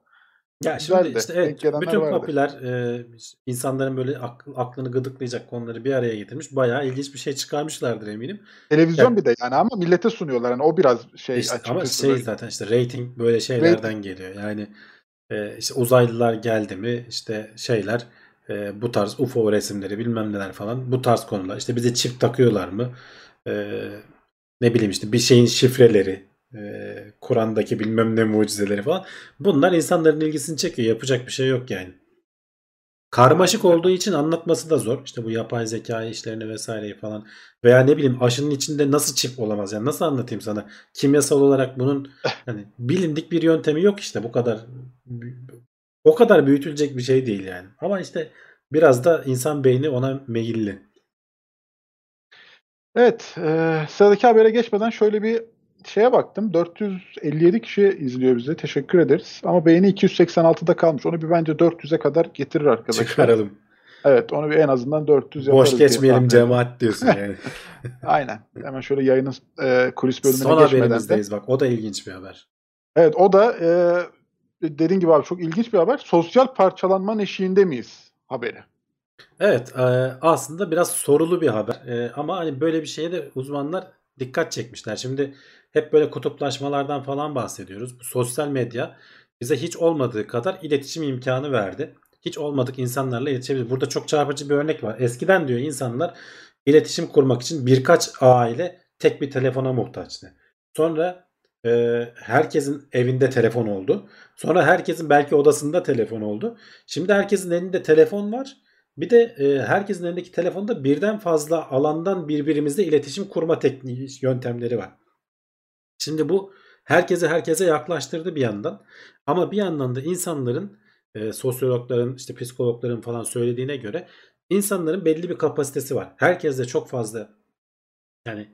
Ya şimdi Güzeldi. işte evet bütün vardı. popüler e, insanların böyle akl- aklını gıdıklayacak konuları bir araya getirmiş. Bayağı ilginç bir şey çıkarmışlardır eminim. Televizyon Ya- bir de yani ama millete sunuyorlar. Yani o biraz şey İşte açıkçası. ama şey böyle. zaten işte rating böyle şeylerden geliyor. Yani e, işte uzaylılar geldi mi işte şeyler e, bu tarz UFO resimleri bilmem neler falan bu tarz konular. İşte bize çip takıyorlar mı? E, ne bileyim işte bir şeyin şifreleri e, Kur'an'daki bilmem ne mucizeleri falan. Bunlar insanların ilgisini çekiyor. Yapacak bir şey yok yani. Karmaşık olduğu için anlatması da zor. İşte bu yapay zeka işlerini vesaireyi falan. Veya ne bileyim aşının içinde nasıl çip olamaz? Yani nasıl anlatayım sana? Kimyasal olarak bunun hani bilindik bir yöntemi yok işte. Bu kadar o kadar büyütülecek bir şey değil yani. Ama işte biraz da insan beyni ona meyilli. Evet, e, sıradaki habere geçmeden şöyle bir şeye baktım. 457 kişi izliyor bizi. Teşekkür ederiz. Ama beğeni 286'da kalmış. Onu bir bence 400'e kadar getirir arkadaşlar. Çıkaralım. Evet, onu bir en azından 400 yaparız Boş geçmeyelim cemaat diyorsun yani. Aynen. Hemen şöyle yayının e, kulis bölümüne Son geçmeden de. haberimizdeyiz bak. O da ilginç bir haber. Evet, o da e, dediğin gibi abi çok ilginç bir haber. Sosyal parçalanmanın eşiğinde miyiz haberi? Evet e, aslında biraz sorulu bir haber E, ama hani böyle bir şeye de uzmanlar dikkat çekmişler. Şimdi hep böyle kutuplaşmalardan falan bahsediyoruz. Bu sosyal medya bize hiç olmadığı kadar iletişim imkanı verdi. Hiç olmadık insanlarla iletişebiliriz. Burada çok çarpıcı bir örnek var. Eskiden diyor insanlar iletişim kurmak için birkaç aile tek bir telefona muhtaçtı. Sonra e, herkesin evinde telefon oldu. Sonra herkesin belki odasında telefon oldu. Şimdi herkesin elinde telefon var. Bir de e, herkesin elindeki telefonda birden fazla alandan birbirimizle iletişim kurma tekniği yöntemleri var. Şimdi bu herkese herkese yaklaştırdı bir yandan. Ama bir yandan da insanların e, sosyologların işte psikologların falan söylediğine göre insanların belli bir kapasitesi var. Herkeste çok fazla yani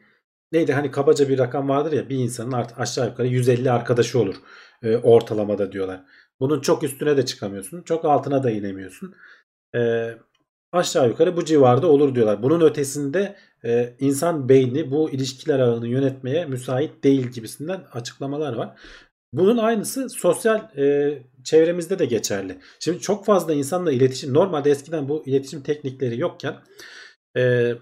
neydi hani kabaca bir rakam vardır ya bir insanın art, aşağı yukarı 150 arkadaşı olur e, ortalamada diyorlar. Bunun çok üstüne de çıkamıyorsun. Çok altına da inemiyorsun. E, aşağı yukarı bu civarda olur diyorlar. Bunun ötesinde e, insan beyni bu ilişkiler ağını yönetmeye müsait değil gibisinden açıklamalar var. Bunun aynısı sosyal e, çevremizde de geçerli. Şimdi çok fazla insanla iletişim normalde eskiden bu iletişim teknikleri yokken e,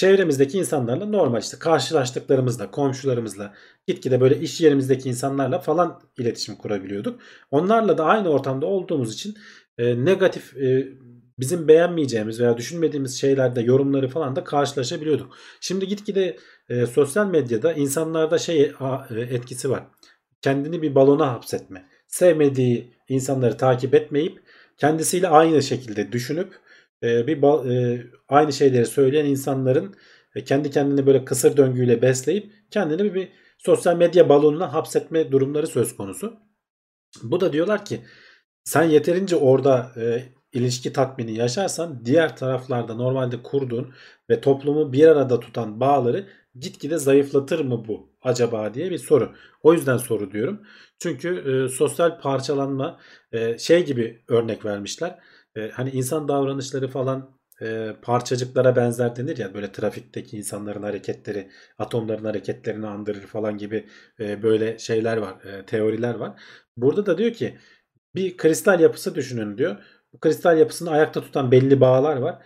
çevremizdeki insanlarla normal işte karşılaştıklarımızla, komşularımızla, gitgide böyle iş yerimizdeki insanlarla falan iletişim kurabiliyorduk. Onlarla da aynı ortamda olduğumuz için e, negatif e, bizim beğenmeyeceğimiz veya düşünmediğimiz şeylerde yorumları falan da karşılaşabiliyorduk. Şimdi gitgide e, sosyal medyada insanlarda şey a, e, etkisi var. Kendini bir balona hapsetme. Sevmediği insanları takip etmeyip kendisiyle aynı şekilde düşünüp e, bir e, aynı şeyleri söyleyen insanların e, kendi kendini böyle kısır döngüyle besleyip kendini bir, bir sosyal medya balonuna hapsetme durumları söz konusu. Bu da diyorlar ki sen yeterince orada e, ilişki tatmini yaşarsan diğer taraflarda normalde kurduğun ve toplumu bir arada tutan bağları gitgide zayıflatır mı bu acaba diye bir soru. O yüzden soru diyorum. Çünkü e, sosyal parçalanma e, şey gibi örnek vermişler. E, hani insan davranışları falan e, parçacıklara benzer denir ya böyle trafikteki insanların hareketleri atomların hareketlerini andırır falan gibi e, böyle şeyler var e, teoriler var. Burada da diyor ki bir kristal yapısı düşünün diyor. Bu kristal yapısını ayakta tutan belli bağlar var.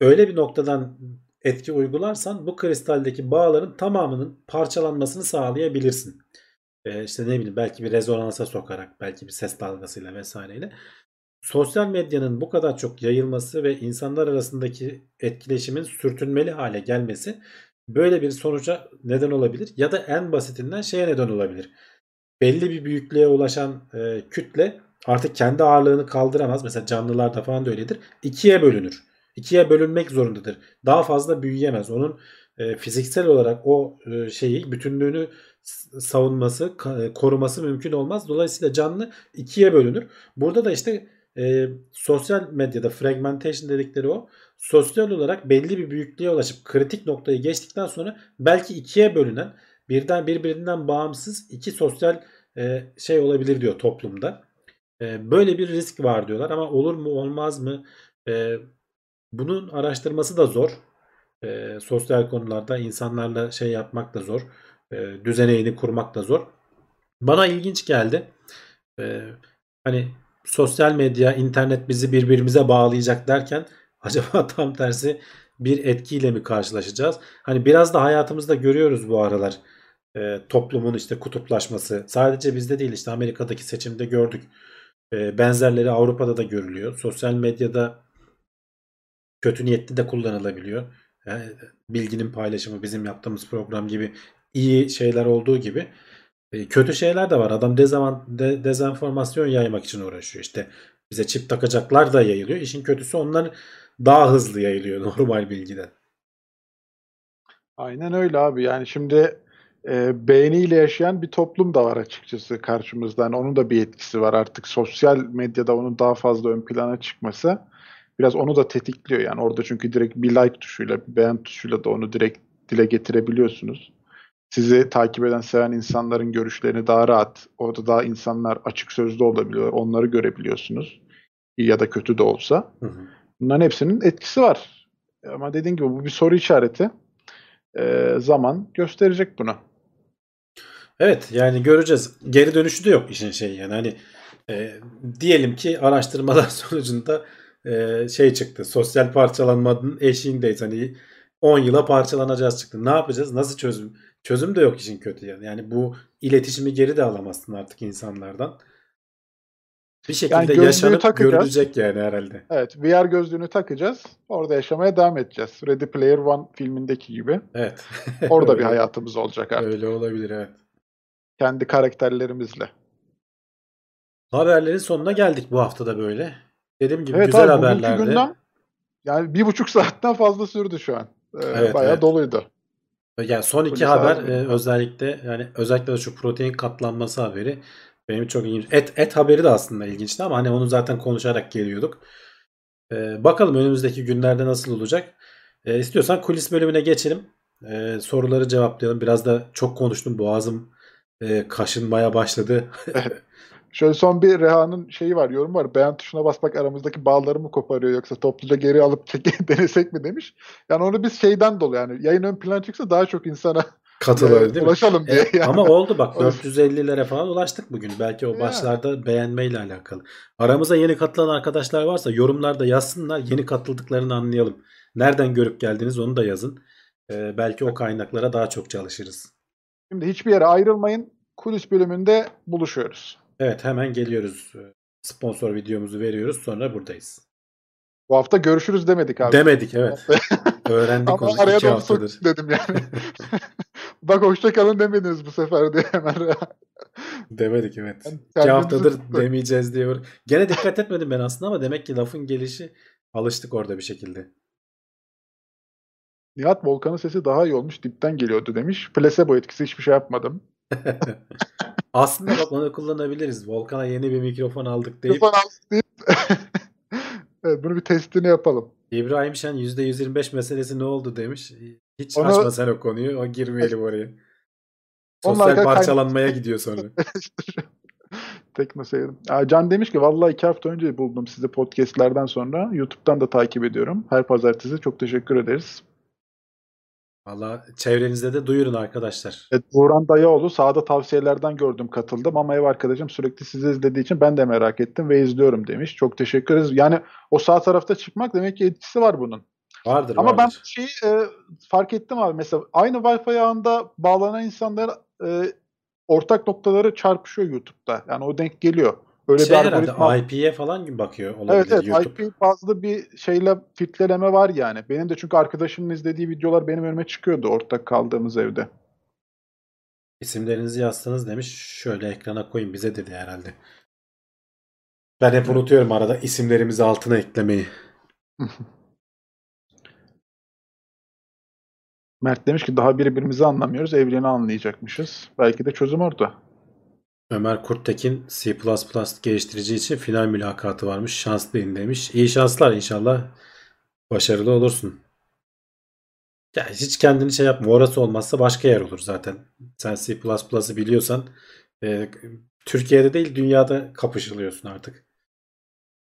Öyle bir noktadan etki uygularsan bu kristaldeki bağların tamamının parçalanmasını sağlayabilirsin. Ee, işte ne bileyim belki bir rezonansa sokarak belki bir ses dalgasıyla vesaireyle. Sosyal medyanın bu kadar çok yayılması ve insanlar arasındaki etkileşimin sürtünmeli hale gelmesi böyle bir sonuca neden olabilir ya da en basitinden şeye neden olabilir. Belli bir büyüklüğe ulaşan e, kütle artık kendi ağırlığını kaldıramaz. Mesela canlılarda falan da öyledir. İkiye bölünür. İkiye bölünmek zorundadır. Daha fazla büyüyemez. Onun e, fiziksel olarak o e, şeyi bütünlüğünü savunması, e, koruması mümkün olmaz. Dolayısıyla canlı ikiye bölünür. Burada da işte e, sosyal medyada fragmentation dedikleri o. Sosyal olarak belli bir büyüklüğe ulaşıp kritik noktayı geçtikten sonra belki ikiye bölünen birden birbirinden bağımsız iki sosyal e, şey olabilir diyor toplumda. E, böyle bir risk var diyorlar ama olur mu olmaz mı? E, bunun araştırması da zor. E, sosyal konularda insanlarla şey yapmak da zor. E, düzeneğini kurmak da zor. Bana ilginç geldi. E, hani sosyal medya, internet bizi birbirimize bağlayacak derken acaba tam tersi bir etkiyle mi karşılaşacağız? Hani biraz da hayatımızda görüyoruz bu aralar e, toplumun işte kutuplaşması. Sadece bizde değil işte Amerika'daki seçimde gördük. E, benzerleri Avrupa'da da görülüyor. Sosyal medyada kötü niyetli de kullanılabiliyor. Yani bilginin paylaşımı bizim yaptığımız program gibi iyi şeyler olduğu gibi e, kötü şeyler de var. Adam dezavant, de, dezenformasyon yaymak için uğraşıyor. İşte bize çip takacaklar da yayılıyor. İşin kötüsü onlar daha hızlı yayılıyor normal bilgiden. Aynen öyle abi. Yani şimdi e, beğeniyle yaşayan bir toplum da var açıkçası karşımızda. Yani onun da bir etkisi var artık. Sosyal medyada onun daha fazla ön plana çıkması biraz onu da tetikliyor. Yani orada çünkü direkt bir like tuşuyla, bir beğen tuşuyla da onu direkt dile getirebiliyorsunuz. Sizi takip eden, seven insanların görüşlerini daha rahat, orada daha insanlar açık sözlü olabiliyor. Onları görebiliyorsunuz. İyi ya da kötü de olsa. Hı hı. Bunların hepsinin etkisi var. Ama dediğim gibi bu bir soru işareti. Ee, zaman gösterecek bunu. Evet yani göreceğiz. Geri dönüşü de yok işin şeyi yani hani e, diyelim ki araştırmalar sonucunda e, şey çıktı. Sosyal parçalanmanın eşiğindeyiz. Hani 10 yıla parçalanacağız çıktı. Ne yapacağız? Nasıl çözüm? Çözüm de yok işin kötü yani. Yani bu iletişimi geri de alamazsın artık insanlardan. Bir şekilde Yani yaşanıp takacağız. görülecek yani herhalde. Evet, VR gözlüğünü takacağız. Orada yaşamaya devam edeceğiz. Ready Player One filmindeki gibi. Evet. Orada bir hayatımız olacak artık. Öyle olabilir evet. Kendi karakterlerimizle. Haberlerin sonuna geldik bu haftada böyle. Dediğim gibi Evet güzel abi haberlerdi. gündem yani bir buçuk saatten fazla sürdü şu an. Ee, Evet, bayağı evet. doluydu. Yani son iki Polis haber abi. e, özellikle yani özellikle de şu protein katlanması haberi benim çok ilginç. Et et haberi de aslında ilginçti ama hani onu zaten konuşarak geliyorduk. E, bakalım önümüzdeki günlerde nasıl olacak. E, istiyorsan kulis bölümüne geçelim. E, soruları cevaplayalım. Biraz da çok konuştum. Boğazım e, kaşınmaya başladı. Şöyle son bir Reha'nın şeyi var, yorum var. Beğen tuşuna basmak aramızdaki bağları mı koparıyor yoksa topluca geri alıp çek- denesek mi demiş. Yani onu biz şeyden dolayı yani yayın ön plana çıksa daha çok insana Katılalım değil mi? Ulaşalım diye. E, yani. ama oldu bak Olur. 450'lere falan ulaştık bugün. Belki o başlarda beğenmeyle alakalı. Aramıza yeni katılan arkadaşlar varsa yorumlarda yazsınlar. Yeni katıldıklarını anlayalım. Nereden görüp geldiniz onu da yazın. E, belki o kaynaklara daha çok çalışırız. Şimdi hiçbir yere ayrılmayın. Kulis bölümünde buluşuyoruz. Evet hemen geliyoruz. Sponsor videomuzu veriyoruz. Sonra buradayız. Bu hafta görüşürüz demedik abi. Demedik evet. Öğrendik Ama onu araya iki haftadır. dedim yani. Bak hoşça kalın demediniz bu sefer diye hemen. Demedik evet. Yani İki haftadır tuttuk. demeyeceğiz diyor. Gene dikkat etmedim ben aslında ama demek ki lafın gelişi alıştık orada bir şekilde. Nihat Volkan'ın sesi daha iyi olmuş. Dipten geliyordu demiş. Placebo etkisi hiçbir şey yapmadım. Aslında bak onu kullanabiliriz. Volkan'a yeni bir mikrofon aldık deyip Mikrofon aldık deyip evet, bunu bir testini yapalım. İbrahim Şen %125 meselesi ne oldu demiş. Hiç Onu- açma sen o konuyu. O girmeyelim oraya. Onlar Sosyal kay- parçalanmaya gidiyor sonra. Tekno seyrim. Aa, Can demiş ki vallahi iki hafta önce buldum sizi podcastlerden sonra. YouTube'dan da takip ediyorum. Her pazartesi çok teşekkür ederiz. Valla çevrenizde de duyurun arkadaşlar. Evet, Buğran Dayıoğlu sağda tavsiyelerden gördüm katıldım ama ev arkadaşım sürekli sizi izlediği için ben de merak ettim ve izliyorum demiş. Çok teşekkür ederiz. Yani o sağ tarafta çıkmak demek ki etkisi var bunun. Vardır Ama ben vardır. şeyi e, fark ettim abi mesela aynı Wi-Fi ağında bağlanan insanlar e, ortak noktaları çarpışıyor YouTube'da. Yani o denk geliyor. Öyle şey bir algoritma. IP'ye falan gibi bakıyor olabilir Evet evet YouTube. IP bazlı bir şeyle filtreleme var yani. Benim de çünkü arkadaşımın izlediği videolar benim önüme çıkıyordu ortak kaldığımız evde. İsimlerinizi yazsanız demiş. Şöyle ekrana koyun bize dedi herhalde. Ben hep unutuyorum arada isimlerimizi altına eklemeyi. Mert demiş ki daha birbirimizi anlamıyoruz. Evreni anlayacakmışız. Belki de çözüm orada. Ömer Kurttekin C++ geliştirici için final mülakatı varmış. Şanslıyım demiş. İyi şanslar inşallah. Başarılı olursun. Ya hiç kendini şey yapma. Orası olmazsa başka yer olur zaten. Sen C++'ı biliyorsan e, Türkiye'de değil dünyada kapışılıyorsun artık.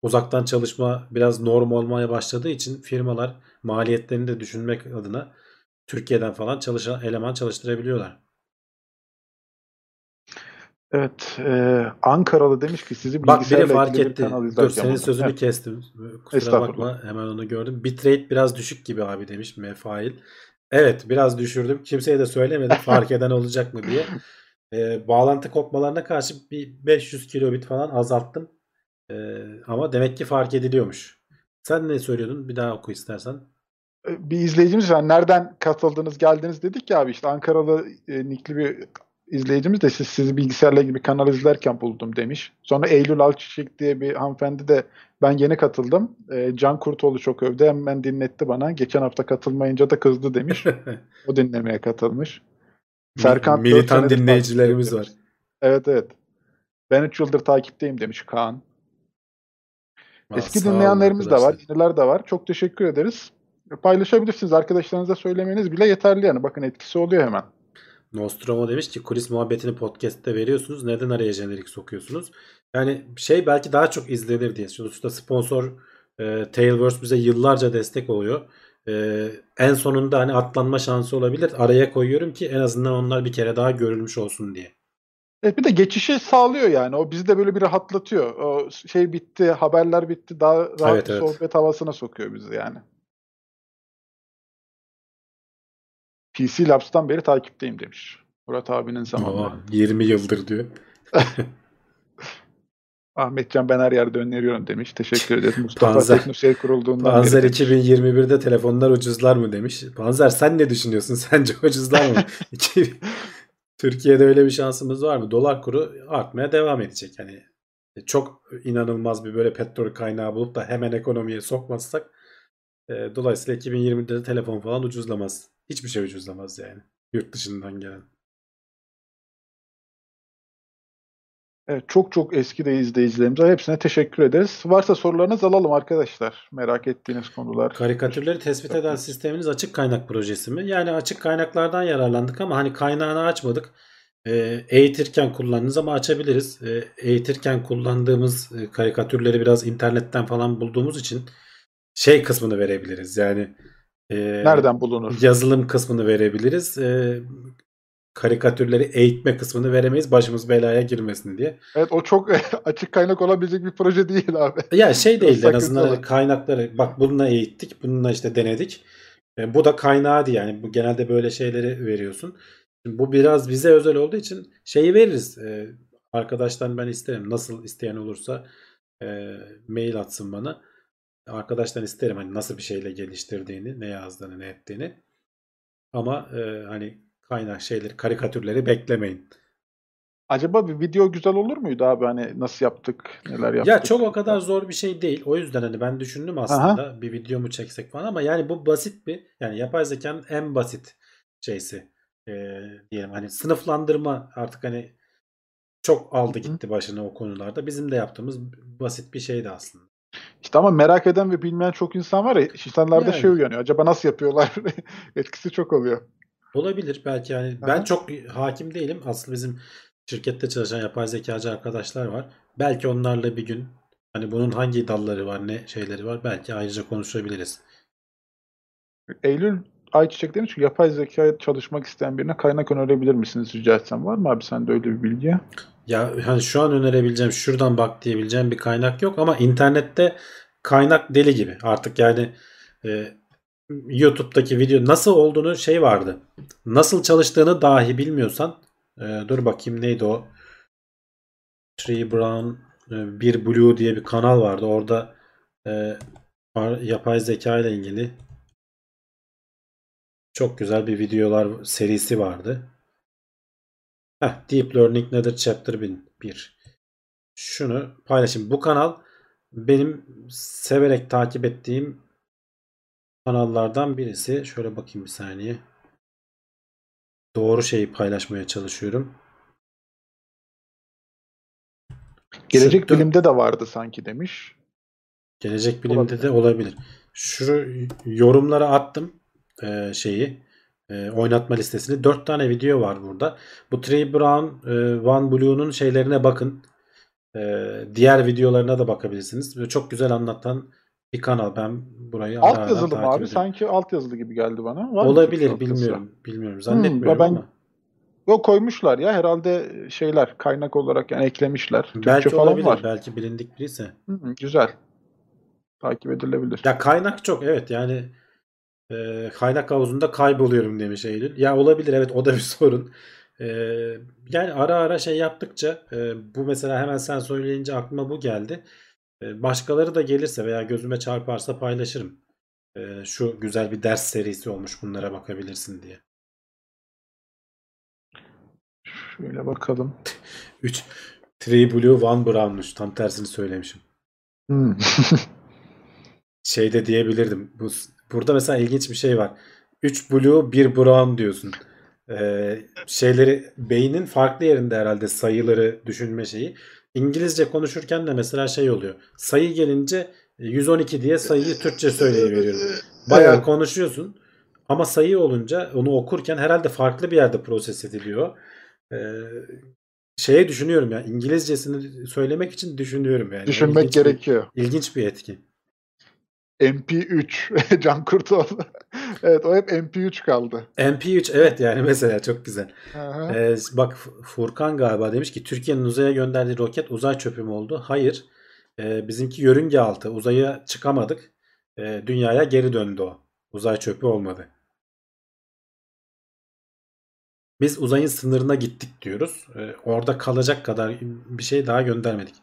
Uzaktan çalışma biraz norm olmaya başladığı için firmalar maliyetlerini de düşünmek adına Türkiye'den falan çalışan eleman çalıştırabiliyorlar. Evet. e, Ankaralı demiş ki sizi Bak biri fark etti. Dur senin sözünü Evet. kestim. Kusura bakma hemen onu gördüm. Bitrate biraz düşük gibi abi demiş Mefail. Evet biraz düşürdüm. Kimseye de söylemedim fark eden olacak mı diye. Ee, bağlantı kopmalarına karşı bir 500 kilobit falan azalttım. Ee, ama demek ki fark ediliyormuş. Sen ne söylüyordun? Bir daha oku istersen. E, bir izleyicimiz var. Nereden katıldınız, geldiniz dedik ya abi işte Ankaralı e, nickli bir izleyicimiz de siz sizi bilgisayarla bir kanal izlerken buldum demiş. Sonra Eylül Alçiçek diye bir hanımefendi de ben yeni katıldım. E, Can Kurtoğlu çok övdü. Hemen dinletti bana. Geçen hafta katılmayınca da kızdı demiş. O dinlemeye katılmış. Serkan Militan dinleyicilerimiz var. Evet evet. Ben 3 yıldır takipteyim demiş Kaan. Aa, Eski dinleyenlerimiz de var, yeniler de var. Çok teşekkür ederiz. Paylaşabilirsiniz. Arkadaşlarınıza söylemeniz bile yeterli yani. Bakın etkisi oluyor hemen. Nostromo demiş ki kulis muhabbetini podcast'te veriyorsunuz. Neden araya jenerik sokuyorsunuz? Yani şey belki daha çok izlenir diye. Sonuçta sponsor e, Tailverse bize yıllarca destek oluyor. E, en sonunda hani atlanma şansı olabilir. Araya koyuyorum ki en azından onlar bir kere daha görülmüş olsun diye. Evet bir de geçişi sağlıyor yani. O bizi de böyle bir rahatlatıyor. O şey bitti, haberler bitti. Daha rahat Evet, evet. sohbet havasına sokuyor bizi yani. PC Labs'tan beri takipteyim demiş. Murat abinin zamanları. Ama 20 yıldır diyor. Ahmetcan ben her yerde öneriyorum demiş. Teşekkür ederiz. Mustafa Panzer- Teknosey kurulduğundan Panzer beri. demiş. 2021'de telefonlar ucuzlar mı demiş. Panzer sen ne düşünüyorsun? Sence ucuzlar mı? Türkiye'de öyle bir şansımız var mı? Dolar kuru artmaya devam edecek. Yani çok inanılmaz bir böyle petrol kaynağı bulup da hemen ekonomiye sokmazsak e, dolayısıyla 2020'de de telefon falan ucuzlamaz. Hiçbir şey ucuzlamaz yani. Yurt dışından gelen. Evet, çok çok eski de izleyicilerimiz var. Hepsine teşekkür ederiz. Varsa sorularınız alalım arkadaşlar. Merak ettiğiniz konular. Karikatürleri tespit eden sisteminiz açık kaynak projesi mi? Yani açık kaynaklardan yararlandık ama hani kaynağını açmadık. E, eğitirken kullandınız ama açabiliriz. E, eğitirken kullandığımız e, karikatürleri biraz internetten falan bulduğumuz için şey kısmını verebiliriz. Yani e, Nereden bulunur? yazılım kısmını verebiliriz. E, karikatürleri eğitme kısmını veremeyiz başımız belaya girmesin diye. Evet o çok açık kaynak olabilecek bir proje değil abi. Ya şey değil en azından hani kaynakları bak bununla eğittik bununla işte denedik. E, bu da kaynağı diye yani bu genelde böyle şeyleri veriyorsun. Şimdi bu biraz bize özel olduğu için şeyi veririz. E, arkadaştan ben isterim nasıl isteyen olursa e, mail atsın bana. Arkadaştan isterim hani nasıl bir şeyle geliştirdiğini, ne yazdığını, ne ettiğini. Ama e, hani kaynak şeyleri, karikatürleri beklemeyin. Acaba bir video güzel olur muydu abi? Hani nasıl yaptık, neler yaptık? Ya çok o kadar zor bir şey değil. O yüzden hani ben düşündüm aslında bir video mu çeksek falan ama yani bu basit bir yani yapay zekanın en basit şeysi Ee, diyelim hani sınıflandırma artık hani çok aldı gitti başına o konularda. Bizim de yaptığımız basit bir şeydi aslında. İşte ama merak eden ve bilmeyen çok insan var ya, insanlarda Yani. şey uyanıyor. Acaba nasıl yapıyorlar? Etkisi çok oluyor. Olabilir belki yani Aha. ben çok hakim değilim. Aslında bizim şirkette çalışan yapay zekacı arkadaşlar var. Belki onlarla bir gün hani bunun hangi dalları var, ne şeyleri var belki ayrıca konuşabiliriz. Eylül Ayçiçek demiş ki yapay zeka çalışmak isteyen birine kaynak önerebilir misiniz rica etsem. Var mı abi sende öyle bir bilgi? Ya hani şu an önerebileceğim, şuradan bak diyebileceğim bir kaynak yok ama internette kaynak deli gibi. Artık yani e, YouTube'daki video nasıl olduğunu şey vardı. Nasıl çalıştığını dahi bilmiyorsan e, dur bakayım neydi o? Tree Brown e, bir Blue diye bir kanal vardı. Orada e, yapay zeka ile ilgili çok güzel bir videolar serisi vardı. Heh, Deep Learning nedir Chapter 1. Şunu paylaşayım. Bu kanal benim severek takip ettiğim kanallardan birisi. Şöyle bakayım bir saniye. Doğru şeyi paylaşmaya çalışıyorum. Gelecek Şu bilimde de vardı sanki demiş. Gelecek bilimde Olabilir. de olabilir. Şu yorumlara attım e, şeyi e, oynatma listesini. 4 tane video var burada. Bu Trey Brown, e, Van Blue'nun şeylerine bakın. E, diğer videolarına da bakabilirsiniz. Ve çok güzel anlatan bir kanal. Ben burayı Alt ara yazılı mı abi? ediyorum. Sanki alt yazılı gibi geldi bana. Var Olabilir yazısı? bilmiyorum. Bilmiyorum. Zannetmiyorum ben- ama. Yok koymuşlar ya herhalde şeyler kaynak olarak yani eklemişler. Türkçe Belki falan olabilir. var. Belki bilindik birisi. Hı hı, güzel. Takip edilebilir. Ya kaynak çok evet yani e, kaynak havuzunda kayboluyorum demiş Eylül. Ya olabilir evet o da bir sorun. E, yani ara ara şey yaptıkça e, bu mesela hemen sen söyleyince aklıma bu geldi. E, başkaları da gelirse veya gözüme çarparsa paylaşırım. E, şu güzel bir ders serisi olmuş bunlara bakabilirsin diye. Şöyle bakalım. 3 Three Blue One Brown'muş. Tam tersini söylemişim. Hmm. şey de diyebilirdim. Bu burada mesela ilginç bir şey var. 3 blue 1 brown diyorsun. Ee, şeyleri beynin farklı yerinde herhalde sayıları düşünme şeyi. İngilizce konuşurken de mesela şey oluyor. Sayı gelince 112 diye sayıyı Türkçe söyleyiveriyorum. Bayağı konuşuyorsun. Ama sayı olunca onu okurken herhalde farklı bir yerde proses ediliyor. Ee, şeye düşünüyorum ya İngilizcesini söylemek için düşünüyorum yani. Düşünmek ilginç bir- gerekiyor. İlginç bir etki. MP3 Can Kurtoğlu. evet o hep MP3 kaldı. MP3 evet yani mesela çok güzel. Aha. Ee, bak Furkan galiba demiş ki Türkiye'nin uzaya gönderdiği roket uzay çöpü mü oldu? Hayır. Ee, bizimki yörünge altı. Uzaya çıkamadık. Ee, dünyaya geri döndü o. Uzay çöpü olmadı. Biz uzayın sınırına gittik diyoruz. Ee, orada kalacak kadar bir şey daha göndermedik.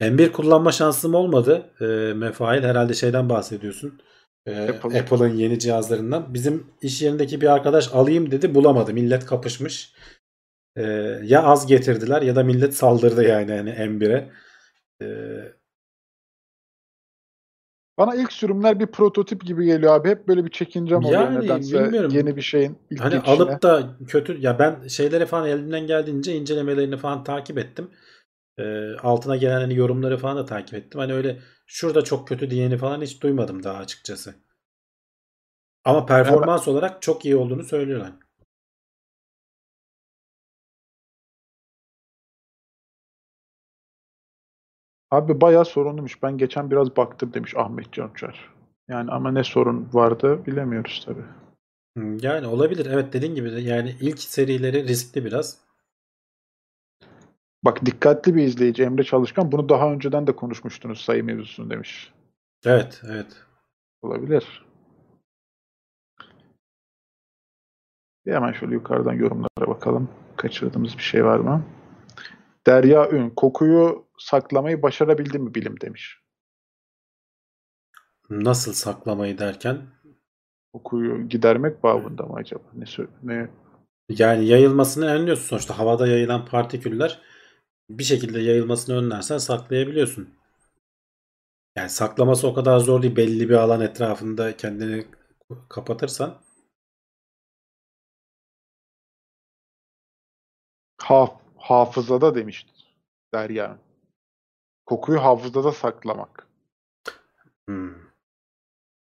M1 kullanma şansım olmadı. Ee, Mefail herhalde şeyden bahsediyorsun. Ee, Apple. Apple'ın yeni cihazlarından. Bizim iş yerindeki bir arkadaş alayım dedi bulamadı. Millet kapışmış. Ee, ya az getirdiler ya da millet saldırdı yani hani M1'e. Ee, Bana ilk sürümler bir prototip gibi geliyor abi. Hep böyle bir çekincem oluyor Yani nedense bilmiyorum. yeni bir şeyin ilk hani geçişine. alıp da kötü ya ben şeyleri falan elimden geldiğince incelemelerini falan takip ettim. Altına gelen hani yorumları falan da takip ettim. Hani öyle şurada çok kötü diyeni falan hiç duymadım daha açıkçası. Ama performans olarak çok iyi olduğunu söylüyorlar. Abi bayağı sorunluymuş. Ben geçen biraz baktım demiş Ahmet Can Uçar. Yani ama ne sorun vardı bilemiyoruz tabii. Yani olabilir. Evet dediğin gibi de yani ilk serileri riskli biraz. Bak dikkatli bir izleyici Emre Çalışkan bunu daha önceden de konuşmuştunuz sayı mevzusunu demiş. Evet, evet. Olabilir. Bir hemen şöyle yukarıdan yorumlara bakalım. Kaçırdığımız bir şey var mı? Derya Ün, kokuyu saklamayı başarabildi mi bilim demiş. Nasıl saklamayı derken Kokuyu gidermek babında mı acaba? Ne, ne? yani yayılmasını önlüyorsun sonuçta. Havada yayılan partiküller bir şekilde yayılmasını önlersen saklayabiliyorsun. Yani saklaması o kadar zor değil. Belli bir alan etrafında kendini kapatırsan. Ha, hafızada demişti Derya. Kokuyu hafızada saklamak. Hmm.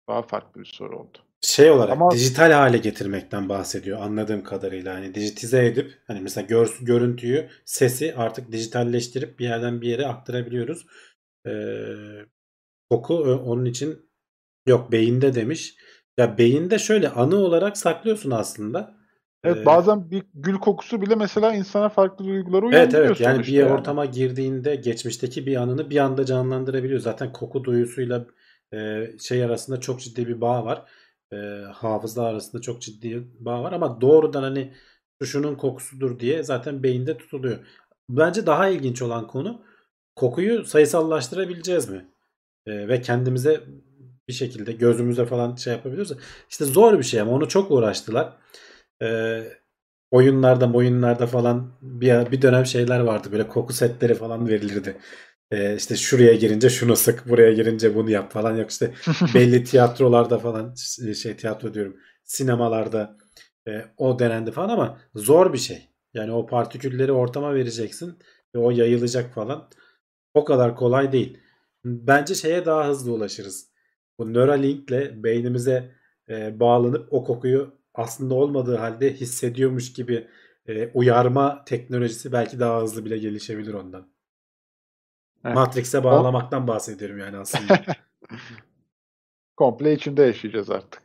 Daha farklı bir soru oldu. Şey olarak Ama- dijital hale getirmekten bahsediyor anladığım kadarıyla. Hani dijitize edip hani mesela gör, görüntüyü, sesi artık dijitalleştirip bir yerden bir yere aktarabiliyoruz. Ee, koku onun için yok beyinde demiş. Ya beyinde şöyle anı olarak saklıyorsun aslında. Evet Ee, bazen bir gül kokusu bile mesela insana farklı duyguları Evet uyandırıyor evet yani sonuçta bir ortama girdiğinde geçmişteki bir anını bir anda canlandırabiliyor. Zaten koku duyusuyla e, şey arasında çok ciddi bir bağ var. E, hafıza arasında çok ciddi bağ var ama doğrudan hani şu şunun kokusudur diye zaten beyinde tutuluyor. Bence daha ilginç olan konu kokuyu sayısallaştırabileceğiz mi? E, ve kendimize bir şekilde gözümüze falan şey yapabiliyoruz. İşte zor bir şey ama onu çok uğraştılar. E, oyunlarda oyunlarda falan bir, bir dönem şeyler vardı böyle koku setleri falan verilirdi. Ee, işte şuraya girince şunu sık buraya girince bunu yap falan yok işte belli tiyatrolarda falan şey tiyatro diyorum sinemalarda e, o denendi falan ama zor bir şey. Yani o partikülleri ortama vereceksin ve o yayılacak falan. O kadar kolay değil. Bence şeye daha hızlı ulaşırız. Bu Neuralink'le beynimize e, bağlanıp o kokuyu aslında olmadığı halde hissediyormuş gibi e, uyarma teknolojisi belki daha hızlı bile gelişebilir ondan. Evet. Matrix'e bağlamaktan bahsediyorum yani aslında. Komple içinde yaşayacağız artık.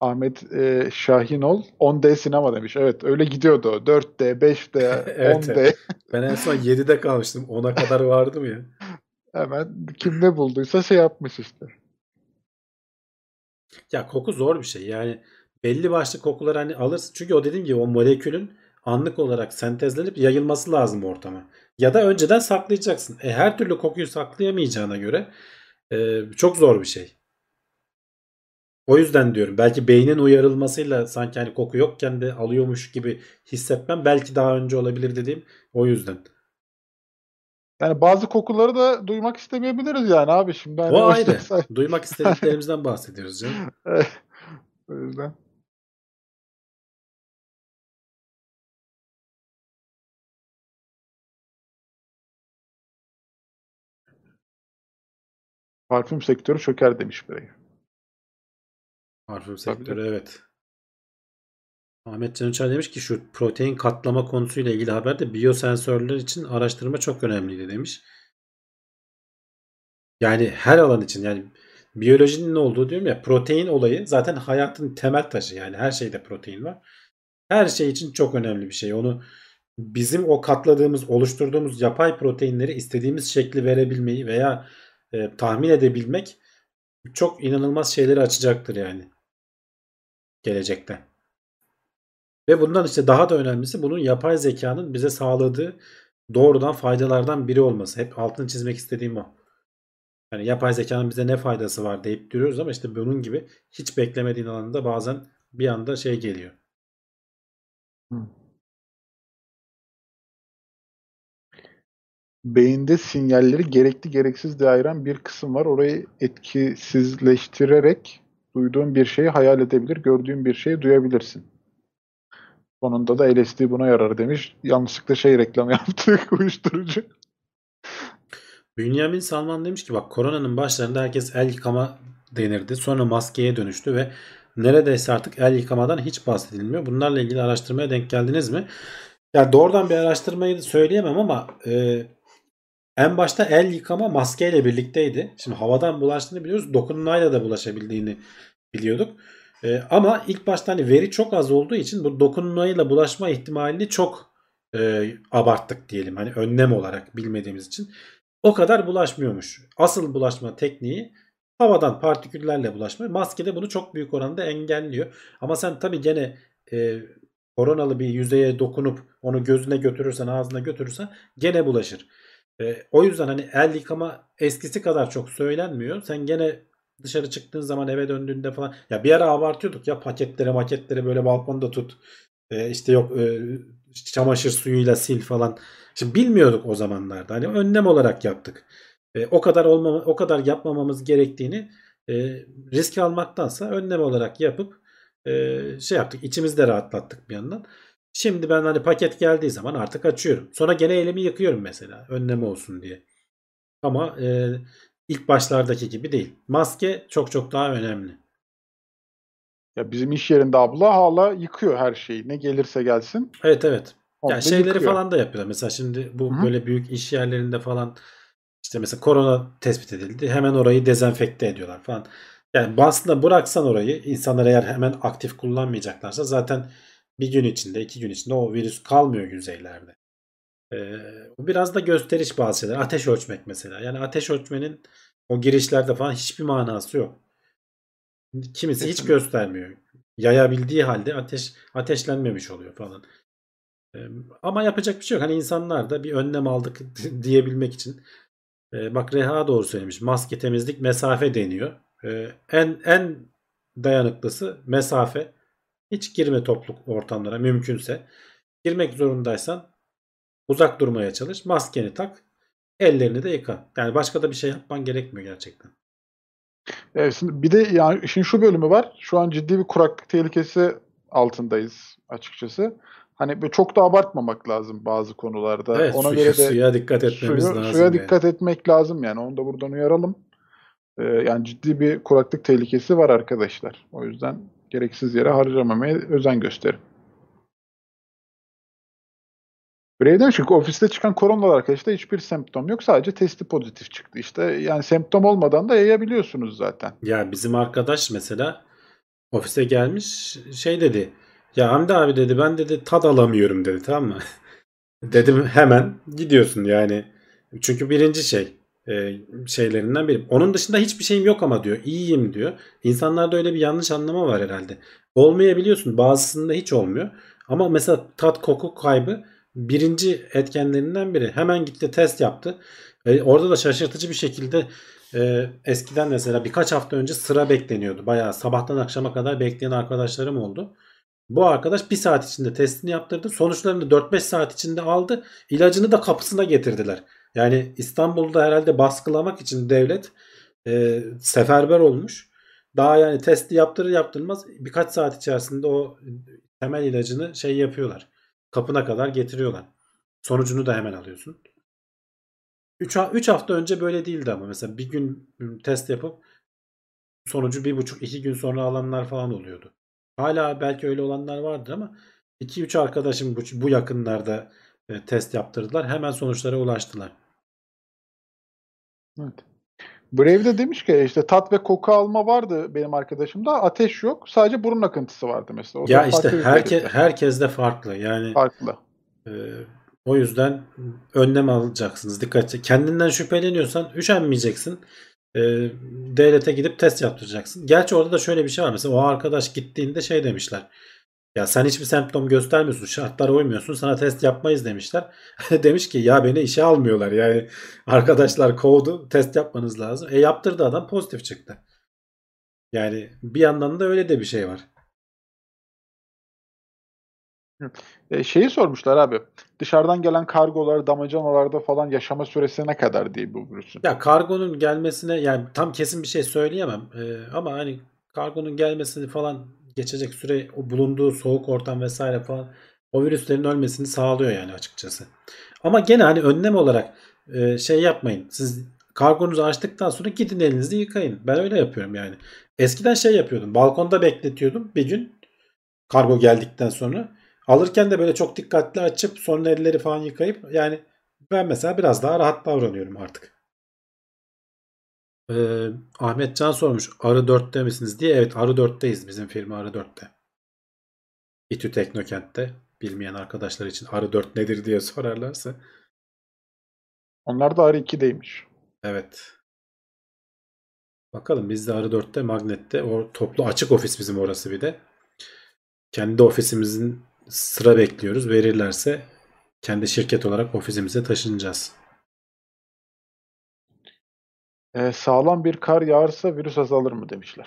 Ahmet e, Şahinol 10D sinema demiş. Evet öyle gidiyordu. o. 4D, 5D, Evet, 10D. evet. ben en son 7'de kalmıştım. 10'a kadar vardım ya. Hemen kim ne bulduysa şey yapmış işte. Ya koku zor bir şey. Yani belli başlı kokuları hani alırsın. Çünkü o dediğim gibi o molekülün anlık olarak sentezlenip yayılması lazım ortama. Ya da önceden saklayacaksın. E, her türlü kokuyu saklayamayacağına göre e, çok zor bir şey. O yüzden diyorum belki beynin uyarılmasıyla sanki hani koku yokken de alıyormuş gibi hissetmem belki daha önce olabilir dediğim o yüzden. Yani bazı kokuları da duymak istemeyebiliriz yani abi şimdi. Hani O ayrı. Duymak istediklerimizden bahsediyoruz canım. o yüzden. Parfüm sektörü çöker demiş biri. Parfüm sektörü evet. Ahmet Can Uçar demiş ki şu protein katlama konusuyla ilgili haberde biyosensörler için araştırma çok önemliydi demiş. Yani her alan için yani biyolojinin ne olduğu diyorum ya protein olayı zaten hayatın temel taşı yani her şeyde protein var. Her şey için çok önemli bir şey. Onu bizim o katladığımız, oluşturduğumuz yapay proteinleri istediğimiz şekli verebilmeyi veya e, tahmin edebilmek çok inanılmaz şeyleri açacaktır yani gelecekte. Ve bundan işte daha da önemlisi bunun yapay zekanın bize sağladığı doğrudan faydalardan biri olması. Hep altını çizmek istediğim o. Yani yapay zekanın bize ne faydası var deyip duruyoruz ama işte bunun gibi hiç beklemediğin alanda bazen bir anda şey geliyor. Beyinde sinyalleri gerekli gereksiz diye ayıran bir kısım var. Orayı etkisizleştirerek duyduğun bir şeyi hayal edebilir, gördüğün bir şeyi duyabilirsin. Sonunda da LSD buna yarar demiş. Yanlışlıkla şey reklam yaptık uyuşturucu. Bünyamin Salman demiş ki bak koronanın başlarında herkes el yıkama denirdi. Sonra maskeye dönüştü ve neredeyse artık el yıkamadan hiç bahsedilmiyor. Bunlarla ilgili araştırmaya denk geldiniz mi? Ya doğrudan bir araştırmayı söyleyemem ama e, en başta el yıkama maskeyle birlikteydi. Şimdi havadan bulaştığını biliyoruz. Dokunmayla da bulaşabildiğini biliyorduk. E, ama ilk başta hani veri çok az olduğu için bu dokunmayla bulaşma ihtimalini çok e, abarttık diyelim. Hani önlem olarak bilmediğimiz için. O kadar bulaşmıyormuş. Asıl bulaşma tekniği havadan partiküllerle bulaşma. Maske de bunu çok büyük oranda engelliyor. Ama sen tabii gene e, koronalı bir yüzeye dokunup onu gözüne götürürsen ağzına götürürsen gene bulaşır. E, o yüzden hani el yıkama eskisi kadar çok söylenmiyor. Sen gene dışarı çıktığın zaman eve döndüğünde falan ya bir ara abartıyorduk ya paketlere maketlere böyle balkonda tut. E, işte yok e, çamaşır suyuyla sil falan. Şimdi bilmiyorduk o zamanlarda. Hani önlem olarak yaptık. E, o kadar olmama, o kadar yapmamamız gerektiğini e, risk almaktansa önlem olarak yapıp e, şey yaptık. İçimizde rahatlattık bir yandan. Şimdi ben hani paket geldiği zaman artık açıyorum. Sonra gene elimi yıkıyorum mesela. Önlem olsun diye. Ama e, ilk başlardaki gibi değil. Maske çok çok daha önemli. Ya bizim iş yerinde abla hala yıkıyor her şeyi. Ne gelirse gelsin. Evet evet. Ya şeyleri yıkıyor. falan da yapıyorlar. Mesela şimdi bu Hı hı. böyle büyük iş yerlerinde falan işte mesela korona tespit edildi. Hemen orayı dezenfekte ediyorlar falan. Yani aslında bıraksan orayı insanlar eğer hemen aktif kullanmayacaklarsa zaten bir gün içinde iki gün içinde o virüs kalmıyor yüzeylerde. Ee, biraz da gösteriş bazı şeyler. Ateş ölçmek mesela. Yani ateş ölçmenin o girişlerde falan hiçbir manası yok. Kimisi hiç göstermiyor. Yayabildiği halde ateş ateşlenmemiş oluyor falan. Ee, Ama yapacak bir şey yok. Hani insanlar da bir önlem aldık diyebilmek için. Ee, bak Reha doğru söylemiş. Maske, temizlik, mesafe deniyor. Ee, en en dayanıklısı mesafe. Hiç girme topluluk ortamlara mümkünse. Girmek zorundaysan uzak durmaya çalış. Maskeni tak. Ellerini de yıka. Yani başka da bir şey yapman gerekmiyor gerçekten. Evet, şimdi bir de yani işin şu bölümü var. Şu an ciddi bir kuraklık tehlikesi altındayız açıkçası. Hani çok da abartmamak lazım bazı konularda. Evet, Ona suya, göre de suya dikkat etmemiz suyu- lazım. suya yani. dikkat etmek lazım yani. Onu da buradan uyaralım. Ee, yani ciddi bir kuraklık tehlikesi var arkadaşlar. O yüzden gereksiz yere harcamamaya özen gösterin. Birey demiş ki ofiste çıkan koronalı arkadaşta hiçbir semptom yok. Sadece testi pozitif çıktı. İşte yani semptom olmadan da yayabiliyorsunuz zaten. Ya bizim arkadaş mesela ofise gelmiş şey dedi. Ya Hamdi abi dedi ben dedi tad alamıyorum dedi tamam mı? Dedim hemen gidiyorsun yani. Çünkü birinci şey e, şeylerinden biri. Onun dışında hiçbir şeyim yok ama diyor. İyiyim diyor. İnsanlarda öyle bir yanlış anlama var herhalde. Olmayabiliyorsun. Bazısında hiç olmuyor. Ama mesela tat koku kaybı birinci etkenlerinden biri. Hemen gitti test yaptı. E, orada da şaşırtıcı bir şekilde e, eskiden mesela birkaç hafta önce sıra bekleniyordu. Bayağı sabahtan akşama kadar bekleyen arkadaşlarım oldu. Bu arkadaş bir saat içinde testini yaptırdı. Sonuçlarını 4-5 saat içinde aldı. İlacını da kapısına getirdiler. Yani İstanbul'da herhalde baskılamak için devlet e, seferber olmuş. Daha yani testi yaptırır yaptırmaz birkaç saat içerisinde o temel ilacını şey yapıyorlar. Kapına kadar getiriyorlar. Sonucunu da hemen alıyorsun. 3 3 hafta önce böyle değildi ama mesela bir gün test yapıp sonucu bir buçuk iki gün sonra alanlar falan oluyordu. Hala belki öyle olanlar vardır ama 2-3 arkadaşım bu, bu yakınlarda e, test yaptırdılar. Hemen sonuçlara ulaştılar. Evet. Brave de demiş ki işte tat ve koku alma vardı benim arkadaşımda. Ateş yok. Sadece burun akıntısı vardı mesela. O ya işte herke, herkes de farklı. Yani farklı. e, o yüzden önlem alacaksınız. Dikkat Kendinden şüpheleniyorsan üşenmeyeceksin. E, devlete gidip test yaptıracaksın. Gerçi orada da şöyle bir şey var. Mesela o arkadaş gittiğinde şey demişler. Ya sen hiçbir semptom göstermiyorsun, şartlara uymuyorsun, sana test yapmayız demişler. Demiş ki ya beni işe almıyorlar. Yani arkadaşlar kovdu, test yapmanız lazım. E yaptırdı adam pozitif çıktı. Yani bir yandan da öyle de bir şey var. E, şeyi sormuşlar abi. Dışarıdan gelen kargolar, damacanalarda falan yaşama süresi ne kadar diye bu virüsün. Ya kargonun gelmesine yani tam kesin bir şey söyleyemem. Ee, ama hani kargonun gelmesini falan geçecek süre o bulunduğu soğuk ortam vesaire falan o virüslerin ölmesini sağlıyor yani açıkçası. Ama gene hani önlem olarak e, şey yapmayın. Siz kargonuzu açtıktan sonra gidin elinizi yıkayın. Ben öyle yapıyorum yani. Eskiden şey yapıyordum. Balkonda bekletiyordum bir gün kargo geldikten sonra. Alırken de böyle çok dikkatli açıp sonra elleri falan yıkayıp yani ben mesela biraz daha rahat davranıyorum artık. Ee, Ahmet Can sormuş. Arı 4'te misiniz diye. Evet Arı 4'teyiz. Bizim firma Arı 4'te. İTÜ Teknokent'te. Bilmeyen arkadaşlar için Arı 4 nedir diye sorarlarsa. Onlar da Arı 2'deymiş. Evet. Bakalım biz de Arı 4'te Magnet'te. O toplu açık ofis bizim orası bir de. Kendi ofisimizin sıra bekliyoruz. Verirlerse kendi şirket olarak ofisimize taşınacağız. Ee, sağlam bir kar yağarsa virüs azalır mı demişler.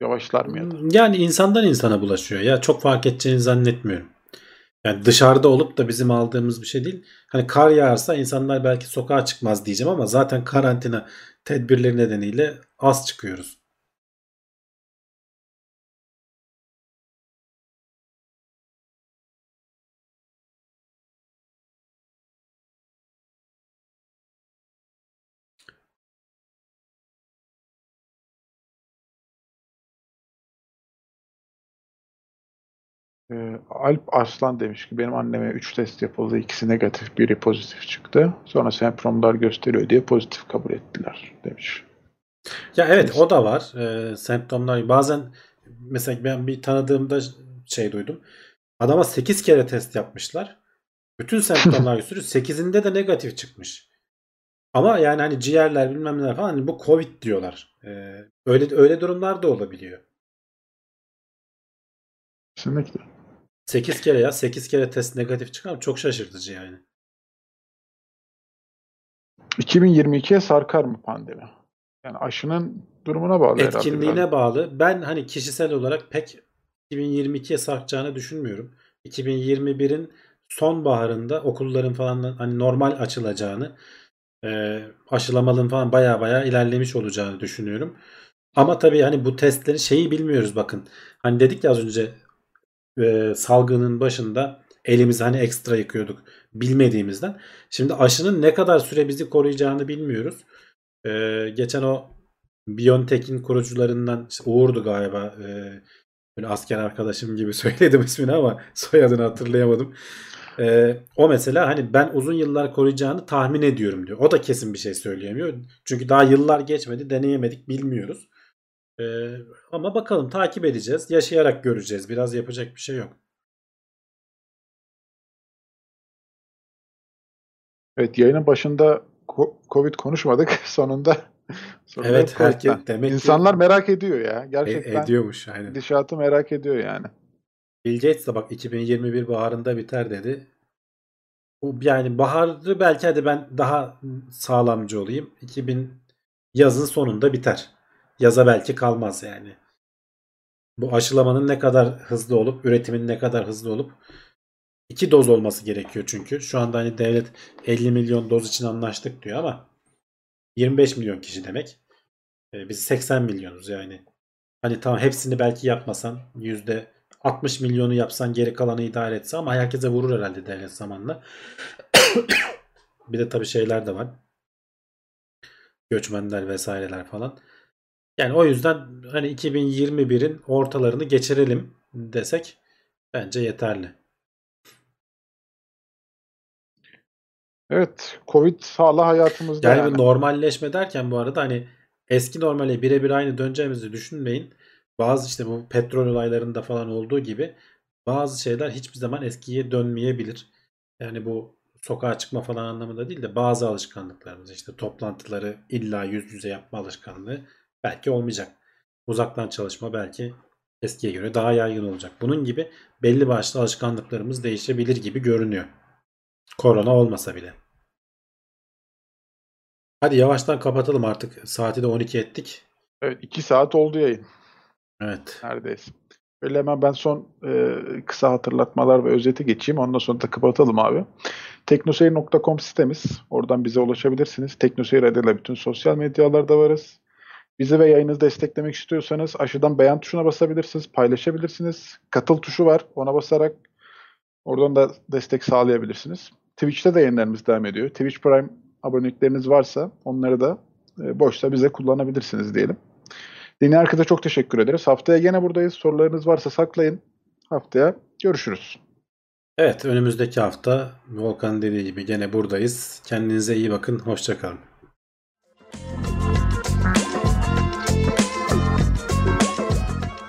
Yavaşlar mı ya da? Yani insandan insana bulaşıyor ya. Çok fark edeceğini zannetmiyorum. Yani dışarıda olup da bizim aldığımız bir şey değil. Hani kar yağarsa insanlar belki sokağa çıkmaz diyeceğim ama zaten karantina tedbirleri nedeniyle az çıkıyoruz. Ee, Alp Arslan demiş ki benim anneme 3 test yapıldı. ikisi negatif, biri pozitif çıktı. Sonra semptomlar gösteriyor diye pozitif kabul ettiler demiş. Ya evet o da var. Ee, semptomlar bazen mesela ben bir tanıdığımda şey duydum. Adama 8 kere test yapmışlar. Bütün semptomlar gösteriyor. 8'inde de negatif çıkmış. Ama yani hani ciğerler bilmem neler falan hani bu Covid diyorlar. Ee, öyle öyle durumlar da olabiliyor. Kesinlikle. 8 kere ya 8 kere test negatif çıkan çok şaşırtıcı yani. 2022'ye sarkar mı pandemi? Yani aşının durumuna bağlı herhalde. Etkinliğine biraz. bağlı. Ben hani kişisel olarak pek 2022'ye sarkacağını düşünmüyorum. 2021'in sonbaharında okulların falan hani normal açılacağını, e, aşılamalının falan baya baya ilerlemiş olacağını düşünüyorum. Ama tabii hani bu testlerin şeyi bilmiyoruz bakın. Hani dedik ya az önce e, salgının başında elimizi hani ekstra yıkıyorduk bilmediğimizden. Şimdi aşının ne kadar süre bizi koruyacağını bilmiyoruz. E, geçen o Biontech'in kurucularından işte Uğur'du galiba. E, böyle asker arkadaşım gibi söyledim ismini ama soyadını hatırlayamadım. E, o mesela hani ben uzun yıllar koruyacağını tahmin ediyorum diyor. O da kesin bir şey söyleyemiyor. Çünkü daha yıllar geçmedi, deneyemedik, bilmiyoruz. E, ama bakalım takip edeceğiz. Yaşayarak göreceğiz. Biraz yapacak bir şey yok. Evet yayının başında Covid konuşmadık. Sonunda sonra Evet, herkes demek ki- İnsanlar merak ediyor ya. E, Gerçekten ediyormuş aynen. gidişatı merak ediyor yani. Bill Gates de bak 2021 baharında biter dedi. Bu yani baharı belki hadi ben daha sağlamcı olayım. 2000 yazın sonunda biter. Yaza belki kalmaz yani. Bu aşılamanın ne kadar hızlı olup üretimin ne kadar hızlı olup iki doz olması gerekiyor çünkü. Şu anda hani devlet 50 milyon doz için anlaştık diyor ama 25 milyon kişi demek. E, biz 80 milyonuz yani. Hani tamam hepsini belki yapmasan yüzde 60 milyonu yapsan geri kalanı idare etse ama herkese vurur herhalde devlet zamanla. bir de tabii şeyler de var. Göçmenler vesaireler falan. Yani o yüzden hani 2021'in ortalarını geçirelim desek bence yeterli. Evet Covid hala hayatımızda Yani, yani. normalleşme derken bu arada hani eski normale birebir aynı döneceğimizi düşünmeyin. Bazı işte bu petrol olaylarında falan olduğu gibi bazı şeyler hiçbir zaman eskiye dönmeyebilir. Yani bu sokağa çıkma falan anlamında değil de bazı alışkanlıklarımız işte toplantıları illa yüz yüze yapma alışkanlığı belki olmayacak. Uzaktan çalışma belki eskiye göre daha yaygın olacak. Bunun gibi belli başlı alışkanlıklarımız değişebilir gibi görünüyor. Korona olmasa bile. Hadi yavaştan kapatalım artık. Saati de 12 ettik. Evet 2 saat oldu yayın Evet. neredeyse. Böyle hemen ben son e, kısa hatırlatmalar ve özeti geçeyim. Ondan sonra da kapatalım abi. Teknoseyir.com sitemiz. Oradan bize ulaşabilirsiniz. Teknoseyir adıyla bütün sosyal medyalarda varız. Bizi ve yayınızı desteklemek istiyorsanız aşağıdan beğen tuşuna basabilirsiniz, paylaşabilirsiniz. Katıl tuşu var. Ona basarak oradan da destek sağlayabilirsiniz. Twitch'te de yayınlarımız devam ediyor. Twitch Prime abonelikleriniz varsa onları da e, boşta bize kullanabilirsiniz diyelim. Dinleyen herkese çok teşekkür ederiz. Haftaya gene buradayız. Sorularınız varsa saklayın. Haftaya görüşürüz. Evet önümüzdeki hafta Volkan dediği gibi gene buradayız. Kendinize iyi bakın. Hoşçakalın.